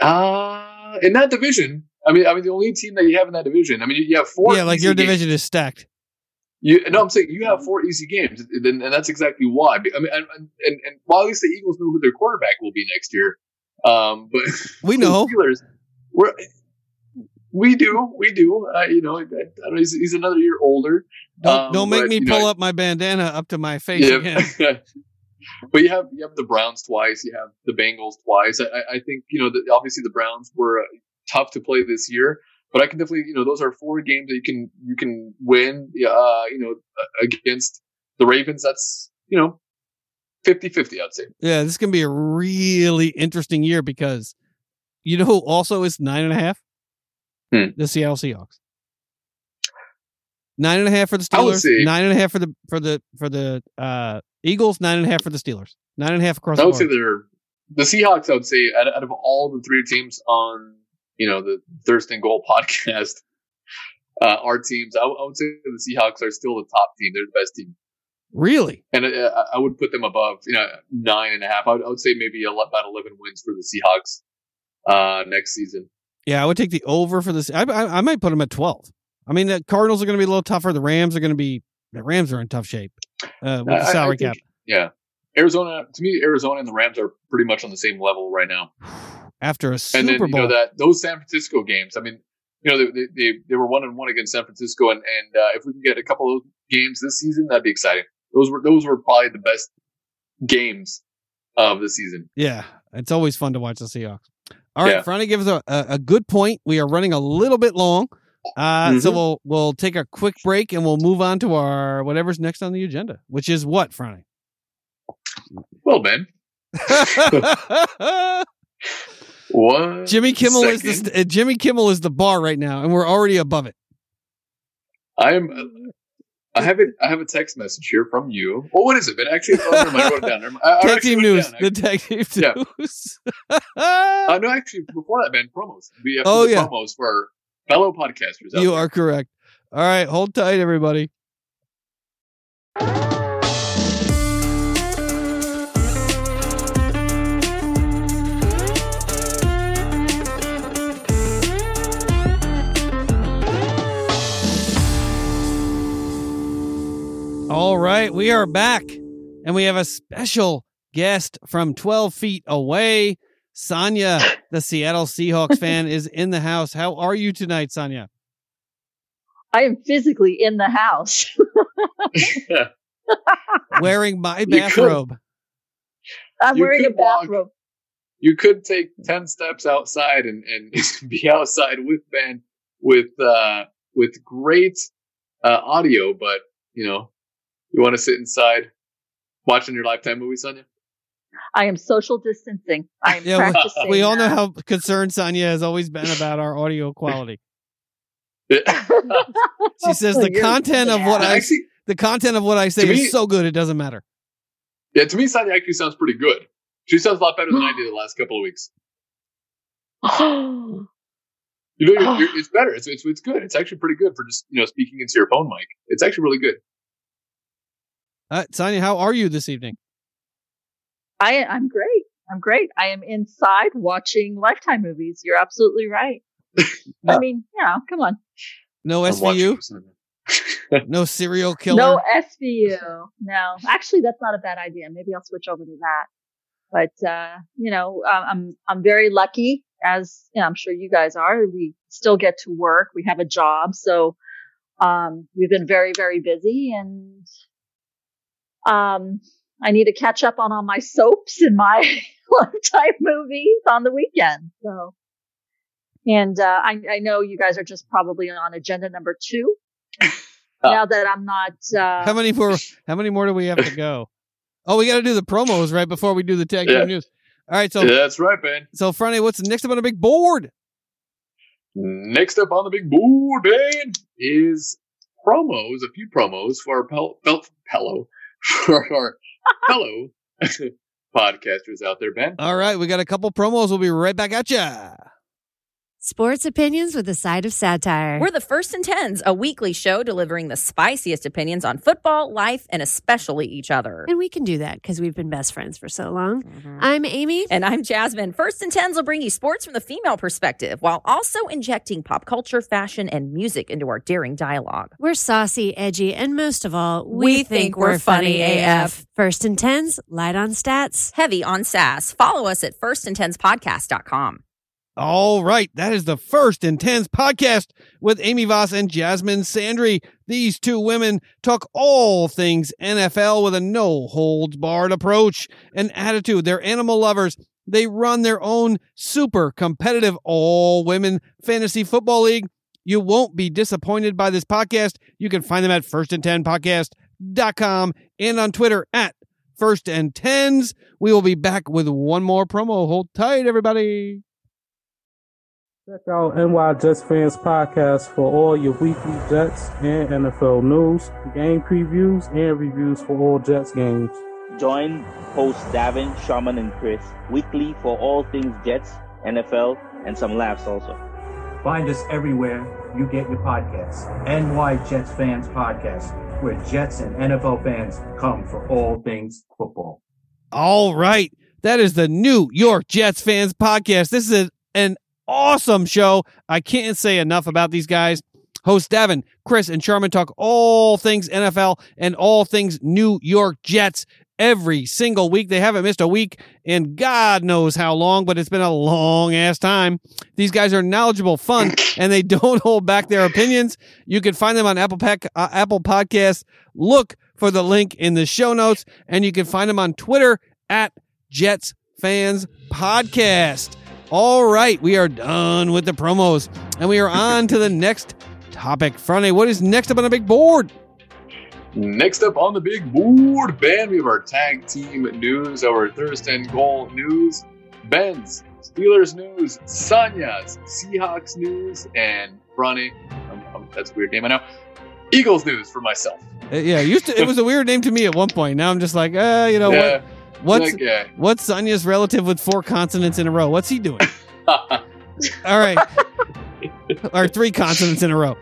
[SPEAKER 1] Uh in that division. I mean, I mean, the only team that you have in that division. I mean, you- you have four.
[SPEAKER 2] yeah, like your
[SPEAKER 1] games.
[SPEAKER 2] division is stacked.
[SPEAKER 1] You, no, I'm saying you have four easy games, and, and that's exactly why. I mean, and, and, and while at least the Eagles know who their quarterback will be next year, um, but
[SPEAKER 2] We
[SPEAKER 1] the
[SPEAKER 2] know.
[SPEAKER 1] Steelers, we're we do, we do. Uh, you know, I, I don't know, he's, he's another year older.
[SPEAKER 2] Don't
[SPEAKER 1] Um,
[SPEAKER 2] don't make
[SPEAKER 1] but,
[SPEAKER 2] me pull
[SPEAKER 1] know,
[SPEAKER 2] up my bandana up to my face again.
[SPEAKER 1] Yeah. but you have you have the Browns twice. You have the Bengals twice. I, I- think you know that obviously the Browns were uh, tough to play this year, but I can definitely you know those are four games that you can you can win. Uh, you know against the Ravens. That's you know 50-50, I'd say.
[SPEAKER 2] Yeah, this is gonna be a really interesting year because you know who also is nine and a half?
[SPEAKER 1] Hmm.
[SPEAKER 2] The Seattle Seahawks. Nine and a half for the Steelers. Nine and a half for the for the for the uh, Eagles. Nine and a half for the Steelers. Nine and a half across
[SPEAKER 1] I would say they're the Seahawks. I would say out, out of all the three teams on you know the Thirst and Goal podcast, uh, our teams, I, w- I would say the Seahawks are still the top team. They're the best team.
[SPEAKER 2] Really?
[SPEAKER 1] and uh, I would put them above, you know, nine and a half. I would, I would say maybe about eleven wins for the Seahawks uh, next season.
[SPEAKER 2] Yeah, I would take the over for this. I, I, I might put them at twelve. I mean, the Cardinals are going to be a little tougher. The Rams are going to be. The Rams are in tough shape uh, with the salary
[SPEAKER 1] think-
[SPEAKER 2] cap.
[SPEAKER 1] Yeah, Arizona. To me, Arizona and the Rams are pretty much on the same level right now.
[SPEAKER 2] After a
[SPEAKER 1] And
[SPEAKER 2] Super
[SPEAKER 1] then you
[SPEAKER 2] Bowl,
[SPEAKER 1] know that those San Francisco games. I mean, you know, they, they, they were one and one against San Francisco, and and uh, if we can get a couple of games this season, that'd be exciting. Those were those were probably the best games of the season.
[SPEAKER 2] Yeah, it's always fun to watch the Seahawks. All right,
[SPEAKER 1] Yeah.
[SPEAKER 2] Franny gives a, a, a good point. We are running a little bit long. Uh, So
[SPEAKER 1] Mhm.
[SPEAKER 2] we'll we'll take a quick break and we'll move on to our whatever's next on the agenda, which is what, Franny?
[SPEAKER 1] Well, man, what?
[SPEAKER 2] Jimmy Kimmel is the st- uh, Jimmy Kimmel is the bar right now, and we're already above it.
[SPEAKER 1] I'm. I have it. I have a text message here from you. Well, what is it? But actually, oh, never mind, I wrote it down. Never mind. I-
[SPEAKER 2] Tag team news. The tag team
[SPEAKER 1] Yeah.
[SPEAKER 2] news.
[SPEAKER 1] Uh, no, actually, before that, man, promos. We have
[SPEAKER 2] Oh, yeah.
[SPEAKER 1] promos for fellow podcasters.
[SPEAKER 2] You
[SPEAKER 1] there.
[SPEAKER 2] are correct. All right, hold tight, everybody. All right, we are back, and we have a special guest from 12 feet away. Sonia, the Seattle Seahawks fan, is in the house. How are you tonight, Sonia?
[SPEAKER 3] I am physically in the house.
[SPEAKER 2] Wearing my bathrobe.
[SPEAKER 3] I'm
[SPEAKER 1] You
[SPEAKER 3] wearing a
[SPEAKER 1] could walk.
[SPEAKER 3] bathrobe.
[SPEAKER 1] you could take 10 steps outside and, and be outside with Ben with uh with great uh audio but you know you want to sit inside watching your lifetime movie Sonia
[SPEAKER 3] I am social distancing. I am
[SPEAKER 2] Yeah, we-
[SPEAKER 3] practicing.
[SPEAKER 2] We all know
[SPEAKER 3] uh,
[SPEAKER 2] how concerned Sonia has always been about our audio quality. She says the
[SPEAKER 3] You're
[SPEAKER 2] content of what I
[SPEAKER 1] actually
[SPEAKER 2] the content of what I say
[SPEAKER 1] me-
[SPEAKER 2] is so good it doesn't matter.
[SPEAKER 1] yeah to me Sonia actually sounds pretty good she sounds a lot better than I did the last couple of weeks you know you're, you're, it's better it's, it's it's good it's actually pretty good for just you know speaking into your phone mic it's actually really good
[SPEAKER 2] Uh, Sonia, how are you this evening?
[SPEAKER 3] I, I'm great. I'm great. I am inside watching Lifetime movies. You're absolutely right. I mean, yeah, come on.
[SPEAKER 2] No SVU, no serial killer.
[SPEAKER 3] No SVU. No, actually, that's not a bad idea. Maybe I'll switch over to that. But uh, you know, uh, I'm I'm very lucky, as you know, I'm sure you guys are. We still get to work. We have a job, so um, we've been very very busy, and um, I need to catch up on all my soaps and my lifetime movies on the weekend. So. And uh, I, I know you guys are just probably on agenda number two. now that I'm not uh,
[SPEAKER 2] How many more? How many more do we have to go? Oh, we got to do the promos right before we do the tag team
[SPEAKER 1] Yeah.
[SPEAKER 2] news. All right, so
[SPEAKER 1] Yeah, that's right Ben
[SPEAKER 2] so Friday, what's next up on the big board?
[SPEAKER 1] Next up on the big board, Ben, is promos, a few promos for our pel- pel- fellow, for our fellow podcasters out there, Ben.
[SPEAKER 2] All right, we got a couple promos. We'll be right back at ya.
[SPEAKER 4] Sports opinions with a side of satire.
[SPEAKER 5] We're the First and Tens, a weekly show delivering the spiciest opinions on football, life, and especially each other.
[SPEAKER 4] and we can do that because we've been best friends for so long. Mm-hmm. I'm Amy.
[SPEAKER 5] And I'm Jasmine. First and Tens will bring you sports from the female perspective while also injecting pop culture, fashion, and music into our daring dialogue.
[SPEAKER 4] We're saucy, edgy, and most of all, we,
[SPEAKER 5] We think we're funny AF.
[SPEAKER 4] First and tens, light on stats.
[SPEAKER 5] Heavy on sass. Follow us at firstandtenspodcast.com.
[SPEAKER 2] All right, that is the First and Tens podcast with Amy Voss and Jasmine Sandry. These two women talk all things NFL with a no holds barred approach and attitude. They're animal lovers. They run their own super competitive all women fantasy football league. You won't be disappointed by this podcast. You can find them at firstand10podcast.com and on Twitter at first and tens. We will be back with one more promo. Hold tight, everybody.
[SPEAKER 6] Check out NY Jets Fans Podcast for all your weekly Jets and NFL news, game previews, and reviews for all Jets games.
[SPEAKER 7] Join hosts Davin, Sharman, and Chris weekly for all things Jets, NFL, and some laughs also.
[SPEAKER 8] Find us everywhere you get your podcasts. NY Jets Fans Podcast, where Jets and NFL fans come for all things football.
[SPEAKER 2] All right. That is the New York Jets fans podcast. This is an awesome show. I can't say enough about these guys. Host Devin, Chris, and Sharman talk all things NFL and all things New York Jets. every single week. They haven't missed a week in God knows how long, but it's been a long ass time. These guys are knowledgeable, fun, and they don't hold back their opinions. You can find them on Apple Pack, uh, Apple Podcasts. Look for the link in the show notes, and you can find them on Twitter at Jets Fans Podcast. All right, we are done with the promos, and we are on to the next topic. Friday, what is next up on the big board?
[SPEAKER 1] Next up on the big board, Ben, we have our tag team news, our Thirst and Goal news, Ben's Steelers news, Sonya's Seahawks news, and Ronnie, um, um, that's a weird name I know, Eagles news for myself.
[SPEAKER 2] Uh, yeah, it used to, it was a weird name to me at one point. Now I'm just like, uh, you know
[SPEAKER 1] Yeah,
[SPEAKER 2] what? What's
[SPEAKER 1] yeah.
[SPEAKER 2] what's Sonya's relative with four consonants in a row? What's he doing? All right, or three consonants in a row.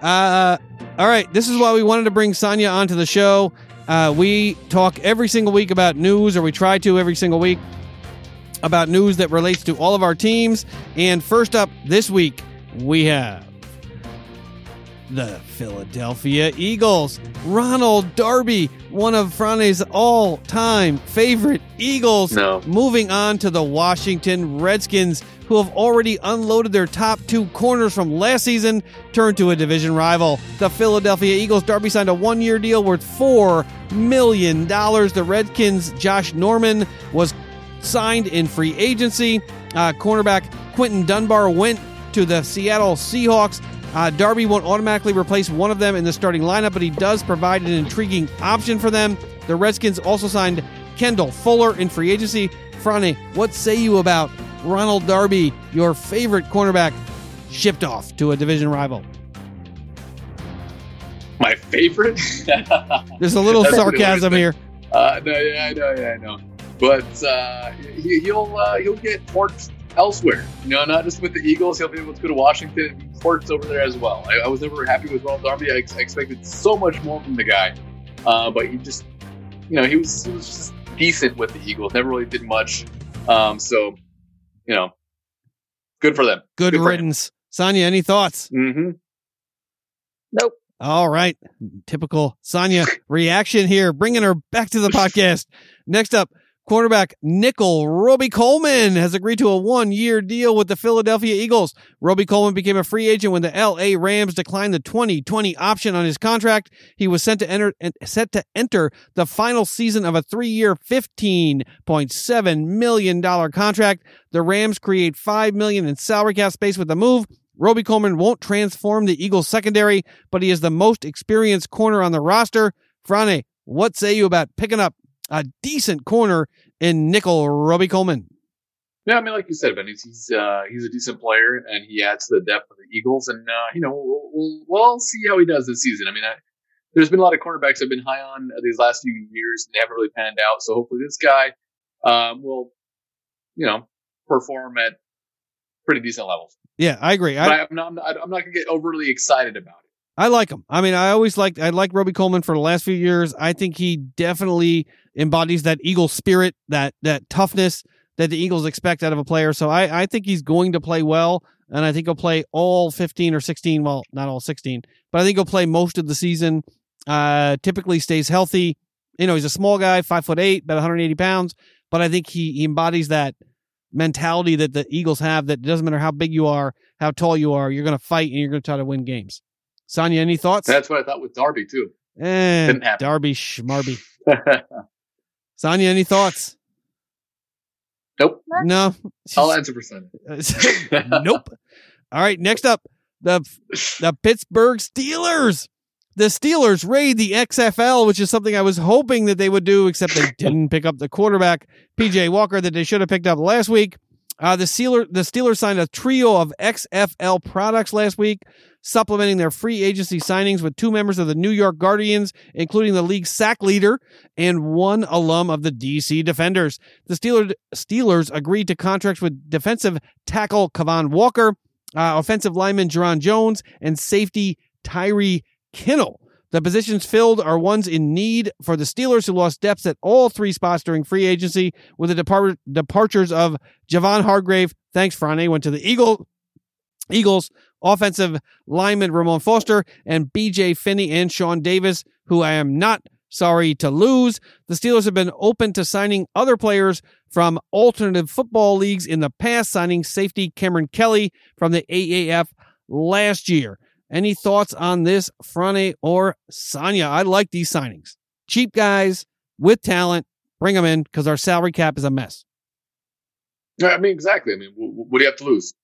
[SPEAKER 2] Uh, all right, this is why we wanted to bring Sonya onto the show. Uh, we talk every single week about news, or we try to every single week about news that relates to all of our teams. And first up this week, we have the Philadelphia Eagles. Ronald Darby, one of Frane's all time favorite Eagles,
[SPEAKER 1] No.
[SPEAKER 2] moving on to the Washington Redskins, who have already unloaded their top two corners from last season, turned to a division rival. The Philadelphia Eagles, Darby signed a one year deal worth $4 million. The Redskins, Josh Norman, was signed in free agency. Uh, cornerback Quinton Dunbar went to the Seattle Seahawks. Uh, Darby won't automatically replace one of them in the starting lineup, but he does provide an intriguing option for them. The Redskins also signed Kendall Fuller in free agency. Frane, what say you about Ronald Darby, your favorite cornerback, shipped off to a division rival?
[SPEAKER 1] My favorite?
[SPEAKER 2] There's a little
[SPEAKER 1] That's what it
[SPEAKER 2] sarcasm here.
[SPEAKER 1] Uh, no, yeah, I know, yeah, I know. But uh, he, he'll uh, he'll get torched elsewhere. You know, not just with the Eagles. He'll be able to go to Washington and be over there as well. I, I was never happy with Ronald Darby. I, ex- I expected so much more from the guy, uh, but he just, you know, he was he was just decent with the Eagles. Never really did much. Um, so, you know, good for them.
[SPEAKER 2] Good,
[SPEAKER 1] Good for him.
[SPEAKER 2] riddance. Sonia, any thoughts?
[SPEAKER 1] Mm-hmm.
[SPEAKER 3] Nope.
[SPEAKER 2] All right. Typical Sonya reaction here, bringing her back to the podcast. Next up, cornerback Nickell Robey-Coleman has agreed to a one year deal with the Philadelphia Eagles. Robey-Coleman became a free agent when the LA Rams declined the 2020 option on his contract. He was sent to enter, set to enter the final season of a three year, $15.7 million contract. The Rams create 5 million in salary cap space with the move. Robey-Coleman won't transform the Eagles secondary, but he is the most experienced corner on the roster. Frane, what say you about picking up a decent corner in Nickell Robey-Coleman?
[SPEAKER 1] Yeah, I mean, like you said, Ben, he's he's, uh, he's a decent player, and he adds to the depth of the Eagles. And uh, you know, we'll, we'll we'll see how he does this season. I mean, I, there's been a lot of cornerbacks I've been high on these last few years, and they haven't really panned out. So hopefully, this guy um, will, you know, perform at pretty decent levels.
[SPEAKER 2] Yeah, I agree. I,
[SPEAKER 1] I'm not I'm not, I'm not gonna get overly excited about it.
[SPEAKER 2] I like him. I mean, I always liked I like Robey-Coleman for the last few years. I think he definitely embodies that Eagle spirit, that that toughness that the Eagles expect out of a player. So I, I think he's going to play well, and I think he'll play all 15 or 16. Well, not all 16, but I think he'll play most of the season. Uh, typically stays healthy. You know, he's a small guy, five foot eight, about 180 pounds, but I think he, he embodies that mentality that the Eagles have. That it doesn't matter how big you are, how tall you are, you're going to fight and you're going to try to win games. Sonya, any thoughts?
[SPEAKER 1] That's what I thought with Darby too.
[SPEAKER 2] Eh,
[SPEAKER 1] Didn't happen.
[SPEAKER 2] Darby Schmarby. Sonya, any thoughts?
[SPEAKER 1] nope.
[SPEAKER 2] No.
[SPEAKER 1] I'll answer for Sunday.
[SPEAKER 2] nope. All right, next up, the the Pittsburgh Steelers. The Steelers raid the XFL, which is something I was hoping that they would do, except they didn't pick up the quarterback PJ Walker that they should have picked up last week. Uh, the Steelers the Steelers signed a trio of XFL products last week, supplementing their free agency signings with two members of the New York Guardians, including the league sack leader and one alum of the DC Defenders. The Steelers Steelers agreed to contracts with defensive tackle Cavon Walker, uh, offensive lineman Jarron Jones, and safety Tyree Kinnel. The positions filled are ones in need for the Steelers, who lost depth at all three spots during free agency, with the depart- departures of Javon Hargrave. Thanks, Frane. Went to the Eagle, Eagles. Offensive lineman Ramon Foster and B.J. Finney and Sean Davis, who I am not sorry to lose. The Steelers have been open to signing other players from alternative football leagues in the past, signing safety Kameron Kelly from the AAF last year. Any thoughts on this, Franny or Sonia? I like these signings. Cheap guys with talent, bring them in because our salary cap is a mess.
[SPEAKER 1] Yeah, I mean, exactly. I mean, what do you have to lose?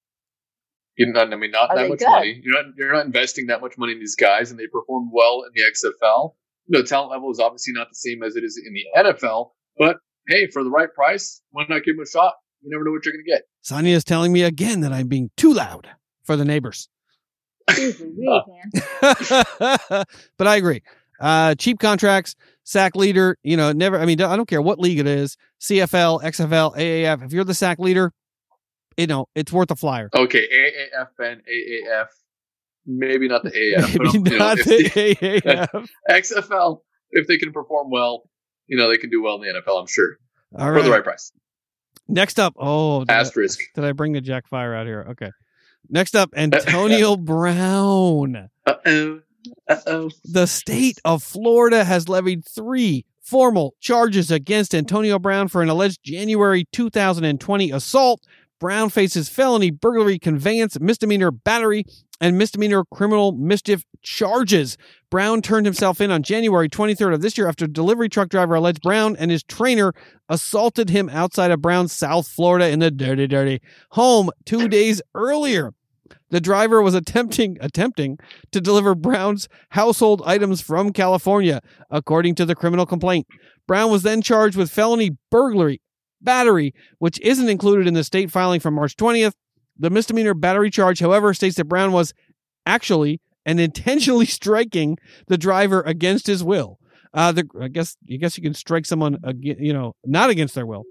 [SPEAKER 1] You know, I mean, not
[SPEAKER 3] Are
[SPEAKER 1] that much
[SPEAKER 3] good?
[SPEAKER 1] money. You're not you're not investing that much money in these guys, and they perform well in the XFL. You know, talent level is obviously not the same as it is in the NFL, but hey, for the right price, why not give them a shot? You never know what you're going to get.
[SPEAKER 2] Sonia is telling me again that I'm being too loud for the neighbors.
[SPEAKER 3] Jeez Louise,
[SPEAKER 2] but I agree. Uh, cheap contracts, sack leader, you know, never, I mean, I don't care what league it is CFL, XFL, AAF. If you're the sack leader, you know, it's worth a flyer.
[SPEAKER 1] Okay, AAF and AAF, maybe not the AAF, but
[SPEAKER 2] Maybe
[SPEAKER 1] you know,
[SPEAKER 2] not
[SPEAKER 1] if
[SPEAKER 2] the
[SPEAKER 1] the-
[SPEAKER 2] AAF.
[SPEAKER 1] XFL, if they can perform well, you know, they can do well in the NFL. I'm sure
[SPEAKER 2] All
[SPEAKER 1] for the
[SPEAKER 2] right.
[SPEAKER 1] right price.
[SPEAKER 2] Next up, oh, did I,
[SPEAKER 1] Asterisk.
[SPEAKER 2] did I bring the Jack Fire out here? Okay. Next up, Antonio Brown.
[SPEAKER 1] Uh oh. Uh oh.
[SPEAKER 2] The state of Florida has levied three formal charges against Antonio Brown for an alleged January 2020 assault. Brown faces felony burglary, conveyance, misdemeanor battery, and misdemeanor criminal mischief charges. Brown turned himself in on January 23rd of this year after delivery truck driver alleged Brown and his trainer assaulted him outside of Brown's South Florida in the dirty, dirty home two days earlier. The driver was attempting attempting to deliver Brown's household items from California, according to the criminal complaint. Brown was then charged with felony burglary, battery, which isn't included in the state filing from March 20th. The misdemeanor battery charge, however, states that Brown was actually and intentionally striking the driver against his will. Uh, the, I guess I guess you can strike someone, you know, not against their will.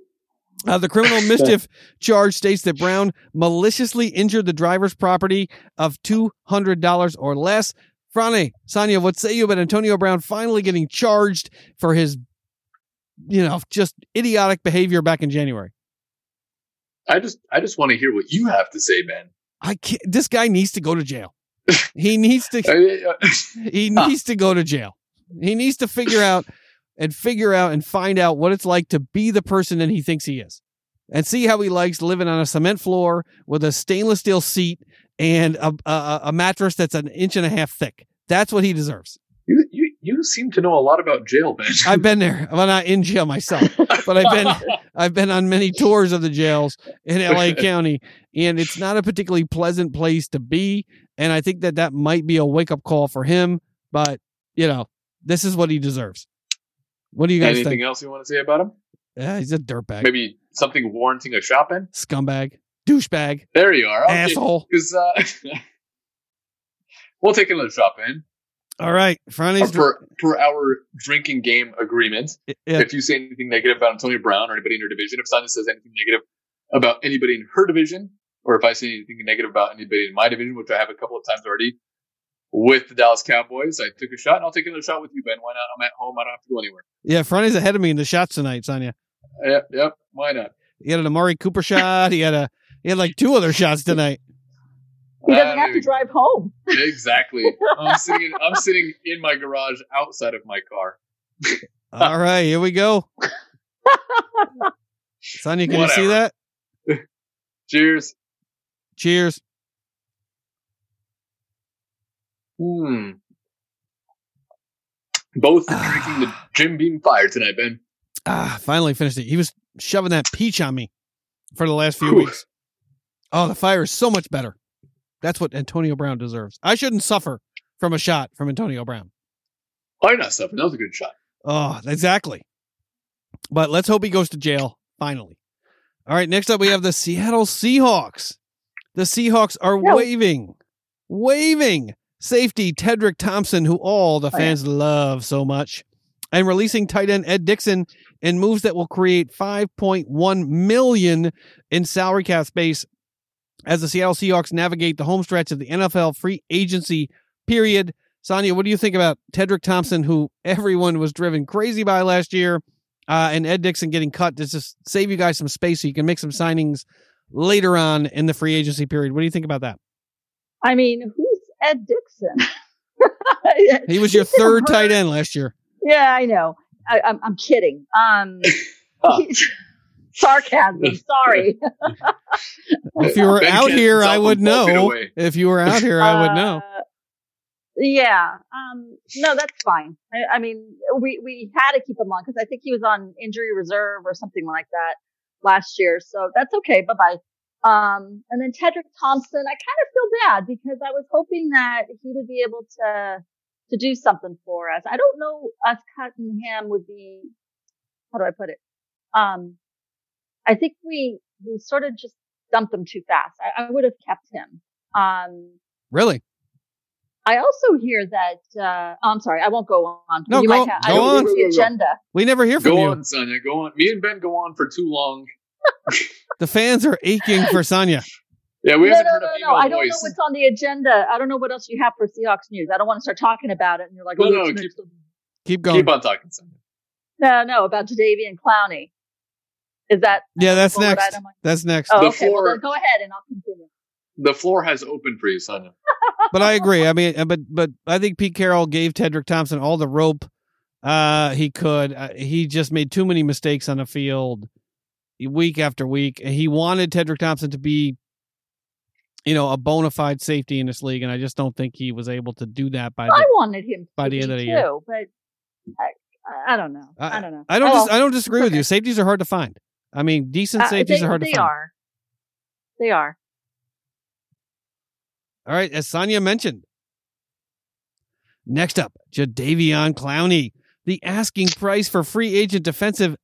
[SPEAKER 2] Uh, the criminal mischief charge states that Brown maliciously injured the driver's property of two hundred dollars or less. Frane, Sonia, what say you about Antonio Brown finally getting charged for his, you know, just idiotic behavior back in January?
[SPEAKER 1] I just I just want to hear what you have to say, Ben.
[SPEAKER 2] I can't. This guy needs to go to jail. He needs to. He needs to go to jail. He needs to figure out and figure out and find out what it's like to be the person that he thinks he is. And see how he likes living on a cement floor with a stainless steel seat and a, a, a mattress that's an inch and a half thick. That's what he deserves.
[SPEAKER 1] You, you you seem to know a lot about jail, Ben.
[SPEAKER 2] I've been there. I'm not in jail myself, but I've been I've been on many tours of the jails in LA County, and it's not a particularly pleasant place to be. And I think that that might be a wake up call for him. But you know, this is what he deserves. What do you guys
[SPEAKER 1] Anything
[SPEAKER 2] think?
[SPEAKER 1] else you want to say about him?
[SPEAKER 2] Yeah, he's a dirtbag,
[SPEAKER 1] Maybe something warranting a shot, Ben.
[SPEAKER 2] scumbag, douchebag,
[SPEAKER 1] There you are,
[SPEAKER 2] asshole.
[SPEAKER 1] Because uh, we'll take another shot, Ben.
[SPEAKER 2] All right, Friday's
[SPEAKER 1] per, uh, per our drinking game agreement.
[SPEAKER 2] yeah,
[SPEAKER 1] If you say anything negative about Antonio Brown or anybody in your division, if Sonia says anything negative about anybody in her division, or if I say anything negative about anybody in my division, which I have a couple of times already with the Dallas Cowboys, I took a shot and I'll take another shot with you, Ben. Why not? I'm at home. I don't have to go anywhere.
[SPEAKER 2] yeah, Friday's ahead of me in the shots tonight, Sonia.
[SPEAKER 1] Yep, yep. Why not?
[SPEAKER 2] He had an Amari Cooper shot. He had a he had like two other shots tonight.
[SPEAKER 3] He doesn't
[SPEAKER 1] Ah,
[SPEAKER 3] have to drive home.
[SPEAKER 1] Exactly. I'm sitting. In, I'm sitting in my garage outside of my car.
[SPEAKER 2] All right, here we go. Sonia, can you see that?
[SPEAKER 1] Cheers.
[SPEAKER 2] Cheers.
[SPEAKER 1] Hmm. Both drinking the Jim Beam Fire tonight, Ben.
[SPEAKER 2] Ah, finally finished it. He was shoving that peach on me for the last few
[SPEAKER 1] Whew.
[SPEAKER 2] weeks. Oh, the fire is so much better. That's what Antonio Brown deserves. I shouldn't suffer from a shot from Antonio Brown.
[SPEAKER 1] Why not suffering? That was a good shot.
[SPEAKER 2] Oh, exactly. But let's hope he goes to jail finally. All right, next up we have the Seattle Seahawks. The Seahawks are
[SPEAKER 3] Yeah.
[SPEAKER 2] waving, waving safety Tedric Thompson, who all the
[SPEAKER 3] Oh, yeah.
[SPEAKER 2] fans love so much, and releasing tight end Ed Dixon in moves that will create 5.1 million in salary cap space as the Seattle Seahawks navigate the home stretch of the NFL free agency period. Sonia, what do you think about Tedric Thompson, who everyone was driven crazy by last year, uh, and Ed Dixon getting cut to just save you guys some space so you can make some signings later on in the free agency period? What do you think about that?
[SPEAKER 3] I mean, who's Ed Dixon?
[SPEAKER 2] He was your third tight end last year.
[SPEAKER 3] Yeah, I know. I, I'm, I'm kidding. Um,
[SPEAKER 1] Oh.
[SPEAKER 3] Sarcasm. Sorry.
[SPEAKER 2] If you were
[SPEAKER 1] Ben
[SPEAKER 2] out here, I would know. If you were out here, I would know.
[SPEAKER 3] Uh, yeah. Um, no, that's fine. I, I mean, we, we had to keep him on because I think he was on injury reserve or something like that last year. So that's okay. Bye bye. Um, and then Tedric Thompson, I kind of feel bad because I was hoping that he would be able to, to do something for us. I don't know us cutting him would be, how do I put it? Um, I think we, we sort of just dumped him too fast. I, I would have kept him. Um,
[SPEAKER 2] Really?
[SPEAKER 3] I also hear that. Uh, oh, I'm sorry, I won't go on.
[SPEAKER 2] No,
[SPEAKER 3] you
[SPEAKER 2] go-
[SPEAKER 3] might have,
[SPEAKER 2] go
[SPEAKER 3] I don't
[SPEAKER 2] on.
[SPEAKER 3] the agenda.
[SPEAKER 2] We never hear from
[SPEAKER 1] Go
[SPEAKER 2] you.
[SPEAKER 1] on, Sonia. Go on. Me and Ben go on for too long.
[SPEAKER 2] The fans are aching for Sonya.
[SPEAKER 1] Yeah, we
[SPEAKER 3] no,
[SPEAKER 1] haven't
[SPEAKER 3] no,
[SPEAKER 1] heard
[SPEAKER 3] no,
[SPEAKER 1] a
[SPEAKER 3] no.
[SPEAKER 1] female
[SPEAKER 3] I don't know what's on the agenda. I don't know what else you have for Seahawks news. I don't want to start talking about it, and you're like,
[SPEAKER 1] No,
[SPEAKER 3] oh,
[SPEAKER 1] no,
[SPEAKER 3] what's
[SPEAKER 1] keep-
[SPEAKER 3] next on-
[SPEAKER 2] Keep going.
[SPEAKER 1] Keep on talking, Sonia.
[SPEAKER 3] no, no, about Jadeveon Clowney. Is that
[SPEAKER 2] Yeah, that's next.
[SPEAKER 3] item?
[SPEAKER 2] That's next.
[SPEAKER 3] Oh,
[SPEAKER 1] The
[SPEAKER 3] okay.
[SPEAKER 1] Floor-
[SPEAKER 3] then go ahead, and I'll continue.
[SPEAKER 1] The floor has opened for you, Sonia.
[SPEAKER 2] But I agree. I mean, uh, but but I think Pete Carroll gave Tedric Thompson all the rope uh, he could. Uh, he just made too many mistakes on the field week after week. He wanted Tedric Thompson to be, you know, a bona fide safety in this league, and I just don't think he was able to do that by
[SPEAKER 3] I
[SPEAKER 2] the.
[SPEAKER 3] wanted him
[SPEAKER 2] by the end of the
[SPEAKER 3] too,
[SPEAKER 2] year.
[SPEAKER 3] but I, I don't know. I, don't know.
[SPEAKER 2] I don't.
[SPEAKER 3] Oh,
[SPEAKER 2] dis- I don't disagree with you. Safeties are hard to find. I mean, decent
[SPEAKER 3] uh,
[SPEAKER 2] safeties
[SPEAKER 3] they,
[SPEAKER 2] are hard to find.
[SPEAKER 3] they are. They are.
[SPEAKER 2] All right, as Sonia mentioned. Next up, Jadeveon Clowney. The asking price for free agent defensive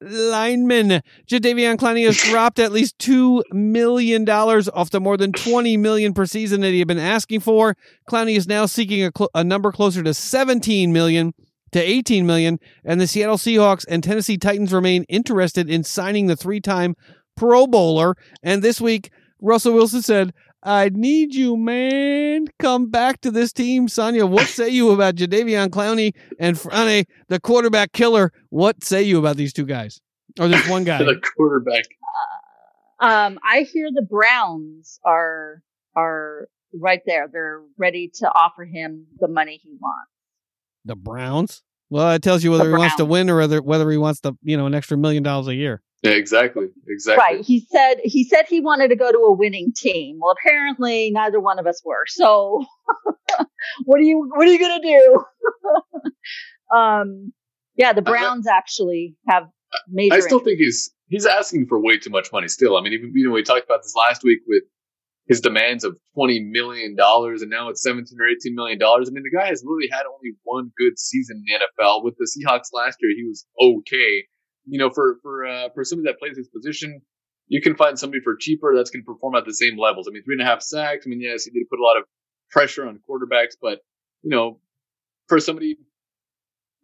[SPEAKER 2] lineman Jadeveon Clowney has dropped at least two million dollars off the more than twenty million per season that he had been asking for. Clowney is now seeking a, cl- a number closer to seventeen million to eighteen million, and the Seattle Seahawks and Tennessee Titans remain interested in signing the three-time Pro Bowler. And this week, Russell Wilson said, I need you, man. Come back to this team. Sonia, what say you about Jadeveon Clowney and Frane, the quarterback killer? What say you about these two guys? Or this one guy?
[SPEAKER 1] the quarterback.
[SPEAKER 3] Um, I hear the Browns are are right there. They're ready to offer him the money he wants.
[SPEAKER 2] The Browns? Well, it tells you whether he wants to win or whether, whether he wants the, you know, an extra million dollars a year.
[SPEAKER 1] Yeah, exactly. Exactly.
[SPEAKER 3] Right. He said he said he wanted to go to a winning team. Well, apparently neither one of us were. So what are you what are you gonna do? um yeah, the Browns actually have major
[SPEAKER 1] I still
[SPEAKER 3] interest.
[SPEAKER 1] think he's he's asking for way too much money. Still, I mean, even you know we talked about this last week with his demands of twenty million dollars, and now it's seventeen or eighteen million dollars. I mean, the guy has really had only one good season in the NFL. With the Seahawks last year, he was okay. You know, for for uh, for somebody that plays his position, you can find somebody for cheaper that's going to perform at the same levels. I mean, three and a half sacks. I mean, yes, he did put a lot of pressure on quarterbacks, but you know, for somebody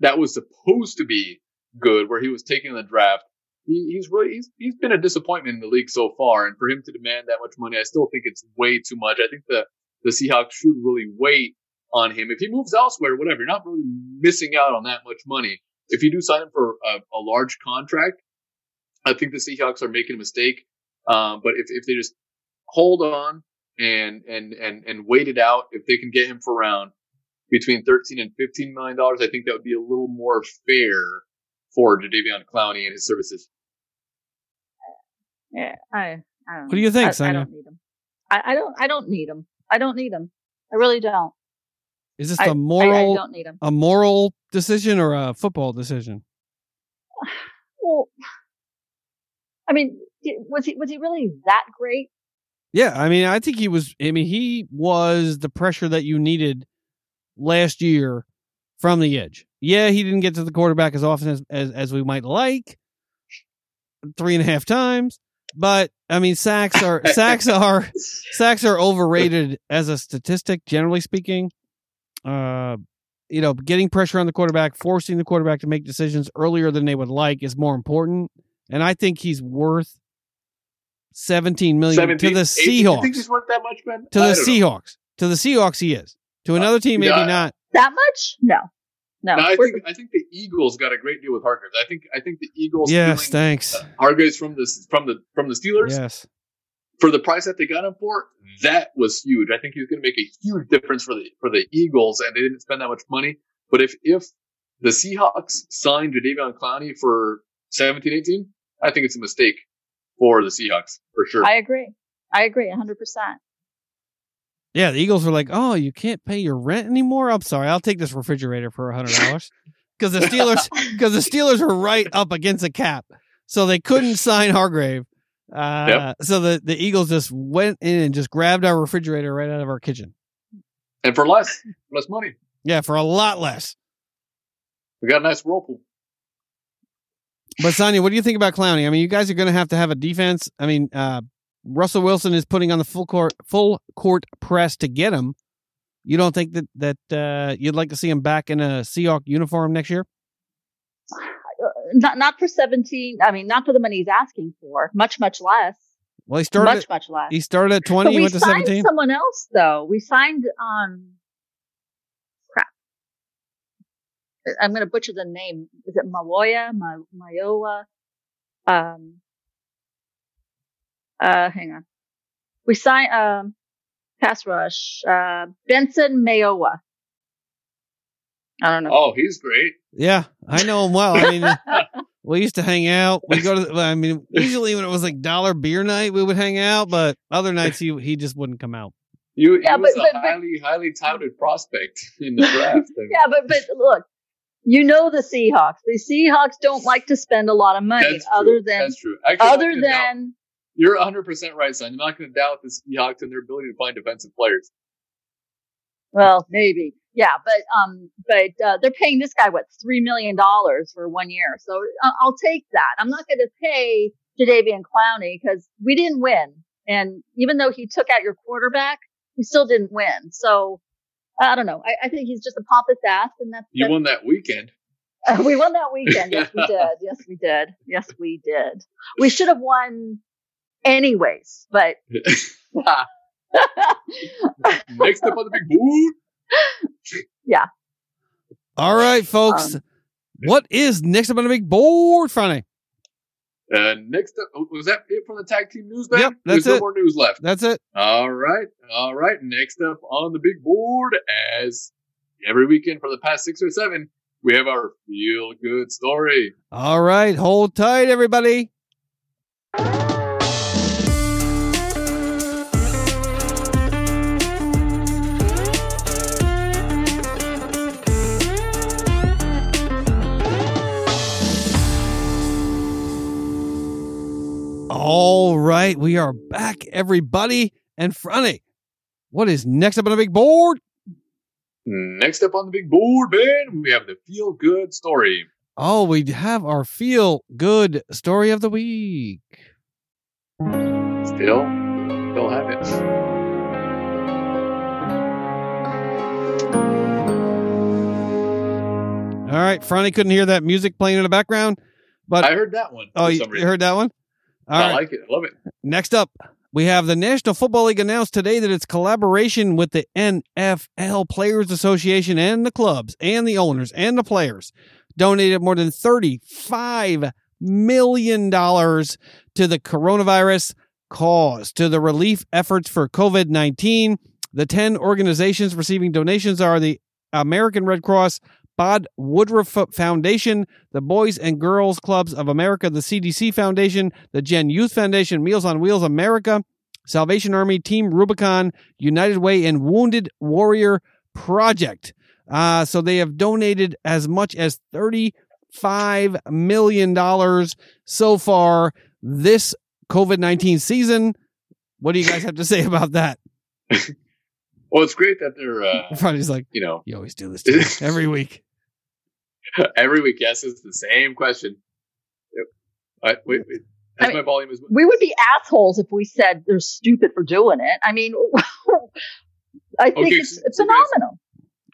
[SPEAKER 1] that was supposed to be good, where he was taking in the draft, he, he's really he's, he's been a disappointment in the league so far. And for him to demand that much money, I still think it's way too much. I think the the Seahawks should really wait on him. If he moves elsewhere, whatever, you're not really missing out on that much money. If you do sign him for a, a large contract, I think the Seahawks are making a mistake. Um, but if, if they just hold on and, and, and, and wait it out, if they can get him for around between 13 and 15 million dollars, I think that would be a little more fair for Jadeveon Clowney and his services.
[SPEAKER 3] Yeah, I, I don't
[SPEAKER 2] What do you think,
[SPEAKER 3] I, I don't need him. I, I don't I don't need him. I don't need him. I really don't.
[SPEAKER 2] Is this
[SPEAKER 3] I,
[SPEAKER 2] a
[SPEAKER 3] I, I
[SPEAKER 2] moral, I,
[SPEAKER 3] don't need him.
[SPEAKER 2] a moral decision or a football decision?
[SPEAKER 3] Well, I mean, was he was he really that great?
[SPEAKER 2] Yeah, I mean, I think he was. I mean, he was the pressure that you needed last year from the edge. Yeah, he didn't get to the quarterback as often as as, as we might like, three and a half times. But I mean, sacks are sacks are sacks are overrated as a statistic, generally speaking. Uh, you know, getting pressure on the quarterback, forcing the quarterback to make decisions earlier than they would like is more important. And I think he's worth seventeen million
[SPEAKER 1] 17,
[SPEAKER 2] to the
[SPEAKER 1] 18, You think
[SPEAKER 2] Seahawks.
[SPEAKER 1] he's worth that much, man?
[SPEAKER 2] To
[SPEAKER 1] I
[SPEAKER 2] the
[SPEAKER 1] don't know.
[SPEAKER 2] Seahawks. To the Seahawks, he is. To another team, maybe
[SPEAKER 1] yeah.
[SPEAKER 2] not.
[SPEAKER 3] That much? No, no.
[SPEAKER 1] No, I think I think the Eagles got a great deal with Hargraves. I think I think the Eagles.
[SPEAKER 2] Yes,
[SPEAKER 1] stealing,
[SPEAKER 2] thanks.
[SPEAKER 1] uh, Hargraves from the from the from the Steelers
[SPEAKER 2] Yes.
[SPEAKER 1] for the price that they got him for. That was huge. I think he was going to make a huge difference for the for the Eagles, and they didn't spend that much money. But if if the Seahawks signed Jadeveon Clowney for 17, 18, I think it's a mistake for the Seahawks for sure.
[SPEAKER 3] I agree. I agree 100%.
[SPEAKER 2] Yeah, the Eagles were like, "Oh, you can't pay your rent anymore." I'm sorry, I'll take this refrigerator for a hundred dollars because the Steelers because the Steelers were right up against the cap, so they couldn't sign Hargrave. Uh,
[SPEAKER 1] Yep.
[SPEAKER 2] So the the Eagles just went in and just grabbed our refrigerator right out of our kitchen.
[SPEAKER 1] and for less, less money.
[SPEAKER 2] Yeah, for a lot less.
[SPEAKER 1] We got a nice whirlpool.
[SPEAKER 2] But Sonia, what do you think about Clowney? I mean, you guys are going to have to have a defense. I mean, uh, Russell Wilson is putting on the full court full court press to get him. You don't think that that uh, you'd like to see him back in a Seahawk uniform next year?
[SPEAKER 3] Uh, Not not for 17. I mean, not for the money he's asking for. Much much less.
[SPEAKER 2] Well, he started.
[SPEAKER 3] much much less.
[SPEAKER 2] He started at
[SPEAKER 3] But
[SPEAKER 2] twenty. He
[SPEAKER 3] we
[SPEAKER 2] went to
[SPEAKER 3] signed
[SPEAKER 2] seventeen.
[SPEAKER 3] someone else though. We signed um crap. I'm going to butcher the name. Is it Maloya? Ma- Mayowa? Um. Uh, hang on. We signed um pass rush. Uh, Benson Mayowa. I don't know.
[SPEAKER 1] Oh, he's great.
[SPEAKER 2] Yeah, I know him well. I mean, we used to hang out. We go to. I mean, usually when it was like dollar beer night, we would hang out. But other nights, he he just wouldn't come out.
[SPEAKER 1] You,
[SPEAKER 3] Yeah,
[SPEAKER 1] he was
[SPEAKER 3] but-
[SPEAKER 1] a
[SPEAKER 3] but- but-
[SPEAKER 1] highly, highly touted prospect in the draft.
[SPEAKER 3] Yeah, but but look, you know the Seahawks. The Seahawks don't like to spend a lot of money,
[SPEAKER 1] That's true.
[SPEAKER 3] other than
[SPEAKER 1] That's true. Actually,
[SPEAKER 3] other
[SPEAKER 1] gonna doubt-
[SPEAKER 3] than
[SPEAKER 1] you're 100 percent right, son. I'm not going to doubt the Seahawks and their ability to find defensive players.
[SPEAKER 3] well, maybe yeah, but um, but uh, they're paying this guy what three million dollars for one year, so uh, I'll take that. I'm not going to pay Jadeveon Clowney because we didn't win, and even though he took out your quarterback, we still didn't win. So I don't know. I, I think he's just a pompous ass, and that's,
[SPEAKER 1] You
[SPEAKER 3] that's
[SPEAKER 1] won that weekend.
[SPEAKER 3] Uh, we won that weekend. Yes, we did. Yes, we did. Yes, we did. We should have won anyways, but
[SPEAKER 1] Next up on the big board. Yeah.
[SPEAKER 2] All right, folks.
[SPEAKER 3] Um,
[SPEAKER 2] what is next up on the big board, Friday?
[SPEAKER 1] Uh, next up, oh, was that it from the tag team news? Then
[SPEAKER 2] Yep,
[SPEAKER 1] there's
[SPEAKER 2] that's
[SPEAKER 1] no
[SPEAKER 2] it.
[SPEAKER 1] more news left.
[SPEAKER 2] That's it.
[SPEAKER 1] All right, all right. Next up on the big board, as every weekend for the past six or seven, we have our feel good story.
[SPEAKER 2] All right, hold tight, everybody. All right, we are back, everybody. And Franny, what is next up on the big board?
[SPEAKER 1] Next up on the big board, Ben, we have the feel good story.
[SPEAKER 2] Oh, we have our feel good story of the week.
[SPEAKER 1] Still, still have it.
[SPEAKER 2] All right, Franny couldn't hear that music playing in the background, but
[SPEAKER 1] I heard that one.
[SPEAKER 2] oh, you, you
[SPEAKER 1] reason.
[SPEAKER 2] heard that one. All
[SPEAKER 1] I
[SPEAKER 2] right,
[SPEAKER 1] like it. I love it.
[SPEAKER 2] next up, we have the National Football League announced today that its collaboration with the NFL Players Association and the clubs and the owners and the players donated more than $35 million to the coronavirus cause, to the relief efforts for COVID 19. The 10 organizations receiving donations are the American Red Cross, Bob Woodruff Foundation, the Boys and Girls Clubs of America, the CDC Foundation, the GENYOUth Foundation, Meals on Wheels America, Salvation Army, Team Rubicon, United Way, and Wounded Warrior Project. Uh, so they have donated as much as $35 million so far this COVID 19 season. What do you guys have to say about that?
[SPEAKER 1] Well, it's great that they're, uh,
[SPEAKER 2] Friday's like,
[SPEAKER 1] you know,
[SPEAKER 2] you always do this to me every week.
[SPEAKER 1] every week. Yes, it's the same question. Yep. I, wait, wait.
[SPEAKER 3] I
[SPEAKER 1] As
[SPEAKER 3] mean-
[SPEAKER 1] my volume is.
[SPEAKER 3] we would be assholes if we said they're stupid for doing it. I mean, I think
[SPEAKER 1] Okay,
[SPEAKER 3] it's, it's
[SPEAKER 1] so guys-
[SPEAKER 3] phenomenal.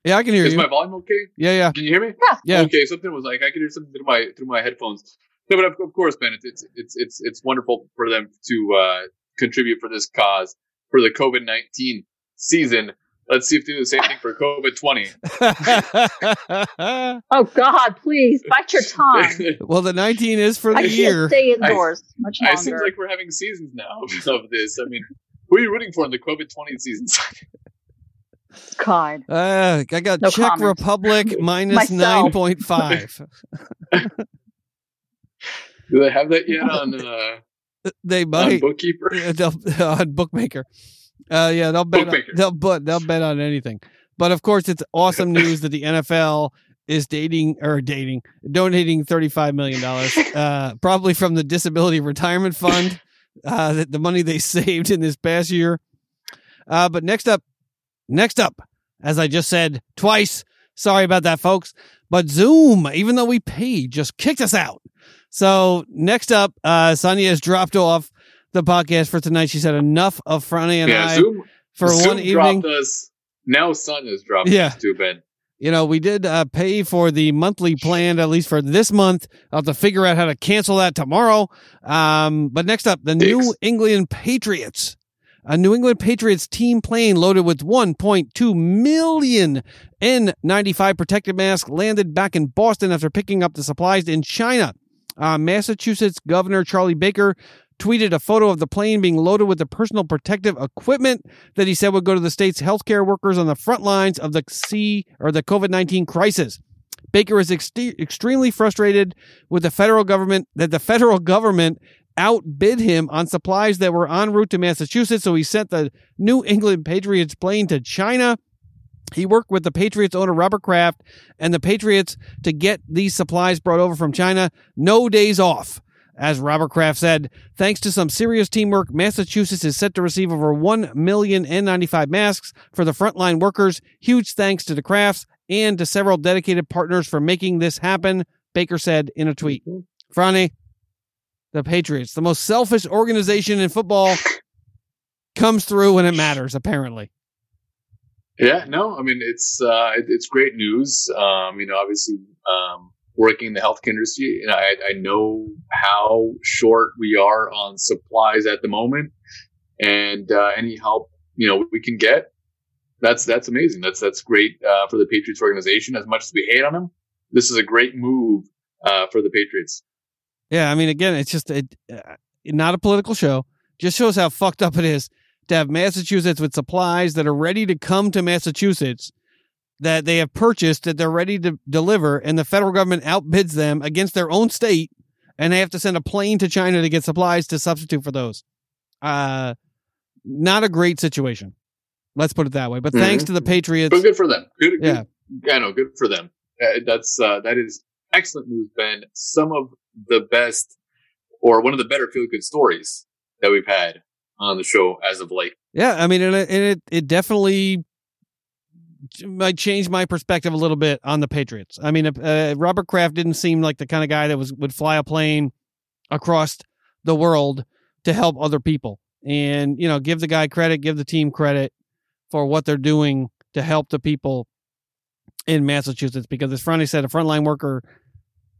[SPEAKER 2] Yeah, I can hear
[SPEAKER 1] Is
[SPEAKER 2] you.
[SPEAKER 1] my volume okay?
[SPEAKER 2] Yeah, yeah,
[SPEAKER 1] Can you hear me?
[SPEAKER 2] yeah.
[SPEAKER 1] Okay, something was like I could hear something through my through my headphones. No, but of, of course, Ben, it's, it's it's it's it's wonderful for them to uh, contribute for this cause for the COVID nineteen season. Let's see if they do the same thing for COVID twenty.
[SPEAKER 3] Oh God, please bite your tongue.
[SPEAKER 2] well, the 19 is for the
[SPEAKER 3] I
[SPEAKER 2] year.
[SPEAKER 3] stay indoors much longer.
[SPEAKER 1] it seems like we're having seasons now of this. I mean, who are you rooting for in the COVID twenty season?
[SPEAKER 3] God.
[SPEAKER 2] Uh, I got
[SPEAKER 3] No
[SPEAKER 2] Czech
[SPEAKER 3] comment.
[SPEAKER 2] Republic nine point five.
[SPEAKER 1] Do they have that yet on uh,
[SPEAKER 2] They
[SPEAKER 1] on
[SPEAKER 2] might
[SPEAKER 1] bookkeeper?
[SPEAKER 2] Uh, on bookmaker. Uh, yeah, they'll bet. On, they'll bet. They'll bet on anything. But of course, it's awesome news that the NFL is dating or dating, donating thirty five million dollars, uh, probably from the Disability Retirement Fund, uh, that the money they saved in this past year. Uh, but next up, next up, as I just said twice. Sorry about that, folks. But Zoom, even though we paid, just kicked us out. So next up, uh, Sonia has dropped off the podcast for tonight. She said enough of Franny and
[SPEAKER 1] yeah,
[SPEAKER 2] I
[SPEAKER 1] Zoom
[SPEAKER 2] for
[SPEAKER 1] Zoom
[SPEAKER 2] one evening.
[SPEAKER 1] us. Now Sun has dropped
[SPEAKER 2] Yeah.
[SPEAKER 1] us too, Ben.
[SPEAKER 2] You know, we did uh, pay for the monthly plan at least for this month. I'll have to figure out how to cancel that tomorrow. Um, but next up, the New England Patriots. A New England Patriots team plane loaded with 1.2 million N95 protective masks landed back in Boston after picking up the supplies in China. Uh, Massachusetts Governor Charlie Baker tweeted a photo of the plane being loaded with the personal protective equipment that he said would go to the state's healthcare workers on the front lines of the C or the COVID 19 crisis. Baker is ex- extremely frustrated with the federal government that the federal government outbid him on supplies that were en route to Massachusetts. So he sent the New England Patriots plane to China. He worked with the Patriots owner Robert Kraft and the Patriots to get these supplies brought over from China. No days off. As Robert Kraft said, thanks to some serious teamwork, Massachusetts is set to receive over 1 million N95 masks for the frontline workers. Huge thanks to the Krafts and to several dedicated partners for making this happen, Baker said in a tweet. Franny, the Patriots, the most selfish organization in football, comes through when it matters, apparently.
[SPEAKER 1] Yeah, no, I mean it's uh, it, it's great news. Um, you know, obviously, um, working in the healthcare industry, and I, I know how short we are on supplies at the moment, and uh, any help you know we can get, that's that's amazing. That's that's great uh, for the Patriots organization. As much as we hate on them, this is a great move uh, for the Patriots.
[SPEAKER 2] Yeah, I mean, again, it's just it, uh, not a political show. Just shows how fucked up it is to have Massachusetts with supplies that are ready to come to Massachusetts that they have purchased that they're ready to deliver, and the federal government outbids them against their own state, and they have to send a plane to China to get supplies to substitute for those. Uh, not a great situation. Let's put it that way. But thanks to the Patriots.
[SPEAKER 1] But good for them. Good,
[SPEAKER 2] Yeah.
[SPEAKER 1] good, I know. Good for them. Uh, that's uh, that is excellent news, Ben. Some of the best, or one of the better feel good stories that we've had on the show as of late.
[SPEAKER 2] Yeah, I mean, and it, and it it definitely might change my perspective a little bit on the Patriots. I mean, uh, Robert Kraft didn't seem like the kind of guy that was would fly a plane across the world to help other people. And you know, give the guy credit, give the team credit for what they're doing to help the people in Massachusetts. Because as Franny said, a frontline worker,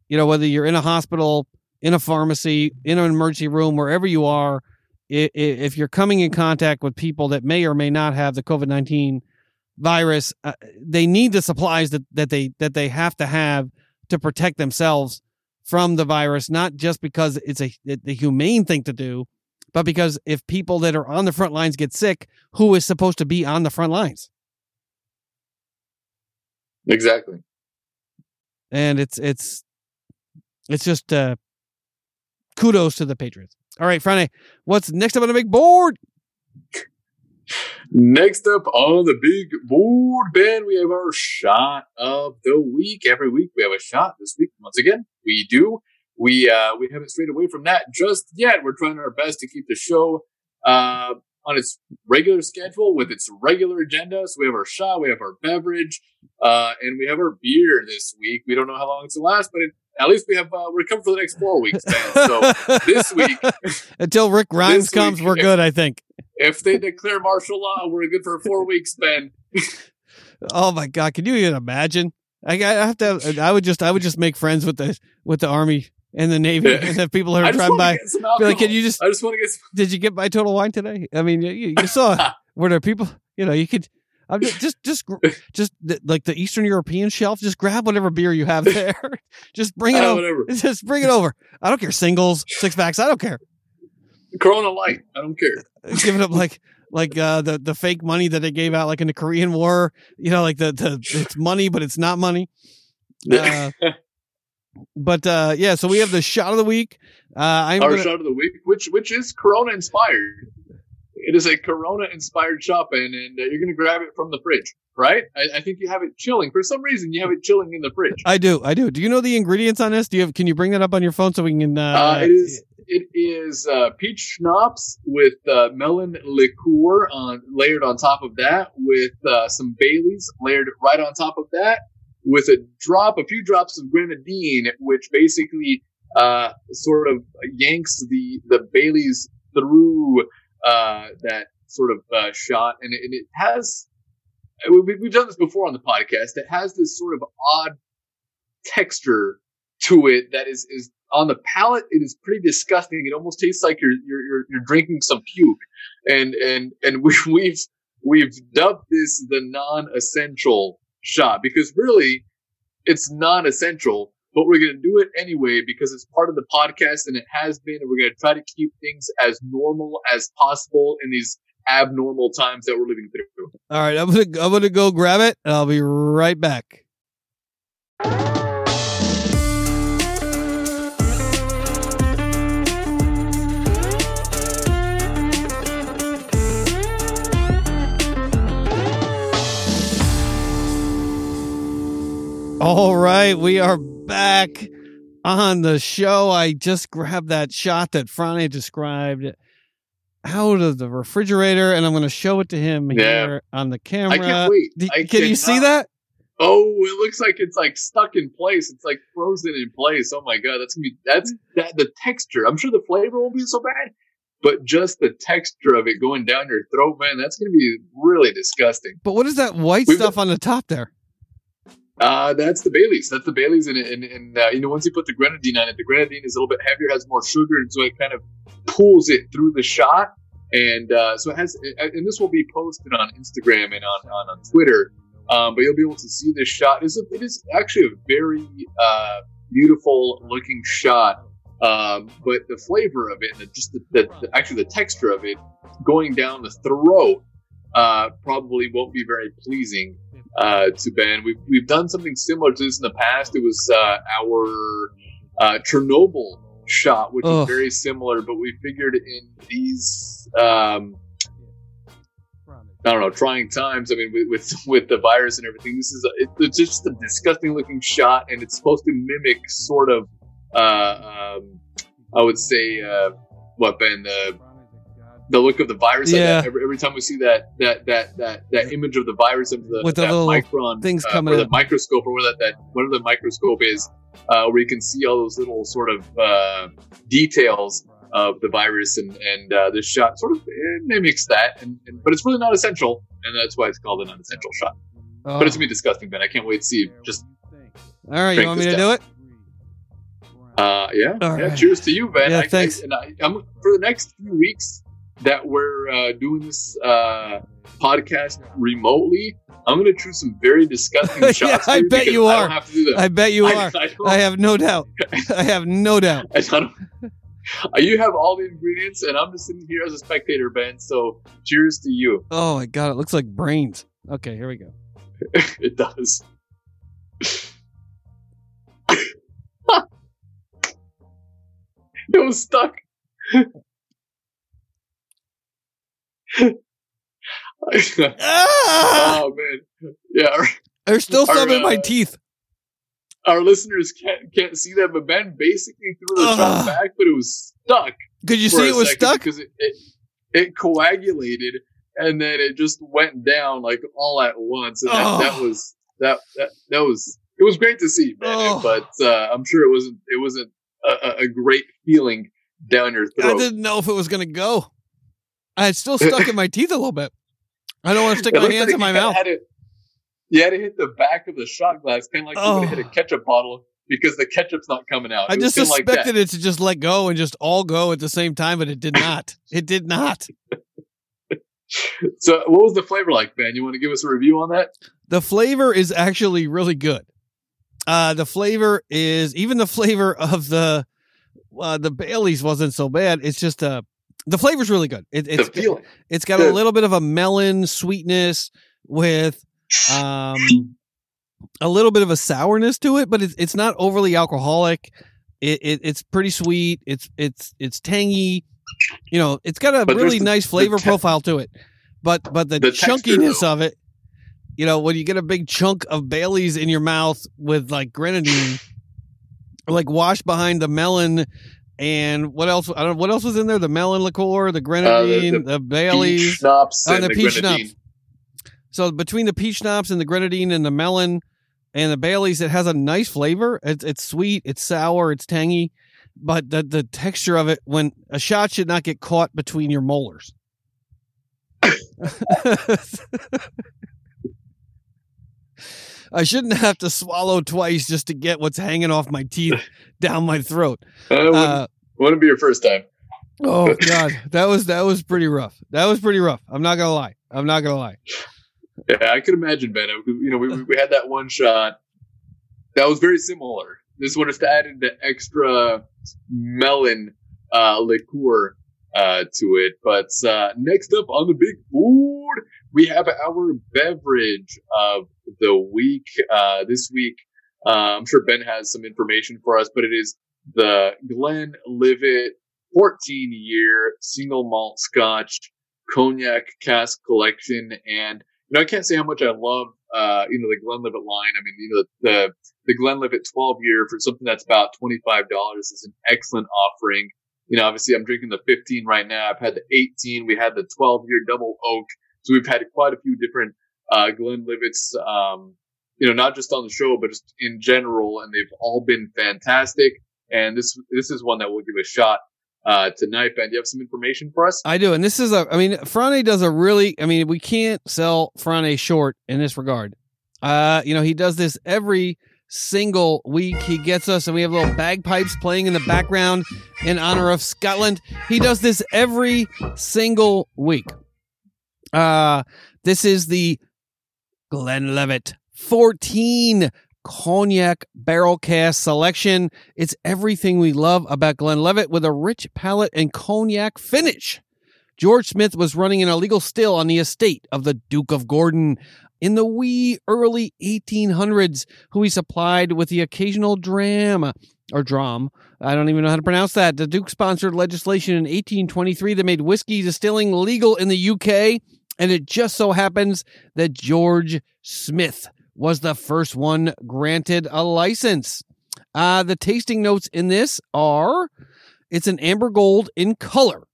[SPEAKER 2] you know, whether you're in a hospital, in a pharmacy, in an emergency room, wherever you are, if you're coming in contact with people that may or may not have the COVID nineteen virus, uh, they need the supplies that, that they that they have to have to protect themselves from the virus. Not just because it's a the humane thing to do, but because if people that are on the front lines get sick, who is supposed to be on the front lines?
[SPEAKER 1] Exactly.
[SPEAKER 2] and it's it's it's just uh kudos to the Patriots. All right, Friday, what's next up on the big board?
[SPEAKER 1] Next up on the big board, Ben, we have our shot of the week. Every week we have a shot. This week, once again, we do. We uh, we haven't strayed away from that just yet. We're trying our best to keep the show uh, on its regular schedule with its regular agenda. So we have our shot, we have our beverage, uh, and we have our beer this week. We don't know how long it's to last, but it, at least we have uh, we're coming for the next four weeks, Ben. So this week,
[SPEAKER 2] Until Rick
[SPEAKER 1] Rhymes
[SPEAKER 2] comes,
[SPEAKER 1] week,
[SPEAKER 2] we're good, I think.
[SPEAKER 1] If they declare martial law, we're good for four weeks, Ben.
[SPEAKER 2] Oh my god, can you even imagine? I, I have to. I would just. I would just make friends with the with the army and the navy and the people
[SPEAKER 1] I
[SPEAKER 2] are driving by. Be like, can you just?
[SPEAKER 1] I just want to get some.
[SPEAKER 2] Did you get my total wine today? I mean, you, you saw were there people? You know, you could. I'm just just just just the, like the Eastern European shelf. Just grab whatever beer you have there. just bring it
[SPEAKER 1] Uh,
[SPEAKER 2] over.
[SPEAKER 1] whatever.
[SPEAKER 2] Just bring it over. I don't care singles, six packs. I don't care.
[SPEAKER 1] Corona Light. I don't care.
[SPEAKER 2] Give it up like like uh, the the fake money that they gave out, like in the Korean War. You know, like the the it's money, but it's not money. Uh, but uh, yeah, so we have the shot of the week. Uh, I'm
[SPEAKER 1] Our
[SPEAKER 2] gonna,
[SPEAKER 1] shot of the week, which which is Corona inspired. It is a Corona inspired shot pen, and uh, you're going to grab it from the fridge, right? I, I think you have it chilling. For some reason, you have it chilling in the fridge.
[SPEAKER 2] I do, I do. Do you know the ingredients on this? Do you have? Can you bring that up on your phone so we can? Uh,
[SPEAKER 1] Uh, it is it is uh, peach schnapps with uh, melon liqueur on layered on top of that, with uh, some Baileys layered right on top of that, with a drop, a few drops of grenadine, which basically uh, sort of yanks the the Baileys through uh, that sort of uh, shot, and it, and it has. we- We've done this before on the podcast. It has this sort of odd texture to it that is is on the palate it is pretty disgusting. It almost tastes like you're you're you're, drinking some puke. And and and we, we've we've dubbed this the non-essential shot because really it's non-essential but we're going to do it anyway because it's part of the podcast and it has been and we're going to try to keep things as normal as possible in these abnormal times that we're living through.
[SPEAKER 2] All right, I'm gonna I'm gonna go grab it, and I'll be right back. All right, we are back on the show. I just grabbed that shot that Franny described out of the refrigerator, and I'm going to show it to him
[SPEAKER 1] Yeah.
[SPEAKER 2] here on the camera.
[SPEAKER 1] i can't wait
[SPEAKER 2] D-
[SPEAKER 1] I
[SPEAKER 2] can you see that?
[SPEAKER 1] Oh, it looks like it's like stuck in place. It's like frozen in place. Oh my god, that's gonna be that's that the texture. I'm sure the flavor won't be so bad, but just the texture of it going down your throat, man, that's gonna be really disgusting.
[SPEAKER 2] But what is that white
[SPEAKER 1] We've-
[SPEAKER 2] stuff on the top there?
[SPEAKER 1] Uh, that's the Bailey's. That's the Bailey's, and and, and uh, you know once you put the grenadine on it, the grenadine is a little bit heavier, has more sugar, and so it kind of pulls it through the shot. And uh, so it has, and this will be posted on Instagram and on on, on Twitter. Um, but you'll be able to see this shot. It's a, it is actually a very uh, beautiful looking shot. Um, but the flavor of it, and the, just the, the, the actually the texture of it going down the throat, uh, probably won't be very pleasing uh, to Ben. We've we've done something similar to this in the past. It was uh, our uh, Chernobyl shot, which
[SPEAKER 2] Ugh.
[SPEAKER 1] is very similar, but we figured in these um, I don't know trying times. I mean, with with, with the virus and everything, this is it, it's just a disgusting looking shot, and it's supposed to mimic sort of uh, um, I would say uh, what Ben the the look of the virus. like
[SPEAKER 2] Yeah.
[SPEAKER 1] that. Every, every time we see that that that that that image of the virus of the
[SPEAKER 2] With the
[SPEAKER 1] that
[SPEAKER 2] little
[SPEAKER 1] micron
[SPEAKER 2] things
[SPEAKER 1] uh,
[SPEAKER 2] coming
[SPEAKER 1] or the microscope or whatever that, that whatever the microscope is, uh, where you can see all those little sort of uh, details of the virus and and uh, this shot sort of eh, mimics that, and, and but it's really not essential, and that's why it's called an non-essential shot.
[SPEAKER 2] Oh.
[SPEAKER 1] But it's gonna be disgusting, Ben. I can't wait to see. Just
[SPEAKER 2] All right, you want me to do it?
[SPEAKER 1] uh, yeah,
[SPEAKER 2] All
[SPEAKER 1] yeah.
[SPEAKER 2] right.
[SPEAKER 1] Cheers to you, Ben.
[SPEAKER 2] Yeah,
[SPEAKER 1] I, I-
[SPEAKER 2] thanks.
[SPEAKER 1] and I, I'm for the next few weeks that we're uh, doing this uh, podcast remotely. I'm going to choose some very disgusting
[SPEAKER 2] Yeah,
[SPEAKER 1] shots.
[SPEAKER 2] I bet you
[SPEAKER 1] I
[SPEAKER 2] are.
[SPEAKER 1] don't have to do that.
[SPEAKER 2] I bet you
[SPEAKER 1] I-
[SPEAKER 2] are.
[SPEAKER 1] I
[SPEAKER 2] I have no doubt. I have no doubt.
[SPEAKER 1] Don't. You have all the ingredients, and I'm just sitting here as a spectator, Ben. So, cheers to you.
[SPEAKER 2] Oh my god, it looks like brains. Okay, here we go.
[SPEAKER 1] it does. it was stuck.
[SPEAKER 2] Ah!
[SPEAKER 1] oh man, yeah.
[SPEAKER 2] There's still some
[SPEAKER 1] Our,
[SPEAKER 2] in my
[SPEAKER 1] uh,
[SPEAKER 2] teeth.
[SPEAKER 1] our listeners can't can't see that, but Ben basically threw the shot back, but it was stuck.
[SPEAKER 2] Could you see it was stuck?
[SPEAKER 1] because it, it it coagulated and then it just went down like all at once, and that,
[SPEAKER 2] Oh.
[SPEAKER 1] that was that, that that was it was great to see.
[SPEAKER 2] Oh.
[SPEAKER 1] But uh, I'm sure it wasn't it wasn't a, a- a great feeling down your throat.
[SPEAKER 2] I didn't know if it was gonna go. I it's still stuck in my teeth a little bit. I don't want to stick
[SPEAKER 1] It
[SPEAKER 2] my hands
[SPEAKER 1] like
[SPEAKER 2] in my mouth.
[SPEAKER 1] To, you had to hit the back of the shot glass, kind of like you would
[SPEAKER 2] Oh.
[SPEAKER 1] have hit a ketchup bottle because the ketchup's not coming out.
[SPEAKER 2] I
[SPEAKER 1] It
[SPEAKER 2] just
[SPEAKER 1] kinda like
[SPEAKER 2] suspected it to just let go and just all go at the same time, but it did not. It did not.
[SPEAKER 1] So, what was the flavor like, Ben? You want to give us a review on that?
[SPEAKER 2] The flavor is actually really good. Uh, the flavor is even the flavor of the uh, the Bailey's wasn't so bad. It's just uh The flavor's really good. It, it's
[SPEAKER 1] feeling.
[SPEAKER 2] it's got a little bit of a melon sweetness with um a little bit of a sourness to it, but it's it's not overly alcoholic. It, it it's pretty sweet. It's it's it's tangy. You know, it's got a
[SPEAKER 1] But
[SPEAKER 2] really nice flavor
[SPEAKER 1] te-
[SPEAKER 2] profile to it. But but the,
[SPEAKER 1] The
[SPEAKER 2] chunkiness of it, you know, when you get a big chunk of Bailey's in your mouth with like grenadine, like washed behind the melon and what else? I don't know what else was in there. The melon liqueur, the grenadine,
[SPEAKER 1] Uh, the
[SPEAKER 2] the, Bailey's.
[SPEAKER 1] Peach schnapps
[SPEAKER 2] Oh,
[SPEAKER 1] and
[SPEAKER 2] the
[SPEAKER 1] the,
[SPEAKER 2] peach
[SPEAKER 1] grenadine.
[SPEAKER 2] schnapps. So between the peach schnapps and the grenadine and the melon and the Bailey's, it has a nice flavor. It's it's sweet, it's sour, it's tangy, but the the texture of it when a shot should not get caught between your molars. I shouldn't have to swallow twice just to get what's hanging off my teeth down my throat.
[SPEAKER 1] Uh, wouldn't,
[SPEAKER 2] Uh,
[SPEAKER 1] wouldn't be your first time.
[SPEAKER 2] oh god, that was that was pretty rough. That was pretty rough. I'm not gonna lie. I'm not gonna lie.
[SPEAKER 1] Yeah, I could imagine, Ben. You know, we, we had that one shot that was very similar. This one is to add the extra melon uh, liqueur uh, to it. But uh, next up on the big board, we have our beverage of the week. Uh, this week, uh, I'm sure Ben has some information for us, but it is the Glenlivet 14 year single malt Scotch cognac cask collection. And you know, I can't say how much I love, uh, you know, the Glenlivet line. I mean, you know, the, the Glenlivet 12 year for something that's about $25 is an excellent offering. You know, obviously I'm drinking the 15 right now. I've had the 18. We had the 12 year double oak. So we've had quite a few different, uh, Glenlivets, um, you know, not just on the show, but just in general. And they've all been fantastic. And this, this is one that we'll give a shot, uh, tonight. Ben, do you have some information for us?
[SPEAKER 2] I do, and this is a. I mean, Frane does a really. I mean, we can't sell Frane short in this regard. Uh, you know, he does this every single week. He gets us, and we have little bagpipes playing in the background in honor of Scotland. He does this every single week. Uh, this is the Glenlivet 14 cognac barrel cask selection. It's everything we love about Glenlivet with a rich palate and cognac finish. George Smith was running an illegal still on the estate of the Duke of Gordon in the wee early 1800s, who he supplied with the occasional dram or dram. I don't even know how to pronounce that. The Duke sponsored legislation in 1823 that made whiskey distilling legal in the UK, and it just so happens that George Smith was the first one granted a license. Uh, the tasting notes in this are it's an amber gold in color.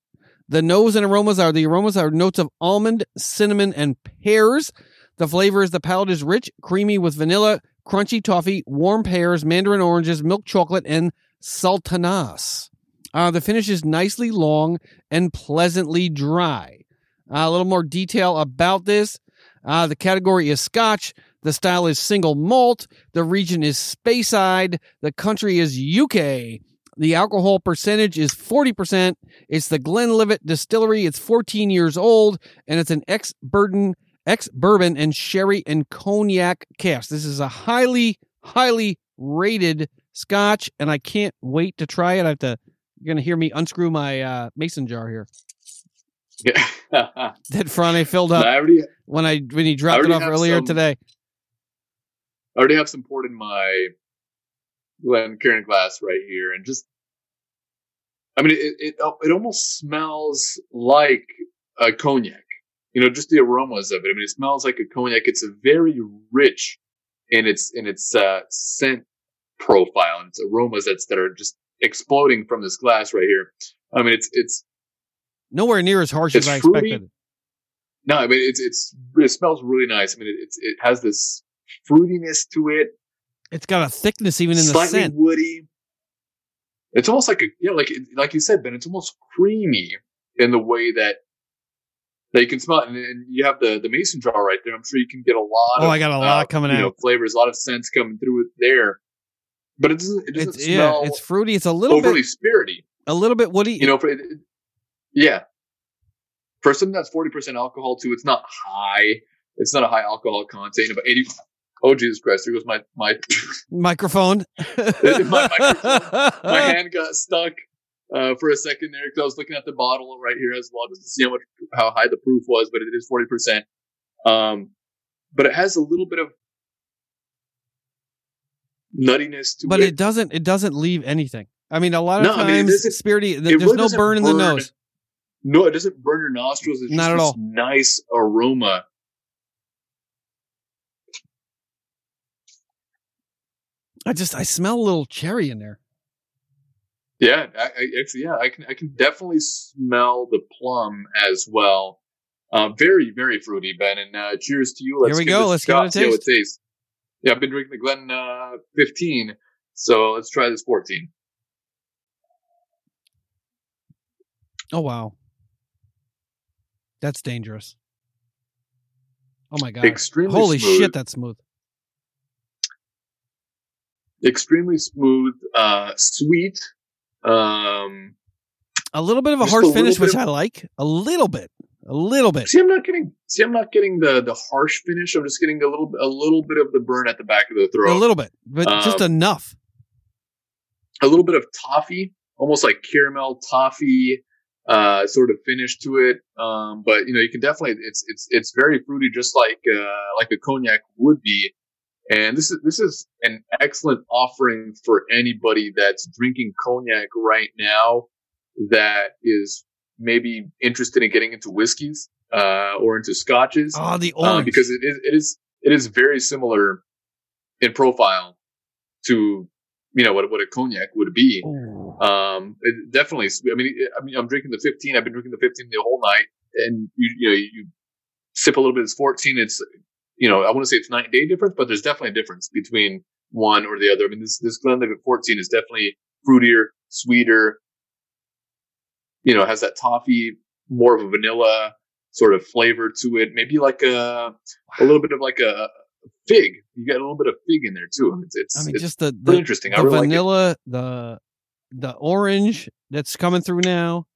[SPEAKER 2] The nose and aromas are the aromas are notes of almond, cinnamon, and pears. The flavor is the palate is rich, creamy with vanilla, crunchy toffee, warm pears, mandarin oranges, milk chocolate, and sultanas. Uh, the finish is nicely long and pleasantly dry. A little more detail about this. Uh, the category is Scotch. The style is single malt. The region is Speyside. The country is UK. The alcohol percentage is 40%. It's the Glenlivet Distillery. It's 14 years old and it's an ex burden ex bourbon and sherry and cognac cask. This is a highly highly rated scotch and I can't wait to try it. I have to you're going to hear me unscrew my uh, mason jar here. that Frane filled
[SPEAKER 1] I
[SPEAKER 2] up
[SPEAKER 1] already,
[SPEAKER 2] when I when he dropped it off earlier
[SPEAKER 1] some-
[SPEAKER 2] today.
[SPEAKER 1] I already have some poured in my Glencairn glass right here, and just, I mean, it it it almost smells like a cognac. You know, just the aromas of it. I mean, it smells like a cognac. It's a very rich in its in its uh, scent profile and its aromas that's that are just exploding from this glass right here. I mean, it's it's
[SPEAKER 2] Nowhere near as harsh
[SPEAKER 1] It's
[SPEAKER 2] as I
[SPEAKER 1] fruity.
[SPEAKER 2] expected.
[SPEAKER 1] no, I mean, it's it's it smells really nice. I mean, it, it's it has this fruitiness to it.
[SPEAKER 2] It's got a thickness even in the
[SPEAKER 1] slightly
[SPEAKER 2] scent.
[SPEAKER 1] woody. It's almost like a yeah, like like you said, Ben. It's almost creamy in the way that that you can smell it, and, and you have the the mason jar right there. I'm sure you can get a lot.
[SPEAKER 2] Oh,
[SPEAKER 1] of,
[SPEAKER 2] I got a lot
[SPEAKER 1] uh,
[SPEAKER 2] coming
[SPEAKER 1] you know, flavors, a lot of scents coming through it there. But it doesn't. It doesn't
[SPEAKER 2] It's yeah,
[SPEAKER 1] smell
[SPEAKER 2] it's fruity. It's a little
[SPEAKER 1] overly
[SPEAKER 2] bit
[SPEAKER 1] spirity.
[SPEAKER 2] a little bit woody.
[SPEAKER 1] You know, it- yeah. For something that's forty percent alcohol too, it's not high. It's not a high alcohol content. About eighty. Oh Jesus Christ! There goes my my
[SPEAKER 2] microphone.
[SPEAKER 1] My microphone. my hand got stuck. uh, for a second there because I was looking at the bottle right here as well just to see how much how high the proof was, but it is forty percent. Um, but it has a little bit of nuttiness to
[SPEAKER 2] but
[SPEAKER 1] it.
[SPEAKER 2] it doesn't it doesn't leave anything. I mean, a lot of
[SPEAKER 1] No, I mean,
[SPEAKER 2] times spirity. th- There's
[SPEAKER 1] really
[SPEAKER 2] no
[SPEAKER 1] doesn't
[SPEAKER 2] burn in the
[SPEAKER 1] burn.
[SPEAKER 2] nose.
[SPEAKER 1] No, it doesn't burn your nostrils. It's
[SPEAKER 2] Not
[SPEAKER 1] just
[SPEAKER 2] at
[SPEAKER 1] this
[SPEAKER 2] all.
[SPEAKER 1] nice aroma.
[SPEAKER 2] I just I smell a little cherry in there.
[SPEAKER 1] Yeah, I, I actually, yeah, I can, I can definitely smell the plum as well. Uh, very, very fruity, Ben. And uh, cheers to you. Let's
[SPEAKER 2] Here we go. Let's give it a taste.
[SPEAKER 1] Yeah, I've been drinking the Glen uh, 15, so let's try this 14.
[SPEAKER 2] Oh wow, that's dangerous. Oh my god!
[SPEAKER 1] Extremely
[SPEAKER 2] Holy
[SPEAKER 1] smooth.
[SPEAKER 2] shit, that's smooth.
[SPEAKER 1] Extremely smooth, uh, sweet. Um,
[SPEAKER 2] A little bit of a harsh
[SPEAKER 1] a
[SPEAKER 2] finish, which
[SPEAKER 1] of-
[SPEAKER 2] I like. A little bit, a little bit.
[SPEAKER 1] see, I'm not getting. See, I'm not getting the the harsh finish. I'm just getting a little, a little bit of the burn at the back of the throat.
[SPEAKER 2] A little bit, but just
[SPEAKER 1] Um,
[SPEAKER 2] enough.
[SPEAKER 1] a little bit of toffee, almost like caramel toffee uh, sort of finish to it. Um, but you know, you can definitely it's it's it's very fruity, just like uh, like a cognac would be. And this is this is an excellent offering for anybody that's drinking cognac right now that is maybe interested in getting into whiskeys uh, or into scotches
[SPEAKER 2] Oh, the
[SPEAKER 1] um,
[SPEAKER 2] orange.
[SPEAKER 1] because it is it is it is very similar in profile to you know what what a cognac would be. Um, it definitely. I mean, I mean, I'm drinking the 15. I've been drinking the 15 the whole night, and you you know you sip a little bit It's 14. It's you know I want to say it's night and day difference, but there's definitely a difference between one or the other. I mean, this this Glenlivet 14 is definitely fruitier, sweeter. You know, has that toffee, more of a vanilla sort of flavor to it. Maybe like a a little bit of like a fig. You got a little bit of fig in there too. It's it's,
[SPEAKER 2] I mean,
[SPEAKER 1] it's
[SPEAKER 2] just the the,
[SPEAKER 1] interesting. I
[SPEAKER 2] the
[SPEAKER 1] really like
[SPEAKER 2] vanilla, the the orange that's coming through now.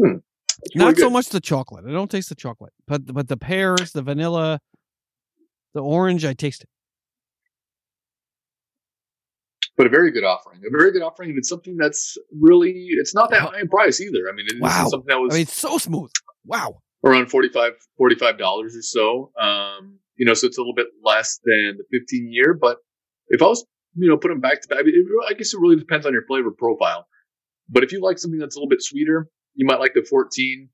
[SPEAKER 2] Hmm.
[SPEAKER 1] It's
[SPEAKER 2] Not
[SPEAKER 1] really
[SPEAKER 2] so much the chocolate. I don't taste the chocolate, but but the pears, the vanilla, the orange, I taste it.
[SPEAKER 1] but a very good offering. A very good offering, and it's something that's really it's not that high in price either. I mean, it's
[SPEAKER 2] Wow.
[SPEAKER 1] something that was
[SPEAKER 2] I mean, it's so smooth. Wow.
[SPEAKER 1] Around 45 dollars or so. Um, you know, so it's a little bit less than the fifteen year. But if I was, you know, put them back to back, I, mean, it- I guess it really depends on your flavor profile. But if you like something that's a little bit sweeter, you might like the fourteen.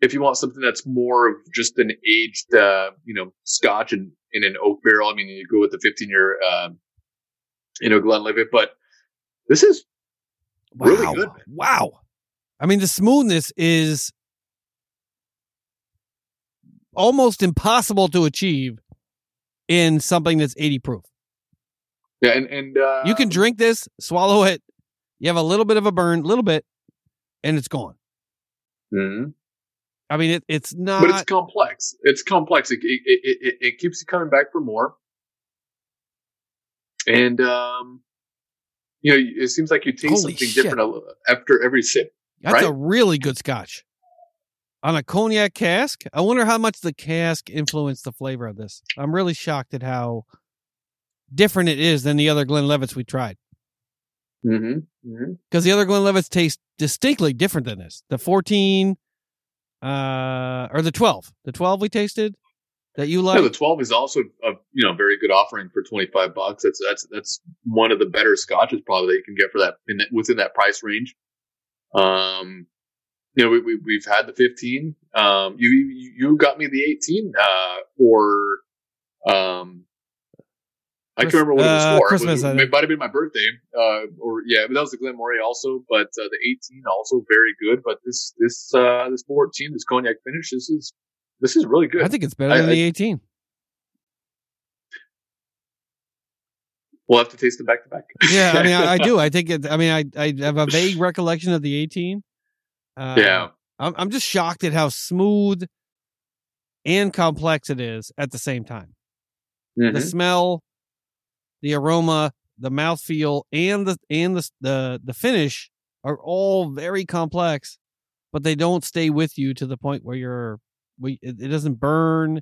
[SPEAKER 1] If you want something that's more of just an aged, uh, you know, Scotch in, in an oak barrel, I mean, you go with the fifteen year, um, you know, Glenlivet. But this is
[SPEAKER 2] Wow.
[SPEAKER 1] Really good.
[SPEAKER 2] Wow. I mean, the smoothness is almost impossible to achieve in something that's 80 proof.
[SPEAKER 1] yeah, and and uh,
[SPEAKER 2] You can drink this, swallow it. You have a little bit of a burn, a little bit, and it's gone.
[SPEAKER 1] Mhm.
[SPEAKER 2] I mean, it, it's not.
[SPEAKER 1] but it's complex. It's complex. It, it, it, it, keeps you coming back for more. And, um, you know, it seems like you taste
[SPEAKER 2] Holy
[SPEAKER 1] something
[SPEAKER 2] shit.
[SPEAKER 1] different after every sip.
[SPEAKER 2] That's a really good scotch. On a cognac cask, I wonder how much the cask influenced the flavor of this. I'm really shocked at how different it is than the other Glenlivets we tried.
[SPEAKER 1] Mm-hmm. mm-hmm.
[SPEAKER 2] Because the other Glenlivets taste distinctly different than this. The 14, uh, or the 12. The 12 we tasted that you
[SPEAKER 1] Yeah,
[SPEAKER 2] like.
[SPEAKER 1] the 12 is also a, you know, very good offering for 25 bucks. That's, that's, that's one of the better scotches probably that you can get for that, in that within that price range. Um, you know, we, we, we've had the 15. Um, you, you, got me the 18, uh, for, um, I can't remember what it was
[SPEAKER 2] uh,
[SPEAKER 1] for.
[SPEAKER 2] Christmas,
[SPEAKER 1] It, was, it might have been my birthday, uh, or yeah, but that was the Glenmorangie also. But uh, the 18 also very good. But this this uh, this 14, this cognac finish, this is this is really good.
[SPEAKER 2] I think it's better
[SPEAKER 1] I-
[SPEAKER 2] than
[SPEAKER 1] I-
[SPEAKER 2] the 18.
[SPEAKER 1] we'll have to taste them back to back.
[SPEAKER 2] Yeah, I mean, I, I do. I think it, I mean, I, I have a vague recollection of the 18. Uh,
[SPEAKER 1] yeah,
[SPEAKER 2] I'm, I'm just shocked at how smooth and complex it is at the same time. The
[SPEAKER 1] Mhm.
[SPEAKER 2] smell, the aroma, the mouthfeel, and the and the the the finish are all very complex, but they don't stay with you to the point where you're we it, it doesn't burn.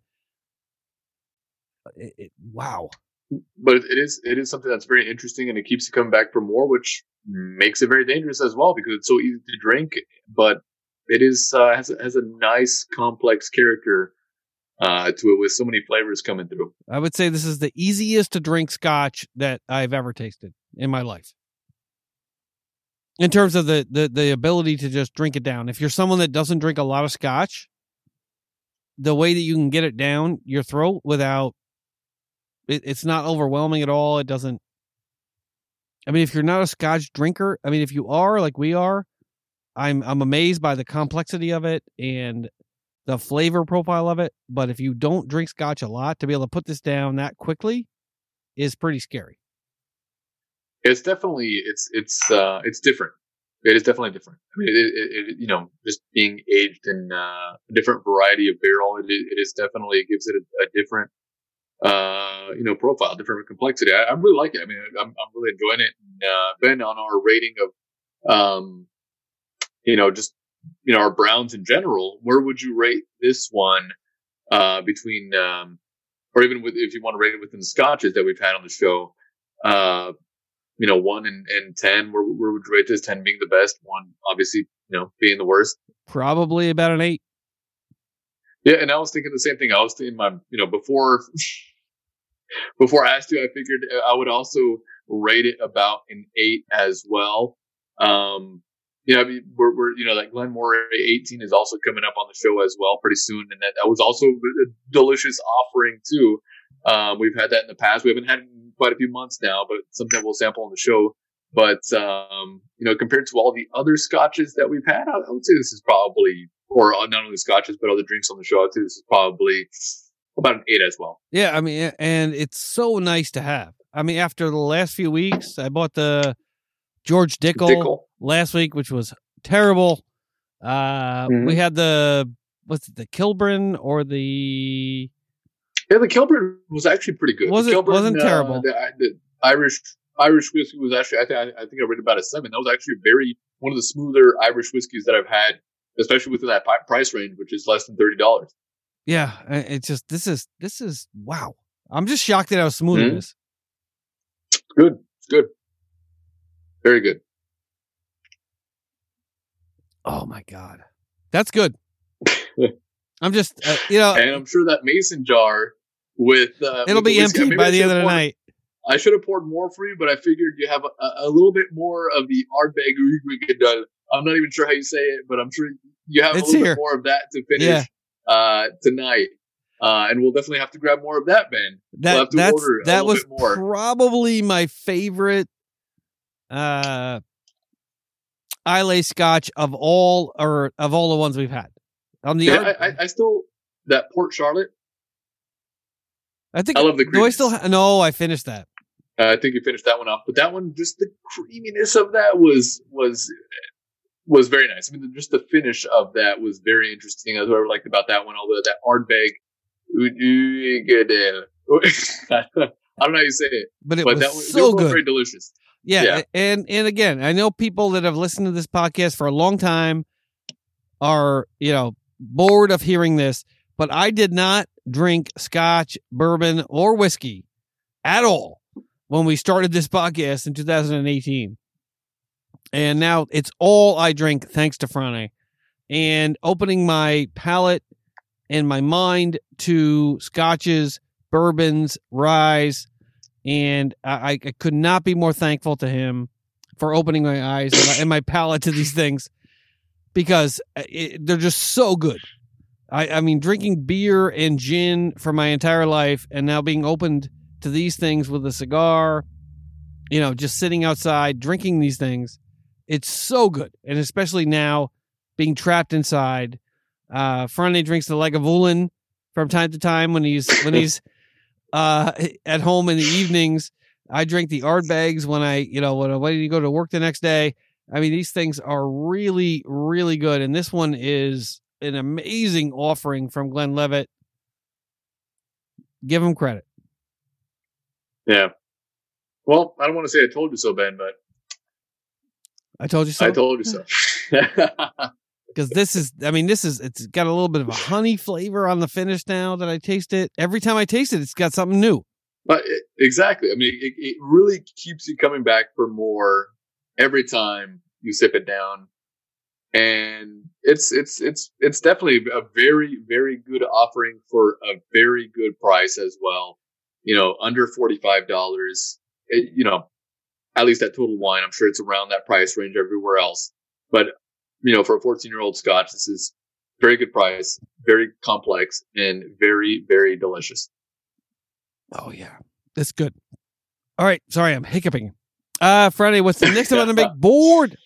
[SPEAKER 2] It, it- wow,
[SPEAKER 1] but it is it is something that's very interesting, and it keeps you coming back for more, which makes it very dangerous as well because it's so easy to drink. But it is uh, has has a nice complex character uh, to it with so many flavors coming through.
[SPEAKER 2] I would say this is the easiest to drink scotch that I've ever tasted in my life. In terms of the, the the ability to just drink it down. If you're someone that doesn't drink a lot of scotch, the way that you can get it down your throat without it, it's not overwhelming at all. It doesn't I mean, if you're not a scotch drinker, I mean, if you are like we are, I'm I'm amazed by the complexity of it and the flavor profile of it. But if you don't drink scotch a lot, to be able to put this down that quickly is pretty scary.
[SPEAKER 1] It's definitely it's it's uh it's different. It is definitely different. I mean, it, it, it you know just being aged in uh, a different variety of barrel, it, it is definitely gives it a, a different uh you know profile, different complexity. I, I really like it. I mean, I'm I'm really enjoying it. And, uh, ben, on our rating of um you know just you know our browns in general, where would you rate this one uh between um or even with if you want to rate it within the scotches that we've had on the show? Uh, you know, one and, and 10, where, where would you rate this? 10 being the best, one obviously, you know, being the worst.
[SPEAKER 2] Probably about an eight.
[SPEAKER 1] Yeah. And I was thinking the same thing. I was thinking my, you know, before, before I asked you, I figured I would also rate it about an eight as well. Um, you know, I mean, we're, we're, you know, that Glenmore 18 is also coming up on the show as well pretty soon. And that, that was also a delicious offering too. Um, we've had that in the past. We haven't had quite a few months now, but something we'll sample on the show. But, um, you know, compared to all the other scotches that we've had, I, I would say this is probably, or not only scotches, but other drinks on the show, I'd this is probably about an eight as well.
[SPEAKER 2] Yeah, I mean, and it's so nice to have. I mean, after the last few weeks, I bought the George Dickel,
[SPEAKER 1] Dickel.
[SPEAKER 2] last week, which was terrible. Uh,
[SPEAKER 1] Mhm.
[SPEAKER 2] We had the what's it, the Kilburn or the
[SPEAKER 1] Yeah, the Kilburn was actually pretty good.
[SPEAKER 2] Was it-
[SPEAKER 1] Kilburn,
[SPEAKER 2] wasn't
[SPEAKER 1] uh,
[SPEAKER 2] terrible.
[SPEAKER 1] the, the Irish Irish whiskey was actually I think I, I think I read about a seven. That was actually very one of the smoother Irish whiskeys that I've had, especially within that price range, which is less than thirty dollars.
[SPEAKER 2] yeah. It's just this is this is wow. I'm just shocked at how smooth it
[SPEAKER 1] Mhm.
[SPEAKER 2] is.
[SPEAKER 1] Good, it's good, very good.
[SPEAKER 2] Oh my god, that's good. I'm just uh, you know
[SPEAKER 1] And I'm sure that mason jar with uh,
[SPEAKER 2] it'll
[SPEAKER 1] with
[SPEAKER 2] be empty by the end of the night.
[SPEAKER 1] I should have poured more for you, but I figured you have a, a little bit more of the Ardbeg we could Ugrigan. I'm not even sure how you say it, but I'm sure you have
[SPEAKER 2] It's
[SPEAKER 1] a little
[SPEAKER 2] here.
[SPEAKER 1] bit more of that to finish
[SPEAKER 2] Yeah.
[SPEAKER 1] uh, tonight. Uh, and we'll definitely have to grab more of that, Ben.
[SPEAKER 2] That
[SPEAKER 1] we'll have to
[SPEAKER 2] that's
[SPEAKER 1] order a
[SPEAKER 2] that was probably my favorite uh Islay Scotch of all or of all the ones we've had. On the
[SPEAKER 1] Yeah,
[SPEAKER 2] Ard-
[SPEAKER 1] I, I, I still that Port Charlotte.
[SPEAKER 2] I think
[SPEAKER 1] I love the
[SPEAKER 2] do I still
[SPEAKER 1] creaminess.
[SPEAKER 2] ha- no, I finished that.
[SPEAKER 1] Uh, I think you finished that one off, but that one, just the creaminess of that was was was very nice. I mean, just the finish of that was very interesting. That's what I liked about that one. Although that Ardbeg, I don't know how you say it,
[SPEAKER 2] But it
[SPEAKER 1] but
[SPEAKER 2] was
[SPEAKER 1] that was
[SPEAKER 2] so good.
[SPEAKER 1] very delicious.
[SPEAKER 2] Yeah,
[SPEAKER 1] Yeah.
[SPEAKER 2] and and again, I know people that have listened to this podcast for a long time are, you know, bored of hearing this, but I did not drink scotch, bourbon, or whiskey at all when we started this podcast in 2018. And now it's all I drink thanks to Frane. And opening my palate and my mind to scotches, bourbons, ryes, and I, I could not be more thankful to him for opening my eyes and my, and my palate to these things because uh, it, they're just so good. I, I mean, drinking beer and gin for my entire life, and now being opened to these things with a cigar, you know, just sitting outside drinking these things, it's so good, and especially now being trapped inside. Uh, Friday drinks the Lagavulin from time to time when he's when he's uh at home in the evenings. I drink the Ardbegs when I, you know, when I'm ready to go to work the next day. I mean, these things are really, really good. And this one is an amazing offering from Glenlivet. Give him credit.
[SPEAKER 1] Yeah. Well, I don't want to say I told you so, Ben, but
[SPEAKER 2] I told you so.
[SPEAKER 1] I told you so.
[SPEAKER 2] because this is i mean this is it's got a little bit of a honey flavor on the finish now that i taste it every time i taste it it's got something new
[SPEAKER 1] But it, exactly. I mean, it, it really keeps you coming back for more every time you sip it down. And it's it's it's it's definitely a very very good offering for a very good price as well. You know, under forty five dollars. You know, at least at Total Wine, I'm sure it's around that price range everywhere else. But you know, for a 14 year old Scotch, this is very good price, very complex, and very very delicious.
[SPEAKER 2] Oh yeah, that's good. All right, sorry, I'm hiccuping. Uh Friday, what's the next up on the big board?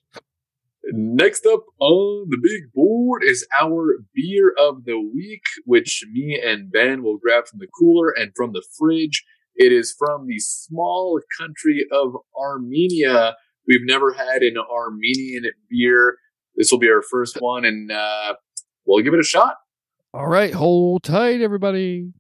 [SPEAKER 1] Next up on the big board is our beer of the week, which me and Ben will grab from the cooler and from the fridge. It is from the small country of Armenia. We've never had an Armenian beer. This will be our first one, and uh, we'll give it a shot.
[SPEAKER 2] All right, hold tight, everybody.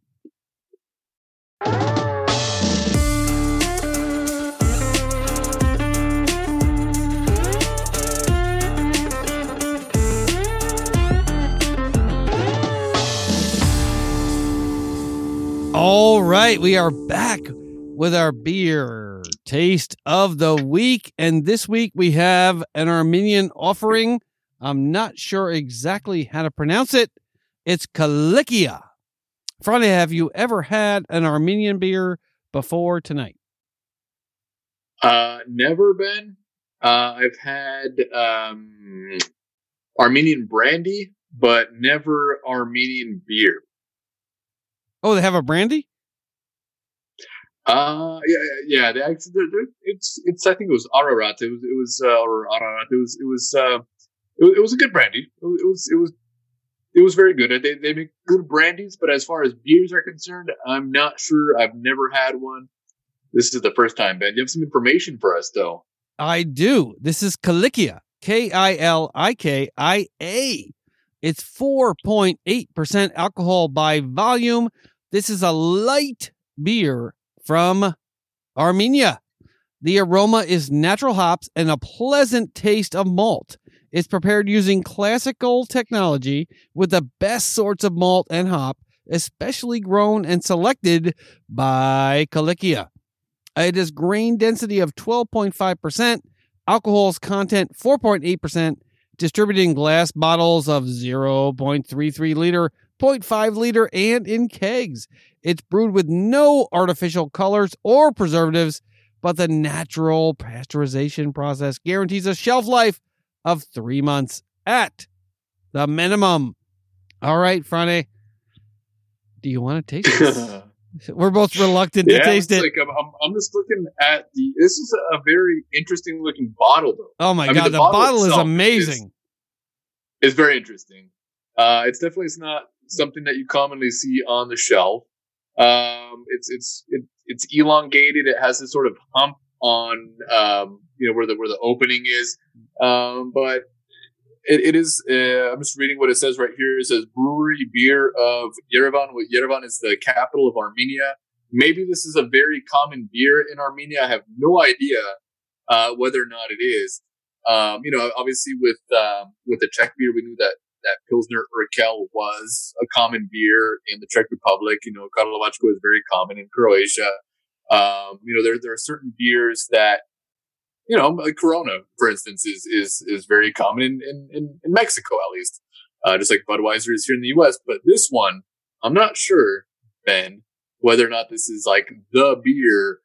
[SPEAKER 2] All right, we are back with our beer taste of the week. And this week we have an Armenian offering. I'm not sure exactly how to pronounce it. It's Kilikia. Friday, have you ever had an Armenian beer before tonight?
[SPEAKER 1] Uh, never been. Uh, I've had um, Armenian brandy, but never Armenian beer.
[SPEAKER 2] Oh, they have a brandy?
[SPEAKER 1] Uh, yeah, yeah. They actually, they're, they're, it's, it's. I think it was Ararat. It was, it was, uh, or Ararat. It was, it was, uh, it, was- it was a good brandy. It was, it was, it was, it was very good. They, they make good brandies, but as far as beers are concerned, I'm not sure. I've never had one. This is the first time, Ben. You have some information for us, though.
[SPEAKER 2] I do. This is Kilikia. K I L I K I A. It's 4.8% alcohol by volume. This is a light beer from Armenia. The aroma is natural hops and a pleasant taste of malt. It's prepared using classical technology with the best sorts of malt and hop, especially grown and selected by Kilikia. It has grain density of 12.5%, alcohol's content 4.8%, distributed in glass bottles of 0.33 liter, 0.5 liter, and in kegs. It's brewed with no artificial colors or preservatives, but the natural pasteurization process guarantees a shelf life of three months at the minimum. All right, Friday. Do you want to taste this? We're both reluctant to
[SPEAKER 1] Yeah,
[SPEAKER 2] taste it.
[SPEAKER 1] Like I'm, I'm, just looking at the. This is a very interesting looking bottle, though.
[SPEAKER 2] oh my
[SPEAKER 1] I mean,
[SPEAKER 2] god,
[SPEAKER 1] the
[SPEAKER 2] the,
[SPEAKER 1] bottle
[SPEAKER 2] bottle, is amazing.
[SPEAKER 1] It's very interesting. Uh, it's definitely it's not something that you commonly see on the shelf. Um, it's it's it, it's elongated. It has this sort of hump on um, you know where the where the opening is. Um, but it, it is. Uh, I'm just reading what it says right here. It says brewery beer of Yerevan. Yerevan is the capital of Armenia. Maybe this is a very common beer in Armenia. I have no idea uh, whether or not it is. Um, you know, obviously with um, with the Czech beer, we knew that that Pilsner Urquell was a common beer in the Czech Republic. You know, Karlovačko is very common in Croatia. Um, you know, there there are certain beers that, you know, like Corona, for instance, is is is very common in in, in, in Mexico at least, uh, just like Budweiser is here in the U.S. But this one, I'm not sure, Ben, whether or not this is like the beer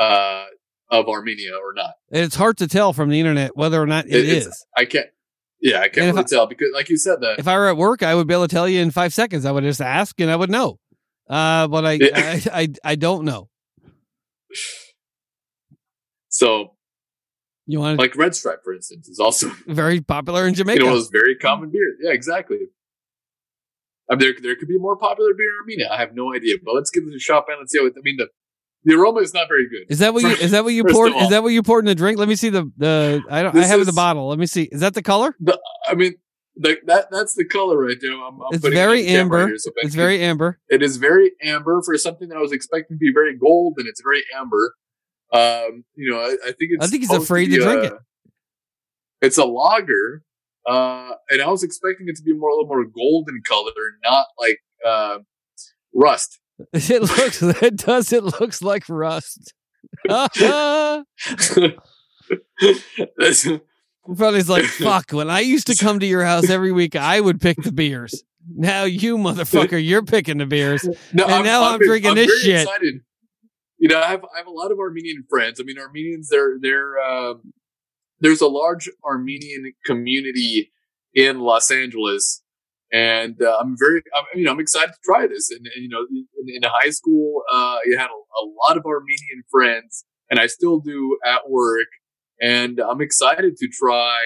[SPEAKER 1] uh, of Armenia or not.
[SPEAKER 2] It's hard to tell from the internet whether or not it
[SPEAKER 1] It- it's-
[SPEAKER 2] is.
[SPEAKER 1] I can't. Yeah, I can't really
[SPEAKER 2] I-
[SPEAKER 1] tell because, like you said, that
[SPEAKER 2] If I were at work, I would be able to tell you in five seconds. I would just ask and I would know. Uh, but I, I, I, I don't know.
[SPEAKER 1] so
[SPEAKER 2] You want
[SPEAKER 1] like Red Stripe, for instance, is also
[SPEAKER 2] very popular in
[SPEAKER 1] you
[SPEAKER 2] Jamaica.
[SPEAKER 1] know one of those very common beers. Yeah, exactly. I mean, there there could be a more popular beer in Armenia. I have no idea, but let's give it a shot, man. Let's see. How it, I mean, the the aroma is not very good.
[SPEAKER 2] Is that what you? Is that what you poured? Is that what you poured in the drink? Let me see the the. I don't. I
[SPEAKER 1] This
[SPEAKER 2] have the bottle. Let me see. Is that the color?
[SPEAKER 1] The, I mean, the, that that's the color right there. I'm, I'm
[SPEAKER 2] It's very amber.
[SPEAKER 1] here, so
[SPEAKER 2] It's
[SPEAKER 1] can-
[SPEAKER 2] very amber.
[SPEAKER 1] It is very amber for something that I was expecting to be very golden. It's very amber. Um, you know, I, I think it's.
[SPEAKER 2] I think he's afraid to drink
[SPEAKER 1] a-
[SPEAKER 2] it.
[SPEAKER 1] It's a lager, uh, and I was expecting it to be more a little more golden color, not like uh, rust.
[SPEAKER 2] It looks. It does. It looks like rust. Probably's like, fuck. When I used to come to your house every week, I would pick the beers. Now you motherfucker, you're picking the beers.
[SPEAKER 1] no,
[SPEAKER 2] And now I'm drinking this
[SPEAKER 1] very
[SPEAKER 2] shit.
[SPEAKER 1] Excited. You know, I have I have a lot of Armenian friends. I mean, Armenians they're they're um, there's a large Armenian community in Los Angeles, and uh, I'm very I'm, you know I'm excited to try this. And, and, you know, in, in high school, uh, you had a, a lot of Armenian friends, and I still do at work. And I'm excited to try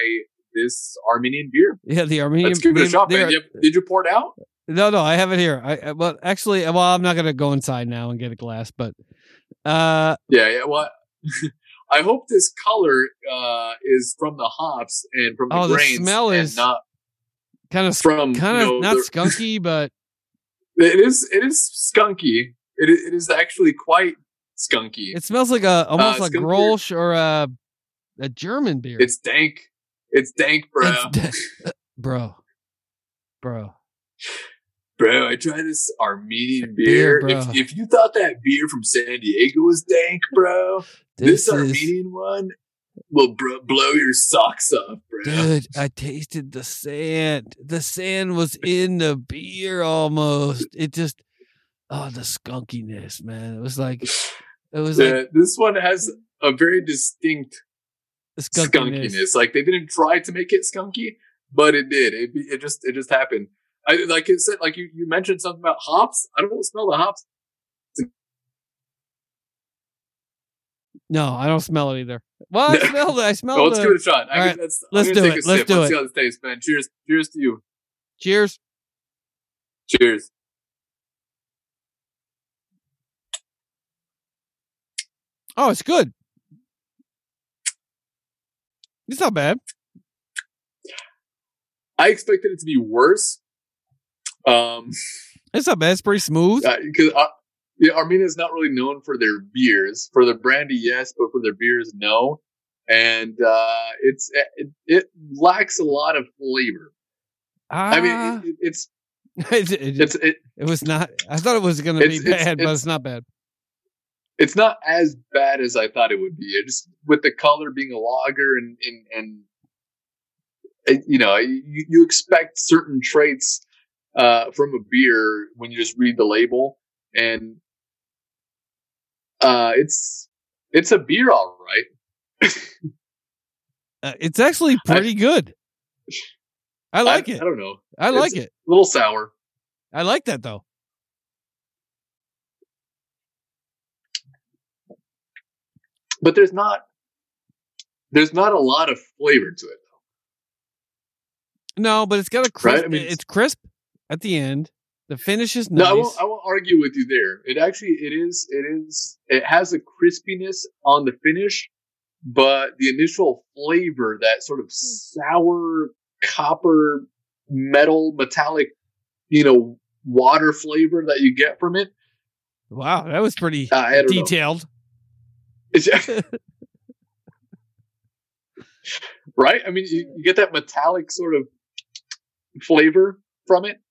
[SPEAKER 1] this Armenian beer.
[SPEAKER 2] Yeah, the Armenian.
[SPEAKER 1] Let's give it a
[SPEAKER 2] the-
[SPEAKER 1] shot,
[SPEAKER 2] the-
[SPEAKER 1] man. You- Did you pour it out?
[SPEAKER 2] No, no, I have it here. I I- well, actually, well, I'm not gonna go inside now and get a glass, but uh,
[SPEAKER 1] Yeah, yeah. Well, I hope this color uh, is from the hops and from the
[SPEAKER 2] Oh, the
[SPEAKER 1] grains,
[SPEAKER 2] smell
[SPEAKER 1] and
[SPEAKER 2] is
[SPEAKER 1] not
[SPEAKER 2] kind of
[SPEAKER 1] from
[SPEAKER 2] kind
[SPEAKER 1] you
[SPEAKER 2] of
[SPEAKER 1] know,
[SPEAKER 2] not
[SPEAKER 1] the-
[SPEAKER 2] skunky, but
[SPEAKER 1] It is. It is skunky. It is, it is actually quite skunky.
[SPEAKER 2] it smells like a almost
[SPEAKER 1] Uh,
[SPEAKER 2] like. Grolsch or a a German beer.
[SPEAKER 1] It's dank. It's dank, bro.
[SPEAKER 2] It's d- bro, bro.
[SPEAKER 1] bro, I tried this Armenian
[SPEAKER 2] Beer,
[SPEAKER 1] beer. if, if you thought that beer from San Diego was dank, bro, this,
[SPEAKER 2] This, is,
[SPEAKER 1] Armenian one will bro, blow your socks off, bro.
[SPEAKER 2] dude. I tasted the sand. The sand was in the beer almost. It just, oh, the skunkiness, man. It was like, it was like
[SPEAKER 1] this one has a very distinct
[SPEAKER 2] skunkiness.
[SPEAKER 1] skunkiness. Like they didn't try to make it skunky, but it did. It, it just it just happened. I like it said like you, you mentioned something about hops. I don't smell the hops.
[SPEAKER 2] No, I don't smell it either. Well, I smelled it. I smelled
[SPEAKER 1] let's
[SPEAKER 2] the.
[SPEAKER 1] give it a shot. I
[SPEAKER 2] All
[SPEAKER 1] let's, I'm
[SPEAKER 2] let's do
[SPEAKER 1] take
[SPEAKER 2] it.
[SPEAKER 1] A
[SPEAKER 2] Let's
[SPEAKER 1] sip.
[SPEAKER 2] do
[SPEAKER 1] let's
[SPEAKER 2] it.
[SPEAKER 1] see how this tastes, man. Cheers. Cheers to you.
[SPEAKER 2] Cheers.
[SPEAKER 1] Cheers.
[SPEAKER 2] Oh, it's good. It's not bad.
[SPEAKER 1] I expected it to be worse. Um,
[SPEAKER 2] It's not bad. It's pretty smooth.
[SPEAKER 1] because uh, yeah, Armenia is not really known for their beers. For their brandy, yes, but for their beers, no. And uh, it's it, it lacks a lot of flavor. I
[SPEAKER 2] Ah,
[SPEAKER 1] mean, it, it, it's
[SPEAKER 2] it, it,
[SPEAKER 1] it's it,
[SPEAKER 2] it was not. I thought it was going to be
[SPEAKER 1] It's- it's-
[SPEAKER 2] bad, but
[SPEAKER 1] it's-
[SPEAKER 2] not bad.
[SPEAKER 1] it's not as bad as I thought it would be. It just with the color being a lager and and and uh, you know you, you expect certain traits uh, from a beer when you just read the label, and uh, it's it's a beer, all right.
[SPEAKER 2] Uh, it's actually pretty good. I like
[SPEAKER 1] I,
[SPEAKER 2] it.
[SPEAKER 1] I don't know.
[SPEAKER 2] I like
[SPEAKER 1] it's-
[SPEAKER 2] it.
[SPEAKER 1] A little sour.
[SPEAKER 2] I like that though.
[SPEAKER 1] but there's not there's not a lot of flavor to it.
[SPEAKER 2] No, but it's got a crisp.
[SPEAKER 1] Right? I mean,
[SPEAKER 2] it's crisp at the end. The finish is
[SPEAKER 1] No,
[SPEAKER 2] nice.
[SPEAKER 1] I won't, I won't argue with you there. It actually it is it is it has a crispiness on the finish, but the initial flavor, that sort of hmm. sour copper metal metallic, you know, water flavor that you get from it.
[SPEAKER 2] wow, that was pretty
[SPEAKER 1] I
[SPEAKER 2] detailed.
[SPEAKER 1] Right? I mean, you, you get that metallic sort of flavor from it.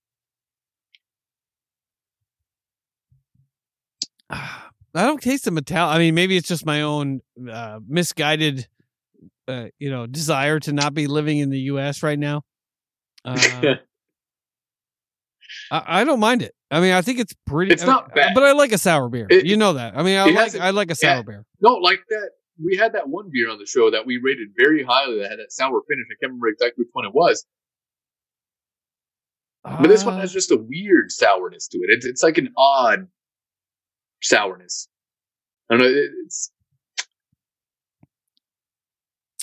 [SPEAKER 2] I don't taste the metal. I mean, maybe it's just my own uh, misguided, uh, you know, desire to not be living in the U.S. right now. Uh, I, I don't mind it. I mean, I think it's pretty.
[SPEAKER 1] It's not bad.
[SPEAKER 2] but I like a sour beer.
[SPEAKER 1] It-
[SPEAKER 2] you know that. I mean, I like
[SPEAKER 1] a-
[SPEAKER 2] I like a sour
[SPEAKER 1] yeah.
[SPEAKER 2] beer.
[SPEAKER 1] No, like that. We had that one beer on the show that we rated very highly that had that sour finish. I can't remember exactly which one it was, but this one
[SPEAKER 2] Uh,
[SPEAKER 1] has just a weird sourness to it. It's it's like an odd sourness. I don't know. It's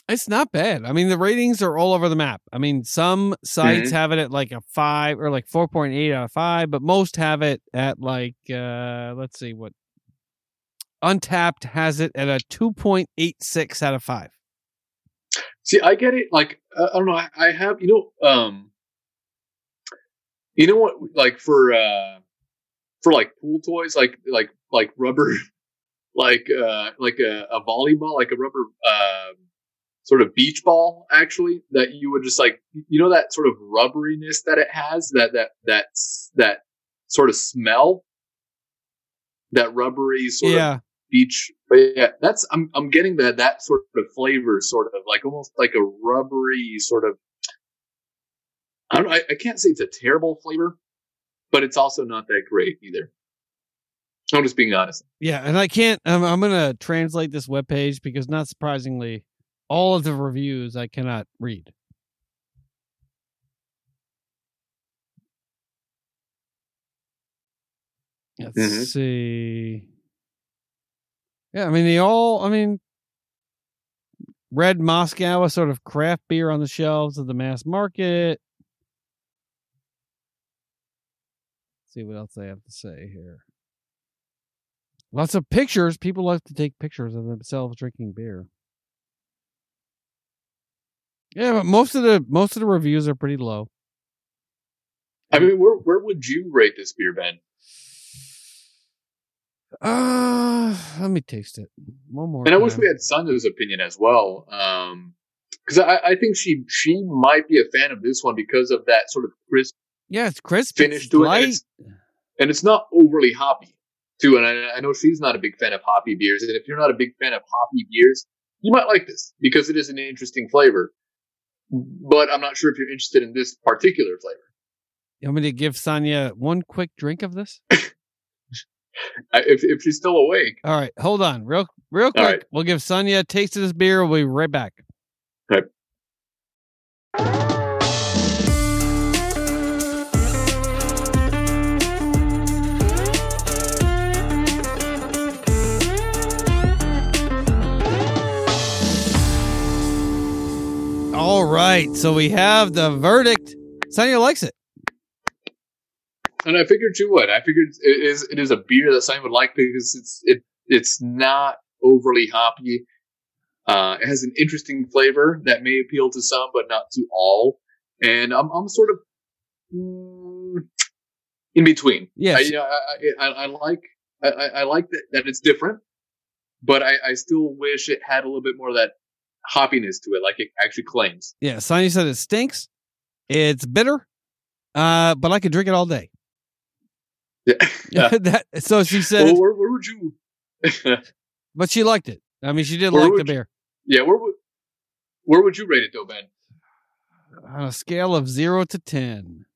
[SPEAKER 2] It's not bad. I mean, the ratings are all over the map. I mean, some sites
[SPEAKER 1] Mm-hmm.
[SPEAKER 2] have it at like a five or like four point eight out of five, but most have it at like uh let's see what Untappd has it at a two point eight six out of five.
[SPEAKER 1] see, I get it. Like uh, I don't know. I, I have you know, um, you know what? Like for uh, for like pool toys, like like like rubber, like uh, like a, a volleyball, like a rubber um sort of beach ball actually that you would just like you know that sort of rubberiness that it has that that that that sort of smell that rubbery sort
[SPEAKER 2] yeah.
[SPEAKER 1] of beach. But yeah, that's I'm I'm getting that that sort of flavor, sort of like almost like a rubbery sort of. I don't. I, I can't say it's a terrible flavor, but it's also not that great either. I'm just being honest.
[SPEAKER 2] Yeah, and I can't. I'm, I'm going to translate this webpage because, not surprisingly, all of the reviews I cannot read. Let's
[SPEAKER 1] Mhm.
[SPEAKER 2] see. Yeah, I mean they all. I mean, Red Moscow, a sort of craft beer on the shelves of the mass market. Let's see what else I have to say here. Lots of pictures. People like to take pictures of themselves drinking beer. Yeah, but most of the most of the reviews are pretty low.
[SPEAKER 1] I mean, where where would you rate this beer, Ben?
[SPEAKER 2] Uh, let me taste it one more.
[SPEAKER 1] And I wish we had Sandra's opinion as well, because I, I think she she might be a fan of this one because of that sort of crisp
[SPEAKER 2] Yeah, it's crisp.
[SPEAKER 1] finish to it, and it's, and it's not overly hoppy too. And I, I know she's not a big fan of hoppy beers, and if you're not a big fan of hoppy beers, you might like this because it is an interesting flavor. But I'm not sure if you're interested in this particular flavor.
[SPEAKER 2] You want me to give Sonia one quick drink of this?
[SPEAKER 1] If if she's still awake,
[SPEAKER 2] All right, hold on, real real quick.
[SPEAKER 1] right.
[SPEAKER 2] We'll give Sonia a taste of this beer. We'll be right back.
[SPEAKER 1] Okay.
[SPEAKER 2] All right, so we have the verdict. Sonia likes it.
[SPEAKER 1] and I figured you would. I figured it is it is a beer that Simon would like because it's it it's not overly hoppy. Uh, it has an interesting flavor that may appeal to some, but not to all. And I'm I'm sort of mm, in between. I,
[SPEAKER 2] Yes.
[SPEAKER 1] you know, I, I, I like I, I I like that, that it's different, but I, I still wish it had a little bit more of that hoppiness to it, like it actually claims.
[SPEAKER 2] Yeah, Sonia said it stinks. It's bitter, uh, but I could drink it all day.
[SPEAKER 1] Yeah. yeah.
[SPEAKER 2] that, so she said,
[SPEAKER 1] Well, where, where would you?
[SPEAKER 2] but she liked it. I mean, she did
[SPEAKER 1] Where
[SPEAKER 2] like the
[SPEAKER 1] would you-
[SPEAKER 2] beer.
[SPEAKER 1] yeah, where would where would you rate it though, Ben?
[SPEAKER 2] On a scale of zero to ten.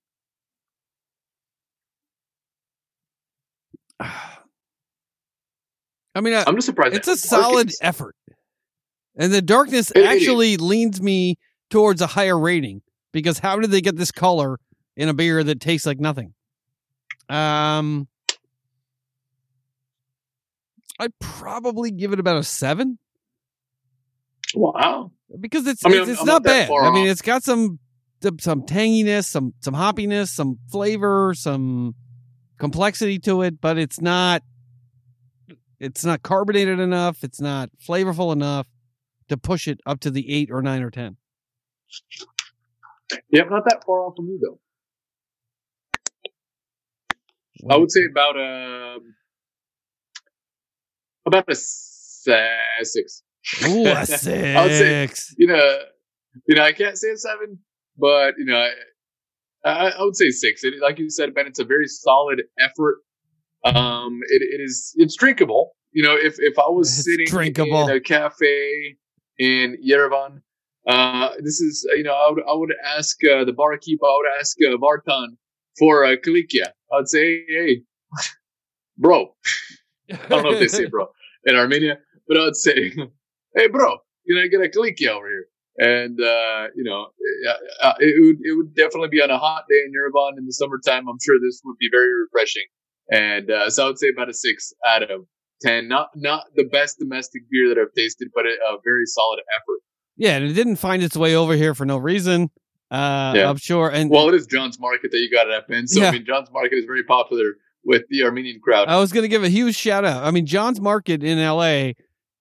[SPEAKER 2] I mean, I,
[SPEAKER 1] I'm just surprised.
[SPEAKER 2] it's a solid effort, and the darkness
[SPEAKER 1] It- it
[SPEAKER 2] actually leans me towards a higher rating because how did they get this color in a beer that tastes like nothing? Um, I'd probably give it about a seven
[SPEAKER 1] Wow.
[SPEAKER 2] because it's
[SPEAKER 1] I mean,
[SPEAKER 2] it's, it's not
[SPEAKER 1] not
[SPEAKER 2] bad. I mean, it's got some some tanginess, some some hoppiness, some flavor, some complexity to it, but it's not it's not carbonated enough. It's not flavorful enough to push it up to the eight or nine or ten.
[SPEAKER 1] Yeah, not that far off from you though. I would say about um about a s- uh, six.
[SPEAKER 2] Ooh, a
[SPEAKER 1] I would say-
[SPEAKER 2] six.
[SPEAKER 1] You know, you know, I can't say a seven, but you know, I, I, I would say six. It, like you said, Ben, it's a very solid effort. Um, it, it is it's drinkable. You know, if if I was
[SPEAKER 2] It's
[SPEAKER 1] sitting
[SPEAKER 2] drinkable.
[SPEAKER 1] in a cafe in Yerevan, uh, this is uh, you know, I would I would ask uh, the barkeeper, I would ask uh, Vartan for uh, Kilikia. I'd say, hey, bro. I don't know if they say bro in Armenia, but I'd say, hey, bro, can I get a Kilikia over here? And uh, you know, uh, uh, it would it would definitely be on a hot day in Yerevan in the summertime. I'm sure this would be very refreshing. And uh, so I would say about a six out of ten. Not not the best domestic beer that I've tasted, but a, a very solid effort.
[SPEAKER 2] Yeah, and it didn't find its way over here for no reason. Uh,
[SPEAKER 1] Yeah.
[SPEAKER 2] I'm sure. And
[SPEAKER 1] Well, it is John's Market that you got it at, Ben. So
[SPEAKER 2] Yeah.
[SPEAKER 1] I mean, John's Market is very popular with the Armenian crowd.
[SPEAKER 2] I was going to give a huge shout out. I mean, John's Market in LA,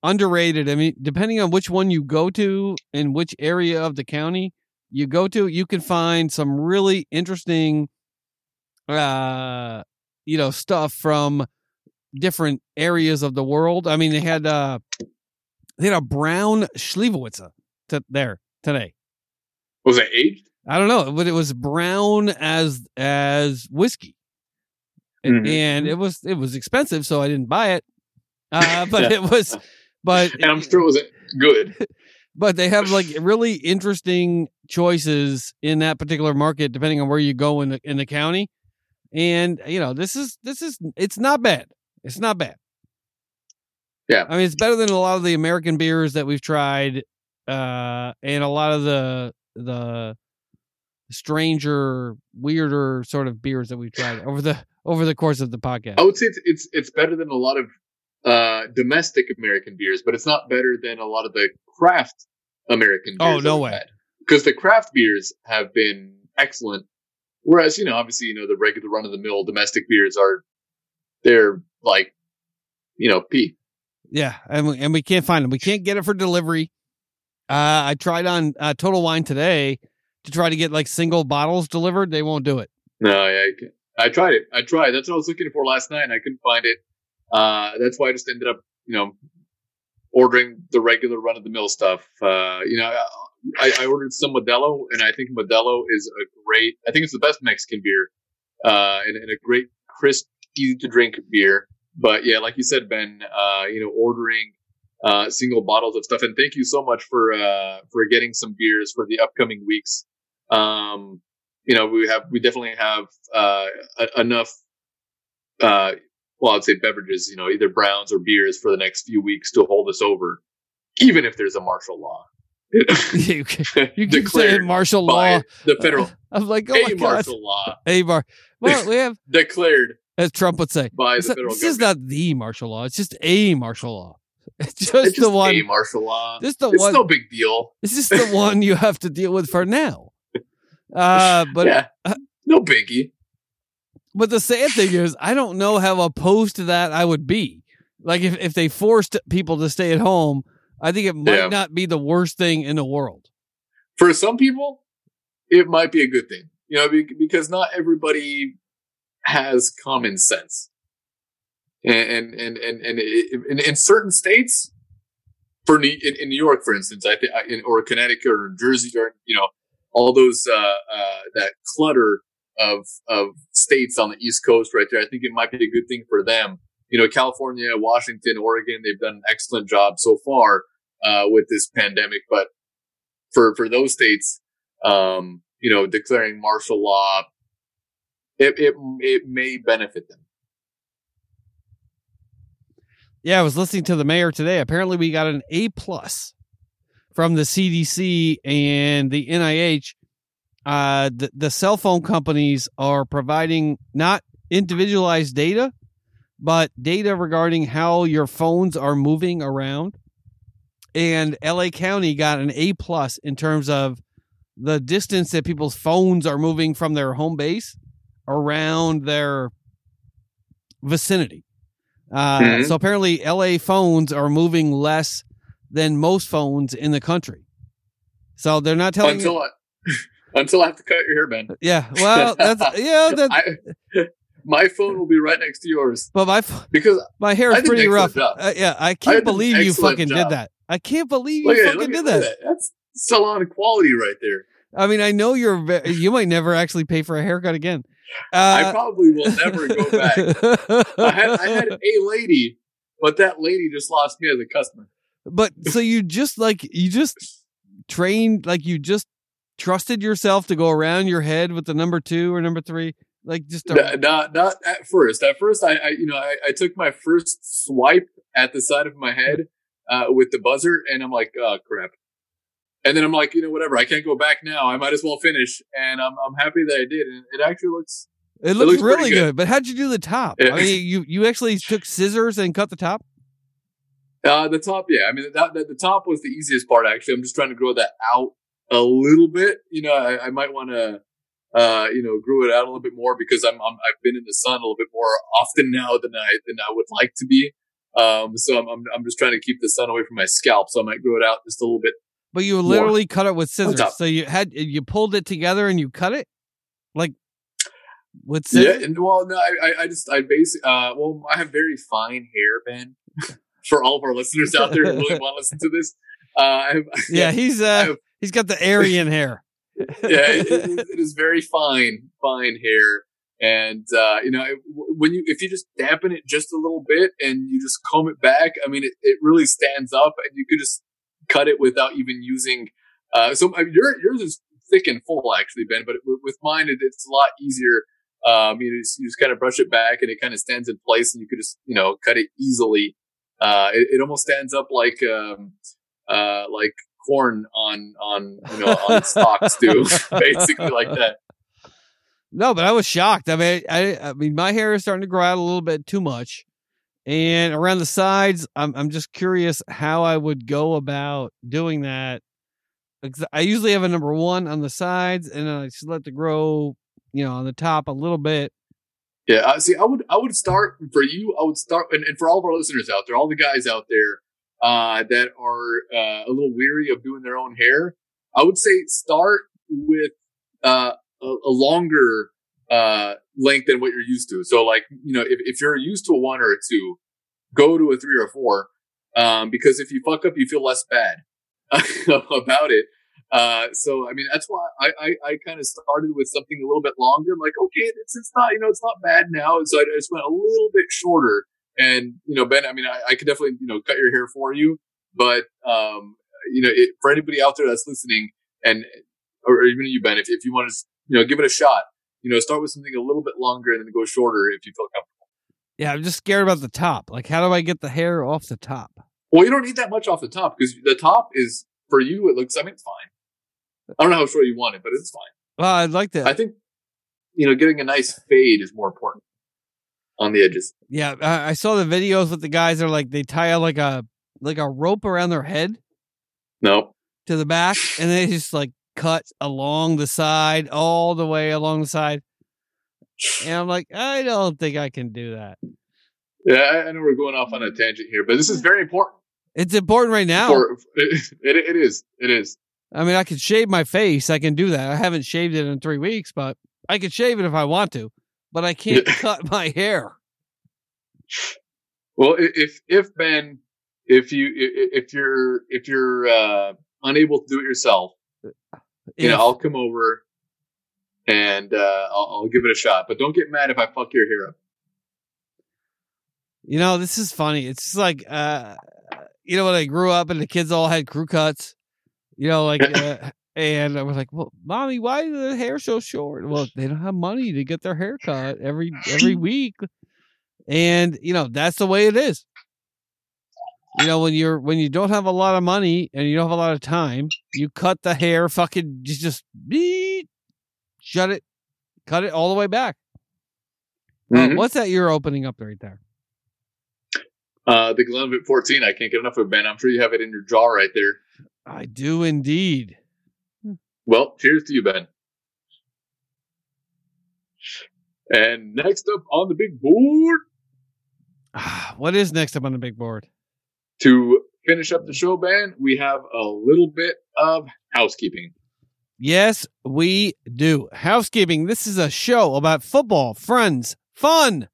[SPEAKER 2] underrated. I mean, depending on which one you go to and which area of the county you go to, you can find some really interesting, uh, you know, stuff from different areas of the world. I mean, they had uh, they had a brown Schlewitzer to there today.
[SPEAKER 1] Was it aged?
[SPEAKER 2] I don't know, but it was brown as as whiskey.
[SPEAKER 1] Mhm.
[SPEAKER 2] and it was it was expensive, so I didn't buy it. Uh, but it was, but
[SPEAKER 1] and I'm sure it wasn't good.
[SPEAKER 2] but they have like really interesting choices in that particular market depending on where you go in the in the county and you know this is this is it's not bad it's not bad
[SPEAKER 1] Yeah.
[SPEAKER 2] i mean it's better than a lot of the american beers that we've tried uh and a lot of the the stranger weirder sort of beers that we've tried over the over the course of the podcast
[SPEAKER 1] I would say it's it's, it's better than a lot of uh, domestic American beers, but it's not better than a lot of the craft American beers.
[SPEAKER 2] Oh, no way.
[SPEAKER 1] Because the craft beers have been excellent, whereas you know, obviously, you know, the regular run of the mill domestic beers are they're like, you know, pee.
[SPEAKER 2] Yeah, and we, and we can't find them. We can't get it for delivery. Uh, I tried on uh, Total Wine today to try to get like single bottles delivered. They won't do it.
[SPEAKER 1] No, yeah, I, can't- I tried it. I tried. That's what I was looking for last night, and I couldn't find it. Uh, that's why I just ended up, you know, ordering the regular run of the mill stuff. Uh, you know, I, I ordered some Modelo, and I think Modelo is a great. I think it's the best Mexican beer, uh, and, and a great crisp, easy to drink beer. But yeah, like you said, Ben, uh, you know, ordering uh, single bottles of stuff, and thank you so much for uh, for getting some beers for the upcoming weeks. Um, you know, we have we definitely have uh, a- enough. Uh, well, I'd say beverages, you know, either browns or beers for the next few weeks to hold us over, even if there's a martial law.
[SPEAKER 2] you keep saying martial law.
[SPEAKER 1] the federal
[SPEAKER 2] I'm like, oh
[SPEAKER 1] a
[SPEAKER 2] my god,
[SPEAKER 1] martial law
[SPEAKER 2] a bar. Well, we have,
[SPEAKER 1] declared
[SPEAKER 2] as Trump would say,
[SPEAKER 1] by
[SPEAKER 2] it's
[SPEAKER 1] the
[SPEAKER 2] not- this is not the martial law. It's just a martial law. It's just,
[SPEAKER 1] it's just
[SPEAKER 2] the one.
[SPEAKER 1] a martial law.
[SPEAKER 2] This the
[SPEAKER 1] it's
[SPEAKER 2] one.
[SPEAKER 1] no big deal.
[SPEAKER 2] This is the one you have to deal with for now. Uh, but
[SPEAKER 1] yeah, no biggie.
[SPEAKER 2] But the sad thing is, I don't know how opposed to that I would be. Like if, if they forced people to stay at home, I think it might
[SPEAKER 1] Yeah.
[SPEAKER 2] not be the worst thing in the world.
[SPEAKER 1] For some people, it might be a good thing, you know, because not everybody has common sense. And and and and in, in certain states, for New, in, in New York, for instance, I think, in, or Connecticut or Jersey, or you know, all those uh, uh, that clutter of of states on the East Coast right there. I think it might be a good thing for them. You know, California, Washington, Oregon, they've done an excellent job so far uh, with this pandemic, but for for those states, um, you know, declaring martial law, it it it may benefit them.
[SPEAKER 2] Yeah, I was listening to the mayor today. Apparently, we got an A plus from the CDC and the NIH. Uh, the, the cell phone companies are providing not individualized data, but data regarding how your phones are moving around. And LA County got an A plus in terms of the distance that people's phones are moving from their home base around their vicinity. Uh,
[SPEAKER 1] Mhm.
[SPEAKER 2] So apparently, LA phones are moving less than most phones in the country. So they're not telling
[SPEAKER 1] until
[SPEAKER 2] you.
[SPEAKER 1] I, until I have to cut your hair, Ben.
[SPEAKER 2] Yeah, well, that's yeah. That,
[SPEAKER 1] I, my phone will be right next to yours
[SPEAKER 2] but my
[SPEAKER 1] because
[SPEAKER 2] my hair is pretty rough. Uh, yeah, I
[SPEAKER 1] I
[SPEAKER 2] can't
[SPEAKER 1] an
[SPEAKER 2] believe you fucking did that. I can't believe you
[SPEAKER 1] at,
[SPEAKER 2] fucking did that.
[SPEAKER 1] at That's salon quality right there.
[SPEAKER 2] I mean, I know you're. Ve- you might never actually pay for a haircut again.
[SPEAKER 1] I
[SPEAKER 2] Uh,
[SPEAKER 1] probably will never go back. I had I had a lady, but that lady just lost me as a customer.
[SPEAKER 2] but so you just like you just trained like you just trusted yourself to go around your head with the number two or number three, like just a,
[SPEAKER 1] Not not at first. At first, I, I you know I, I took my first swipe at the side of my head uh, with the buzzer, and I'm like, oh crap. And then I'm like, you know, whatever. I can't go back now. I might as well finish, and I'm I'm happy that I did. And it actually looks.
[SPEAKER 2] It looks,
[SPEAKER 1] looks
[SPEAKER 2] really good.
[SPEAKER 1] good.
[SPEAKER 2] But how'd you do the top?
[SPEAKER 1] Yeah.
[SPEAKER 2] I mean, you you actually took scissors and cut the top.
[SPEAKER 1] Uh, the top, yeah. I mean, that, that, the top was the easiest part. Actually, I'm just trying to grow that out a little bit. You know, I, I might want to, uh, you know, grow it out a little bit more because I'm, I'm I've been in the sun a little bit more often now than I than I would like to be. Um, so I'm, I'm I'm just trying to keep the sun away from my scalp. So I might grow it out just a little bit.
[SPEAKER 2] But you literally cut it with scissors. So you had you pulled it together and you cut it like with
[SPEAKER 1] Yeah,
[SPEAKER 2] scissors.
[SPEAKER 1] and well, no, I, I, just I basically, uh, well, I have very fine hair, Ben. For all of our listeners out there who really want to listen to this, uh, I have,
[SPEAKER 2] Yeah, he's uh
[SPEAKER 1] have-
[SPEAKER 2] he's got the Aryan hair.
[SPEAKER 1] yeah, it, it, it is very fine, fine hair. And uh, you know, when you if you just dampen it just a little bit and you just comb it back, I mean, it, it really stands up, and you could just cut it without even using. Uh, so I mean, your, yours is thick and full, actually, Ben. But with mine, it, it's a lot easier. Um, you, just, you just kind of brush it back, and it kind of stands in place, and you could just you know cut it easily. Uh, it, it almost stands up like um, uh, like corn on on you know on stalks too, basically like that.
[SPEAKER 2] No, but I was shocked. I mean, I, I mean, my hair is starting to grow out a little bit too much, and around the sides, I'm I'm just curious how I would go about doing that. I usually have a number one on the sides, and I just let it grow, you know, on the top a little bit.
[SPEAKER 1] Yeah, uh, see, I would I would start for you. I would start, and, and for all of our listeners out there, all the guys out there uh, that are uh, a little weary of doing their own hair, I would say start with uh, a, a, longer uh, length than what you're used to. So, like you know, if, if you're used to a one or a two, go to a three or a four, um, because if you fuck up, you feel less bad about it. Uh, so I mean that's why I, I, I kind of started with something a little bit longer. I'm like, okay, it's it's not you know it's not bad now. So I just went a little bit shorter and you know, Ben, I mean, I, I could definitely you know cut your hair for you, but um, you know, it, for anybody out there that's listening, and or even you, Ben, if if you want to you know give it a shot, you know, start with something a little bit longer and then go shorter if you feel comfortable.
[SPEAKER 2] Yeah, I'm just scared about the top. Like, how do I get the hair off the top?
[SPEAKER 1] Well, you don't need that much off the top because the top is for you. It looks. I mean, it's fine. I don't know how short you want it, but it's fine.
[SPEAKER 2] Well, I'd like that.
[SPEAKER 1] I think you know, getting a nice fade is more important on the edges.
[SPEAKER 2] Yeah, I saw the videos with the guys. They're like they tie like a like a rope around their head.
[SPEAKER 1] No.
[SPEAKER 2] To the back, and they just like cut along the side, all the way along the side. And I'm like, I don't think I can do that.
[SPEAKER 1] Yeah, I know we're going off on a tangent here, but this is very important.
[SPEAKER 2] It's important right now.
[SPEAKER 1] For, it, it is. It is.
[SPEAKER 2] I mean, I could shave my face. I can do that. I haven't shaved it in three weeks, but I could shave it if I want to but I can't cut my hair.
[SPEAKER 1] Well, if if Ben, if you if you're if you're uh, unable to do it yourself, if, you know, I'll come over and uh, I'll, I'll give it a shot. But don't get mad if I fuck your hair up.
[SPEAKER 2] You know, this is funny. It's just like, uh, you know, when I grew up and the kids all had crew cuts, you know, like uh, and I was like, "Well, mommy, why is the hair so short?" Well, they don't have money to get their hair cut every every week, and you know that's the way it is. You know, when you're when you don't have a lot of money and you don't have a lot of time, you cut the hair, fucking just just beep, shut it, cut it all the way back. Mm-hmm. Uh, what's that you're opening up right there?
[SPEAKER 1] Uh, the Glenlivet 14. I can't get enough of Ben. I'm sure you have it in your jaw right there.
[SPEAKER 2] I do indeed.
[SPEAKER 1] Well, cheers to you, Ben. And next up on the big board.
[SPEAKER 2] What is next up on the big board?
[SPEAKER 1] To finish up the show, Ben, we have a little bit of housekeeping.
[SPEAKER 2] Yes, we do. Housekeeping. This is a show about football, friends, fun,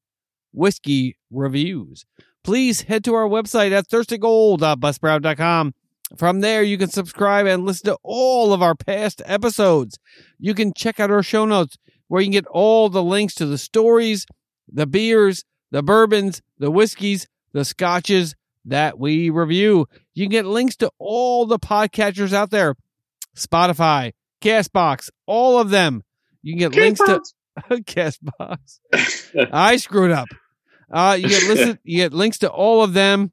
[SPEAKER 2] whiskey reviews. Please head to our website at thirstandgoal.buzzsprout.com from there, you can subscribe and listen to all of our past episodes. You can check out our show notes where you can get all the links to the stories, the beers, the bourbons, the whiskeys, the scotches that we review. You can get links to all the podcatchers out there Spotify, Castbox, all of them. You can get links to Castbox. I screwed up. Uh, you get listen, you get links to all of them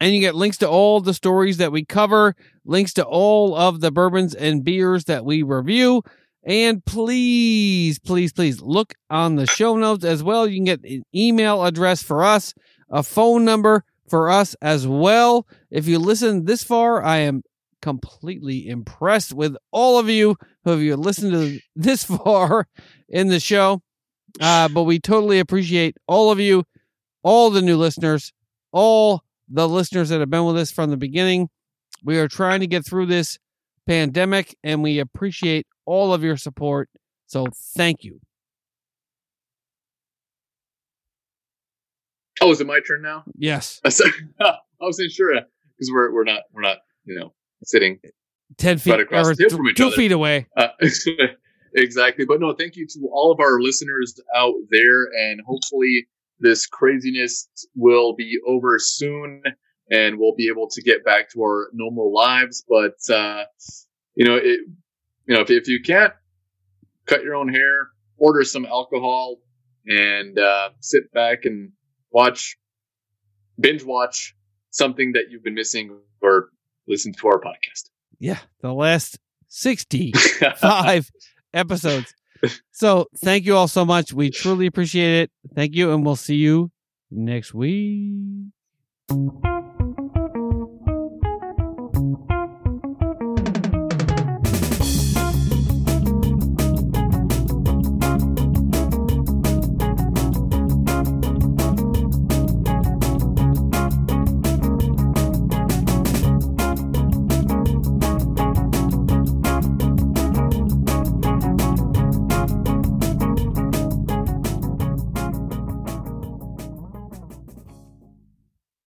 [SPEAKER 2] and you get links to all the stories that we cover, links to all of the bourbons and beers that we review. And please, please, please look on the show notes as well. You can get an email address for us, a phone number for us as well. If you listen this far, I am completely impressed with all of you who have listened to this far in the show. Uh, but we totally appreciate all of you, all the new listeners, all the listeners that have been with us from the beginning. We are trying to get through this pandemic and we appreciate all of your support. So thank you.
[SPEAKER 1] Oh, is it my turn now?
[SPEAKER 2] Yes.
[SPEAKER 1] I wasn't sure because we're we're not we're not you know sitting
[SPEAKER 2] ten feet right across or two, two feet away.
[SPEAKER 1] Uh, exactly. But no, thank you to all of our listeners out there, and hopefully this craziness will be over soon, and we'll be able to get back to our normal lives. But uh, you know, it, you know, if, if you can't cut your own hair, order some alcohol, and uh, sit back and watch, binge watch something that you've been missing, or listen to our podcast.
[SPEAKER 2] Yeah, the last 65 episodes. So thank you all so much. We truly appreciate it. Thank you, and we'll see you next week.